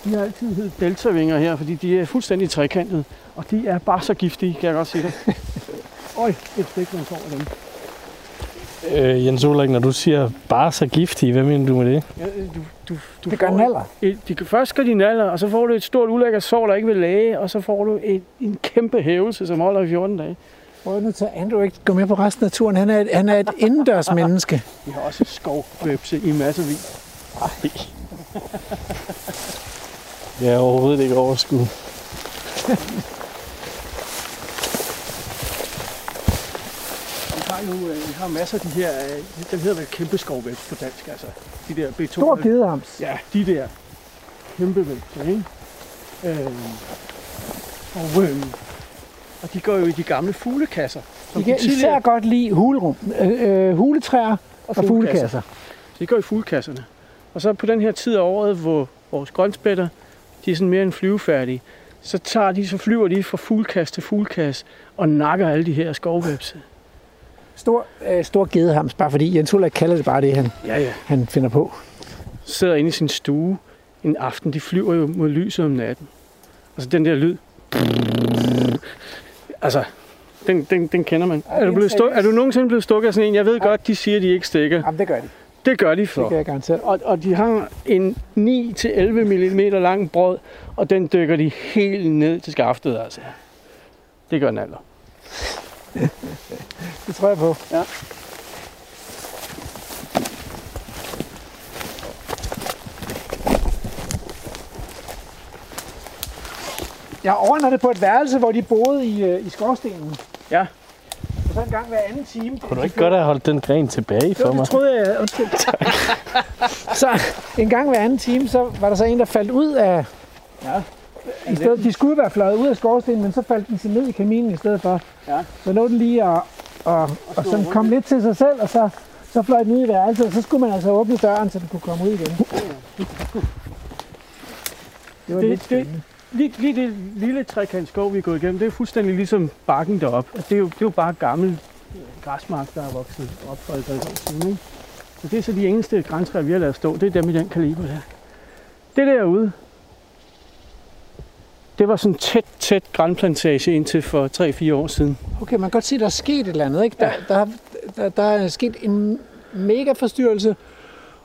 de har altid heddet deltavinger her, fordi de er fuldstændig trekantede. Og de er bare så giftige, kan jeg godt sige dig. Øj, et stik, man får af dem. Øh, Jens Ulrik, når du siger bare så giftige, hvad mener du med det? Ja, du, du, du Det gør naller. Et, de, kan- først skal de naller, og så får du et stort ulækkert sår, der ikke vil læge, og så får du et, en kæmpe hævelse, som holder i 14 dage. Prøv nu til Andrew ikke gå med på resten af turen. Han er, et- han er et indendørs menneske. Vi har også skovvøbse i masservis. Jeg er overhovedet ikke overskud. Vi har jo øh, vi har masser af de her, øh, den hedder vel kæmpe skovvækst på dansk, altså de der beton. Stor gedehams. Ja, de der. kæmpe hvepse, ikke? Øh, og, øh, og de går jo i de gamle fuglekasser. som De kan tidligere- især godt lide hulerum, øh, øh, huletræer og fuglekasser. fuglekasser. De går i fuglekasserne. Og så på den her tid af året, hvor vores grønspætter, de er sådan mere end flyvefærdige, så, tager de, så flyver de fra fuglekasse til fuglekasse og nakker alle de her skovvepse. Stor, øh, stor gedehams, bare fordi Jens Ulrik kalder det bare det, han, Ja, ja. han finder på. Sidder inde i sin stue en aften. De flyver jo mod lyset om natten. Altså den der lyd. Altså, den, den, den kender man. Er du, blevet stuk, er du nogensinde blevet stukket af sådan en? Jeg ved godt, de siger, de ikke stikker. Jamen, det gør de. Det gør de Det for. kan jeg garantere. Og, og de har en 9-11 mm lang brød, og den dykker de helt ned til skaftet, altså. Det gør den altså. Det tror jeg på. Ja. Jeg overnattet på et værelse, hvor de boede i, øh, i skorstenen. Ja. Og så en gang hver anden time. Kunne du ikke godt have holdt den gren tilbage for mig? det troede jeg. Undskyld. så en gang hver anden time, så var der så en, der faldt ud af... Ja. I stedet, de skulle være fløjet ud af skorstenen, men så faldt den så ned i kaminen i stedet for. Ja. Så lå den lige og, og, og sådan kom lidt til sig selv, og så, så fløj den ud i værelset, og så skulle man altså åbne døren, så den kunne komme ud igen. Det var Det- lidt det- spændende. Lige, lige det lille trekant skov, vi er gået igennem, det er fuldstændig ligesom bakken deroppe. Altså, det, er jo, det er jo bare gammel øh, græsmark, der er vokset op for 50 år siden. Ikke? Så det er så de eneste græntræer, vi har lavet stå. Det er dem i den kaliber der. Det derude, det var sådan tæt, tæt grænplantage indtil for 3-4 år siden. Okay, man kan godt se, at der er sket et eller andet. Ikke? Der, Ja. der, der, der er sket en mega forstyrrelse,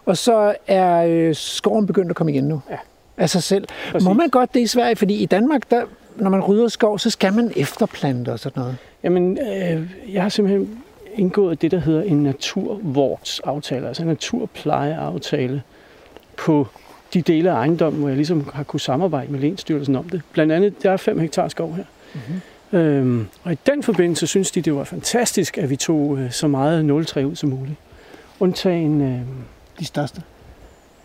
og så er øh, skoven begyndt at komme igen nu. Ja. Af sig selv. Præcis. Må man godt det i Sverige? Fordi i Danmark, der, når man rydder skov, så skal man efterplante og sådan noget. Jamen, øh, jeg har simpelthen indgået det, der hedder en naturvårdsaftale, altså en naturplejeaftale på de dele af ejendommen, hvor jeg ligesom har kunne samarbejde med Lensstyrelsen om det. Blandt andet, der er 5 hektar skov her. Mm-hmm. Øhm, og i den forbindelse synes de, det var fantastisk, at vi tog øh, så meget nåletræ ud som muligt. Undtagen, øh, De største.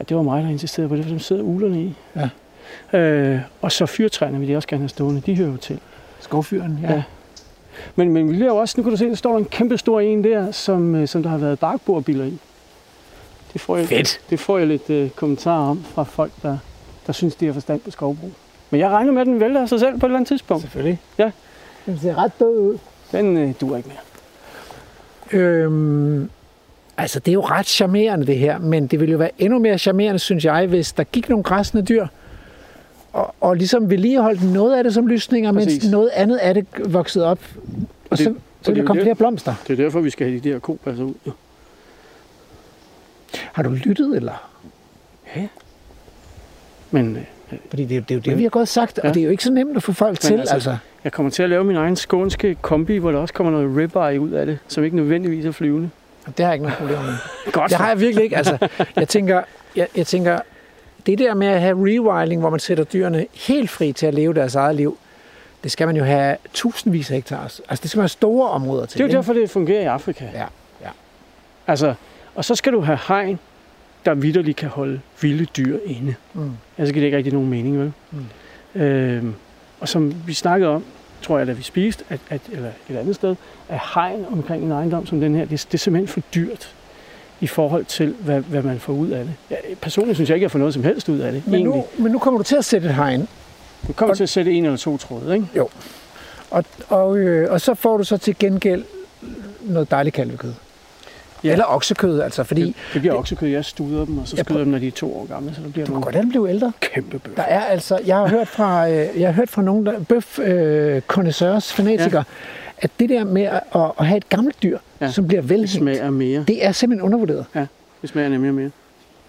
Ja, det var mig, der insisterede på det, for dem sidder ulerne i. Ja. Øh, og så fyrtræerne vil de også gerne have stående, de hører jo til. Skovfyren, ja. Ja. Men, men vi bliver jo også, nu kan du se, der står der en kæmpe stor en der, som, øh, som der har været barkbordbiler i. Det får jeg, Fedt. Det får jeg lidt øh, kommentarer om fra folk, der, der synes, de har forstand på skovbrug. Men jeg regner med, at den vælter sig selv på et eller andet tidspunkt. Selvfølgelig. Ja. Den ser ret død ud. Den øh, duer ikke mere. Øhm, altså, det er jo ret charmerende det her, men det ville jo være endnu mere charmerende, synes jeg, hvis der gik nogle græsne dyr, og, og ligesom vedligeholdt noget af det som lysninger, Præcis. mens noget andet af det voksede op. Og det- så, og så det er vil der komme flere blomster. Det er derfor, vi skal have de der kopasser ud. jo. Har du lyttet, eller? Men øh, Fordi det, er jo- det er jo det, vi har godt sagt, ja. Ja. og det er jo ikke så nemt at få folk til, altså- altså. jeg kommer til at lave min egen skånske kombi, hvor der også kommer noget ribeye ud af det, som ikke nødvendigvis er flyvende. Det har jeg ikke noget problem med. Godt. Det har jeg virkelig ikke. Altså, jeg tænker, jeg, jeg tænker, det der med at have rewilding, hvor man sætter dyrene helt fri til at leve deres eget liv, det skal man jo have tusindvis af hektar. Altså, det skal man have store områder til. Det er jo derfor, det fungerer i Afrika. Ja, ja. Altså, og så skal du have hegn, der vidderligt kan holde vilde dyr inde. Mm. Ellers giver det ikke rigtig nogen mening, vel? Mm. Øhm, og som vi snakkede om, tror jeg, da vi spiste, at, at, eller et andet sted, at hegn omkring en ejendom som den her, det, det er simpelthen for dyrt i forhold til, hvad, hvad man får ud af det. Jeg, personligt synes jeg ikke, jeg får noget som helst ud af det. Men egentlig. nu, men nu kommer du til at sætte et hegn, Du kommer til at sætte en eller to tråde, ikke? og, og, øh, og så får du så til gengæld noget dejligt kalvekød. Ja. Eller oksekød, altså, fordi Det, det bliver oksekød, jeg studer dem, og så skyder dem, når de er to år gamle, så der bliver du kan nogle godt have den blive ældre. kæmpe bøffer. Der er altså, jeg har hørt fra, øh, jeg har hørt fra nogle der, bøf øh, fanatikere, ja. At det der med at, at have et gammelt dyr, Ja. ja. som bliver Det velhængt, smager mere. det er simpelthen undervurderet. Det smager nemlig mere.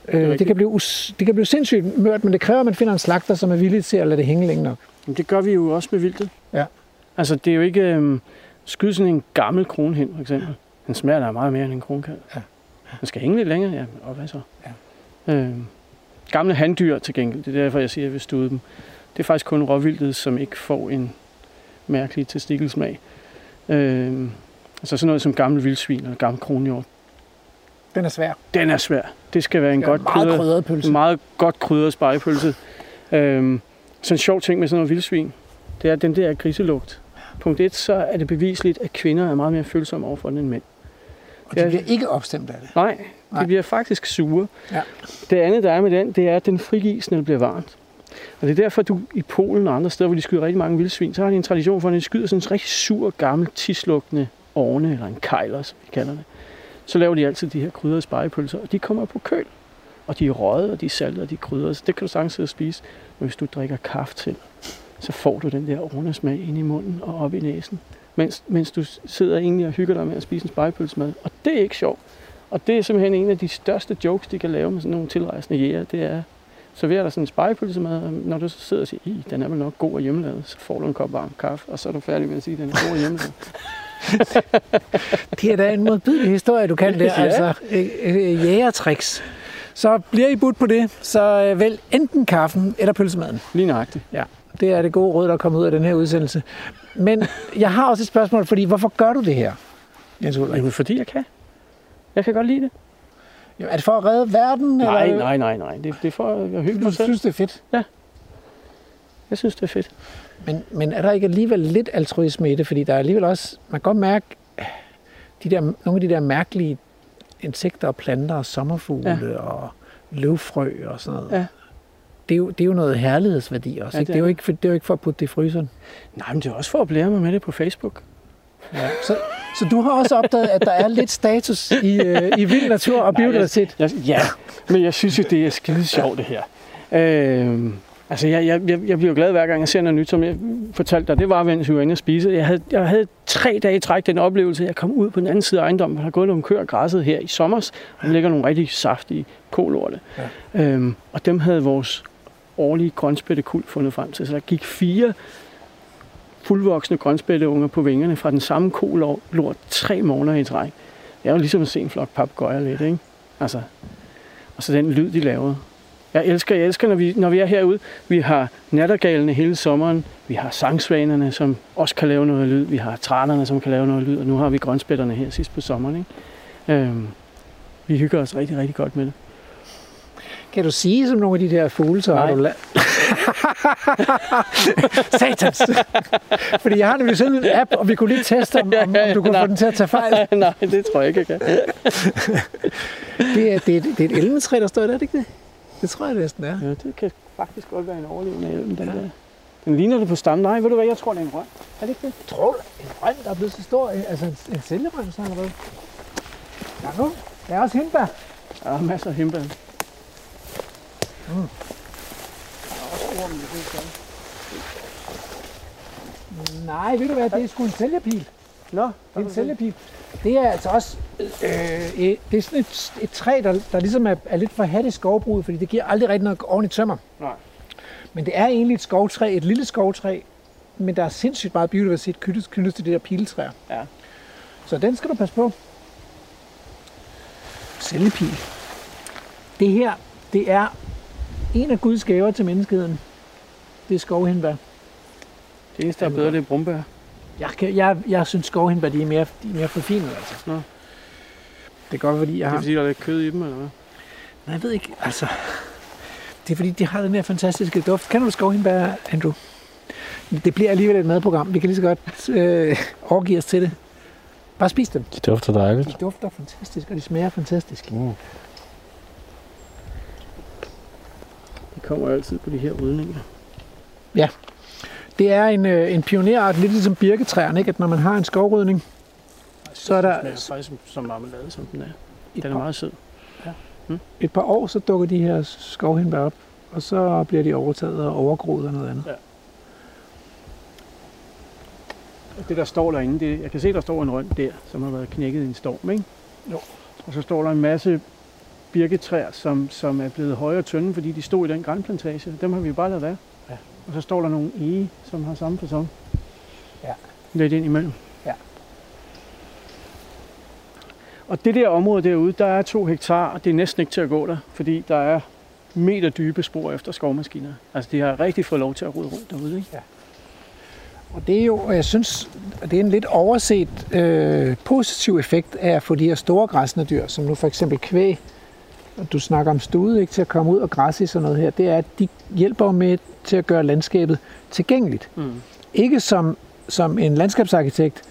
Øh, det, rigtigt. kan blive us, det kan blive sindssygt mørt, men det kræver, at man finder en slagter, som er villig til at lade det hænge længe nok. Men det gør vi jo også med vildtet. Ja. Altså, det er jo ikke... Øhm, skyde sådan en gammel kronhind, for eksempel. Den smager da meget mere end en kronkalv. Ja. Den skal hænge lidt længere, ja, og hvad så? Ja. Øhm, gamle handdyr til gengæld, det er derfor, jeg siger, at jeg vil stude dem. Det er faktisk kun råvildtet, som ikke får en mærkelig testikkelsmag. Øhm, altså sådan noget som gamle vildsvin eller gammel kronhjort. Den er svær. Den er svær. Det skal være en er godt meget krydret, krydret pølse. meget godt krydret spejepølse. Øhm, så en sjov ting med sådan noget vildsvin, det er den der griselugt. Punkt 1, så er det bevisligt, at kvinder er meget mere følsomme overfor den end mænd. Og de Ja. bliver ikke opstemt af det. Nej, de Nej. bliver faktisk sure. Ja. Det andet, der er med den, det er, at den frigives, når det bliver varmt. Og det er derfor, du i Polen og andre steder, hvor de skyder rigtig mange vildsvin, så har de en tradition for, at de skyder sådan en rigtig sur, gammel, tislugtende orne, eller en kejler, som vi kalder det. Så laver de altid de her krydrede spejepølser, og de kommer på køl. Og de er røget, og de er saltet, og de er krydrede, så det kan du sagtens sidde og spise. Men hvis du drikker kaffe til, så får du den der ornesmag ind i munden og op i næsen, mens, mens du sidder egentlig og hygger dig med at spise en spejepølsemad. Og det er ikke sjovt. Og det er simpelthen en af de største jokes, de kan lave med sådan nogle tilrejsende jæger. Det er, serverer dig sådan en spejepølsemad, og når du så sidder og siger, I, den er vel nok god og hjemmelavet, så får du en kop varm kaffe, og så er du færdig med at sige, at den er god og hjemmelavet. Det er da en modbydelig historie, du kan der. Ja. Altså, øh, øh, jægertricks. Så bliver I budt på det, så øh, vælg enten kaffen eller pølsemaden. Lige nøjagtigt. Det er det gode råd, der er kommet ud af den her udsendelse. Men jeg har også et spørgsmål, fordi hvorfor gør du det her, Jens Ulrik? Jamen, fordi jeg kan. Jeg kan godt lide det. Er det for at redde verden? Nej, eller? nej, nej, nej. Det, det er for at hygge Du mig selv. synes, det er fedt. Jeg synes, det er fedt. Men, men er der ikke alligevel lidt altruisme i det? Fordi der er alligevel også, man kan godt mærke, de der, nogle af de der mærkelige insekter og planter og sommerfugle ja. og løvfrø og sådan noget. Ja. Det, er jo, det er jo noget herlighedsværdi også. Ja, Ja, ikke? det Det, er jo er ikke for, det er jo ikke for at putte det i fryseren. Nej, men det er også for at blære mig med det på Facebook. Ja. Så, så du har også opdaget, at der er lidt status i, øh, i vild natur og Nej, jeg- biodiversitet. Jeg, ja, men jeg synes jo, det er skide sjovt, det her. Øh, altså, jeg, jeg, jeg, bliver glad hver gang, jeg ser noget nyt, som jeg fortalte dig. Det var, mens vi var inde og spise. Jeg havde, jeg havde tre dage i træk den oplevelse. Jeg kom ud på den anden side af ejendommen, og har gået nogle køer græsset her i sommer, og der ligger nogle rigtig saftige kolorte. Ja. Øhm, og dem havde vores årlige grønspættekuld fundet frem til. Så der gik fire fuldvoksne grønspætteunger på vingerne fra den samme kolort tre måneder i træk. Det er jo ligesom at se en flok papegøjer lidt, ikke? Altså, og så den lyd, de lavede. Jeg elsker, jeg elsker, når vi, når vi er herude. Vi har nattergalene hele sommeren. Vi har sangsvanerne, som også kan lave noget lyd. Vi har tranerne, som kan lave noget lyd. Og nu har vi grønspætterne her sidst på sommeren. Ikke? Øhm, vi hygger os rigtig, rigtig godt med det. Kan du sige som nogle af de der fugle, så har du la- Satans! Fordi jeg har nemlig sådan en app, og vi kunne lige teste, om, om, om du kunne nej. få den til at tage fejl. Nej, det tror jeg ikke, jeg kan. Det er, det er, det er et elmetræ, der står der, er det ikke det? Det tror jeg det næsten er. Ja, det kan faktisk godt være en overlevende elm, den der. Den ligner det på stammen. Nej, ved du hvad, jeg tror, det er en røn. Er det ikke det? Tror du, en røn, der er blevet så stor, altså en, en sælgerøn, så har der Ja, nu. Der er også hindbær. Der er masser af himbær. Nej, ved du hvad, det er sgu en sælgerpil. Nå, Det er en sælgerpil. Det er altså også, øh, det er sådan et, et træ, der, der ligesom er, er lidt for hat i skovbruget, fordi det giver aldrig rigtig noget ordentligt tømmer. Nej. Men det er egentlig et skovtræ, et lille skovtræ, men der er sindssygt meget biodiversitet knyttet, knyttet til det der piletræer. Ja. Så den skal du passe på. Sælgepil. Det her, det er en af Guds gaver til menneskeheden. Det er skovhindbær. Det eneste, der er bedre, det er brumbær. Jeg, kan, jeg, jeg synes skovhindbær, de er mere, de er mere forfinet, altså. Nå. Det er godt, fordi jeg Det er har... fordi, der er lidt kød i dem, eller hvad? Nej, jeg ved ikke, altså... Det er fordi, de har den her fantastiske duft. Kan du skovhindbær, Andrew? Det bliver alligevel et madprogram. Vi kan lige så godt øh, overgive os til det. Bare spis dem. De dufter dejligt. De dufter fantastisk, og de smager fantastisk. Mm. De kommer altid på de her rydninger. Det er en, øh, en pionerart, lidt ligesom birketræerne, ikke? at når man har en skovrydning, så er der Det smager faktisk som, marmelade, som den er. Den er meget sød. et par år, så dukker de her skovhindbær op, og så bliver de overtaget og overgroet og noget andet. Det, der står derinde, det, jeg kan se, der står en røn der, som har været knækket i en storm, ikke? Jo. Og så står der en masse birketræer, som, som er blevet høje og tynde, fordi de stod i den grænplantage. Dem har vi jo bare lavet være. Ja. Og så står der nogle ege, som har samme person. Ja. Lidt ind imellem. Ja. Og det der område derude, der er to hektar, og det er næsten ikke til at gå der, fordi der er meter dybe spor efter skovmaskiner. Altså, de har rigtig fået lov til at rode rundt derude, ikke? Og det er jo, og jeg synes, det er en lidt overset øh, positiv effekt af at få de her store græsne dyr, som nu for eksempel kvæg, du snakker om stude, ikke, til at komme ud og græsse i sådan noget her, det er, at de hjælper med til at gøre landskabet tilgængeligt. Mm. Ikke som, som en landskabsarkitekt,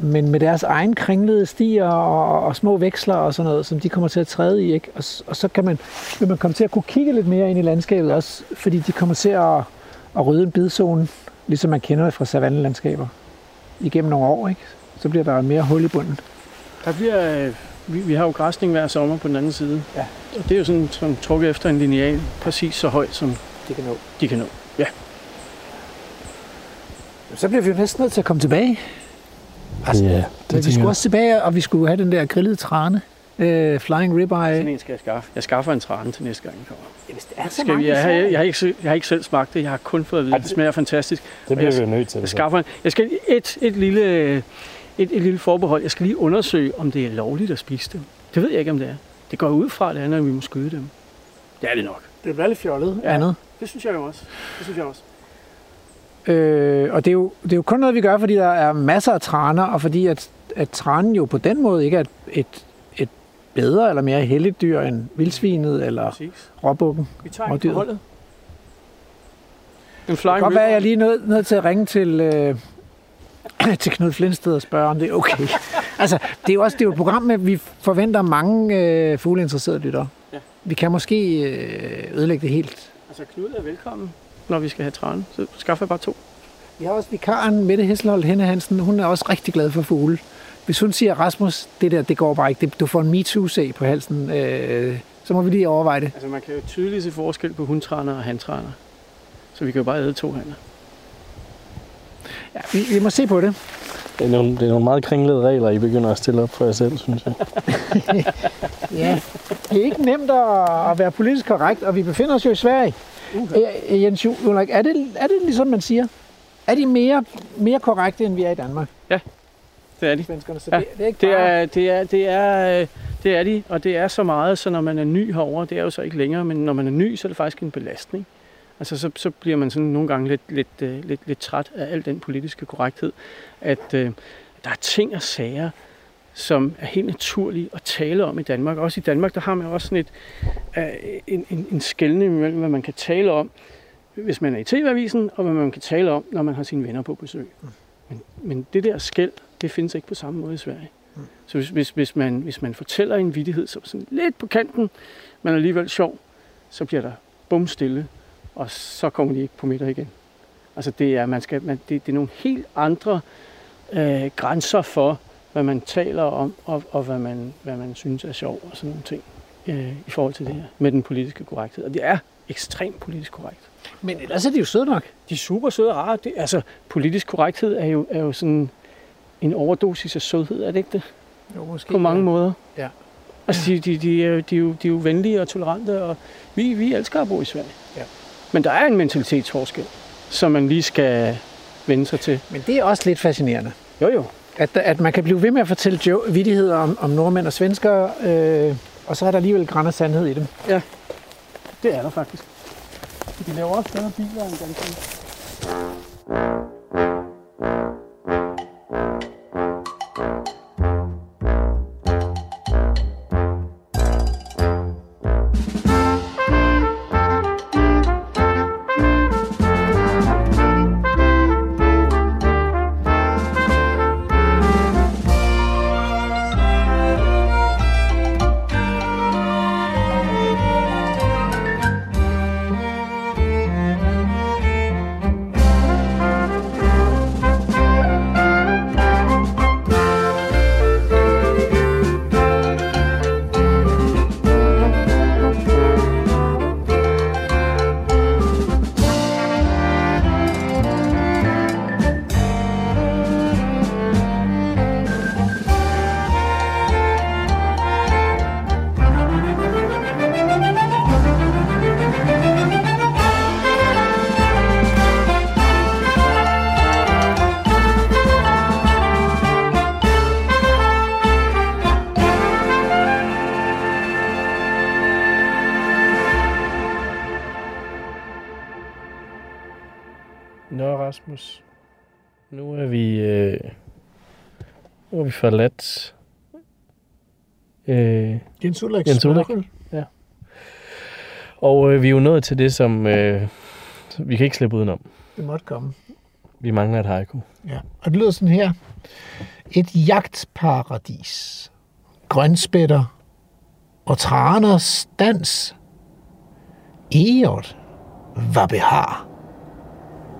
men med deres egen kringlede stier og, og små veksler og sådan noget, som de kommer til at træde i. Ikke? Og, og så kan man, vil man komme til at kunne kigge lidt mere ind i landskabet også, fordi de kommer til at, at rydde en bidzone, ligesom man kender det fra savannelandskaber igennem nogle år. Ikke? Så bliver der mere hul i bunden. Der bliver, øh, vi, vi har jo græsning hver sommer på den anden side. Ja. Og det er jo sådan, sådan trukket efter en lineal, præcis så højt, som Det kan nå. de kan nå. Så bliver vi jo næsten nødt til at komme tilbage. Altså, ja, Men vi skulle også tilbage, og vi skulle have den der grillede trane. Øh, flying ribeye. Sådan en skal jeg skaffe. Jeg skaffer en trane til næste gang, jeg kommer. Hvis det er så Skal mange vi, jeg, har, jeg, har ikke, jeg har ikke selv smagt det. Jeg har kun fået at vide, at det det- smager fantastisk. Det bliver jeg- vi jo nødt til. Jeg så. skaffer en. Jeg skal et, et, lille, et, et lille forbehold. Jeg skal lige undersøge, om det er lovligt at spise dem. Det ved jeg ikke, om det er. Det går ud fra, at det er, når vi må skyde dem. Det er det nok. Det bliver lidt fjollet. Ja. Andet. Det synes jeg jo også. Det synes jeg også. Øh, og det er, jo, det er jo kun noget, vi gør, fordi der er masser af traner, og fordi at, at tranen jo på den måde ikke er et, et, et bedre eller mere heldigt dyr end vildsvinet eller Præcis. råbukken. Vi tager Og en på dyret. holdet. En Det kan godt være, at jeg river. lige er nødt, nødt til at ringe til, øh, til Knud Flindsted og spørge, om det er okay. altså, det er jo også det er jo et program, med, vi forventer mange øh, fugleinteresserede lyttere. Ja. Vi kan måske øh, ødelægge det helt. Altså, Knud er velkommen, når vi skal have træne. Så skaffer jeg bare to. Vi har også vikaren Mette Hesselholdt Henne Hansen. Hun er også rigtig glad for fugle. Hvis hun siger, Rasmus, det der, det går bare ikke. Det, du får en MeToo-sag på halsen. Øh, så må vi lige overveje det. Altså, man kan jo tydeligt se forskel på hundtræner og handtræner. Så vi kan jo bare æde to hænder. Ja, vi, vi må se på det. Det er, nogle, det er nogle meget kringlede regler, I begynder at stille op for jer selv, synes jeg. Ja, det er ikke nemt at, at være politisk korrekt, og vi befinder os jo i Sverige. Uh-huh. Jens Ulrik, er det, er det ligesom man siger? Er de mere, mere korrekte, end vi er i Danmark, Det er de. svenskerne? Så Ja, det, det er ikke Det bare... er, det, er, det, er, øh, det er de, og det er så meget, så når man er ny herover, det er jo så ikke længere, men når man er ny, så er det faktisk en belastning. Altså så, så bliver man sådan nogle gange lidt, lidt, øh, lidt, lidt træt af al den politiske korrekthed, at øh, der er ting og sager, som er helt naturlige at tale om i Danmark. Også i Danmark, der har man også sådan et, øh, en, en, en skældning mellem, hvad man kan tale om, hvis man er i TV-avisen, og hvad man kan tale om, når man har sine venner på besøg. Men, men det der skæld, det findes ikke på samme måde i Sverige. Så hvis, hvis, hvis, man, hvis man fortæller en vittighed, som sådan lidt på kanten, men alligevel sjov, så bliver der bum stille, og så kommer de ikke på midter igen. Altså det er, man skal, man, det, det er nogle helt andre øh, grænser for, hvad man taler om, og, og hvad, man, hvad man synes er sjov og sådan nogle ting øh, i forhold til det her med den politiske korrekthed. Og det er ekstremt politisk korrekt. Men ellers er de jo søde nok. De er super søde og rare. Det, altså, politisk korrekthed er jo, er jo sådan en overdosis af sødhed, er det ikke det? Jo, måske. På mange måder. Ja. Altså, de, de, de, er, jo- de, er jo, de er jo venlige og tolerante, og vi, vi elsker at bo i Sverige. Ja. Men der er en mentalitetsforskel, som man lige skal vende sig til. Men det er også lidt fascinerende. Jo, jo. At, at man kan blive ved med at fortælle jo, vittigheder om, om nordmænd og svenskere, øh, og så er der alligevel græn af sandhed i dem. Det er der faktisk. De laver også bedre biler end danskerne. Nå, Rasmus. Nu er vi... Øh, nu er vi forladt... Øh, Jens Ulriks Jens Ulrik. Ja. Og øh, vi er jo nået til det, som øh, vi kan ikke slippe udenom. Det måtte komme. Vi mangler et haiku. Ja. Og det lyder sådan her. Et jagtparadis. Grønspætter og traners dans. Eot var behar.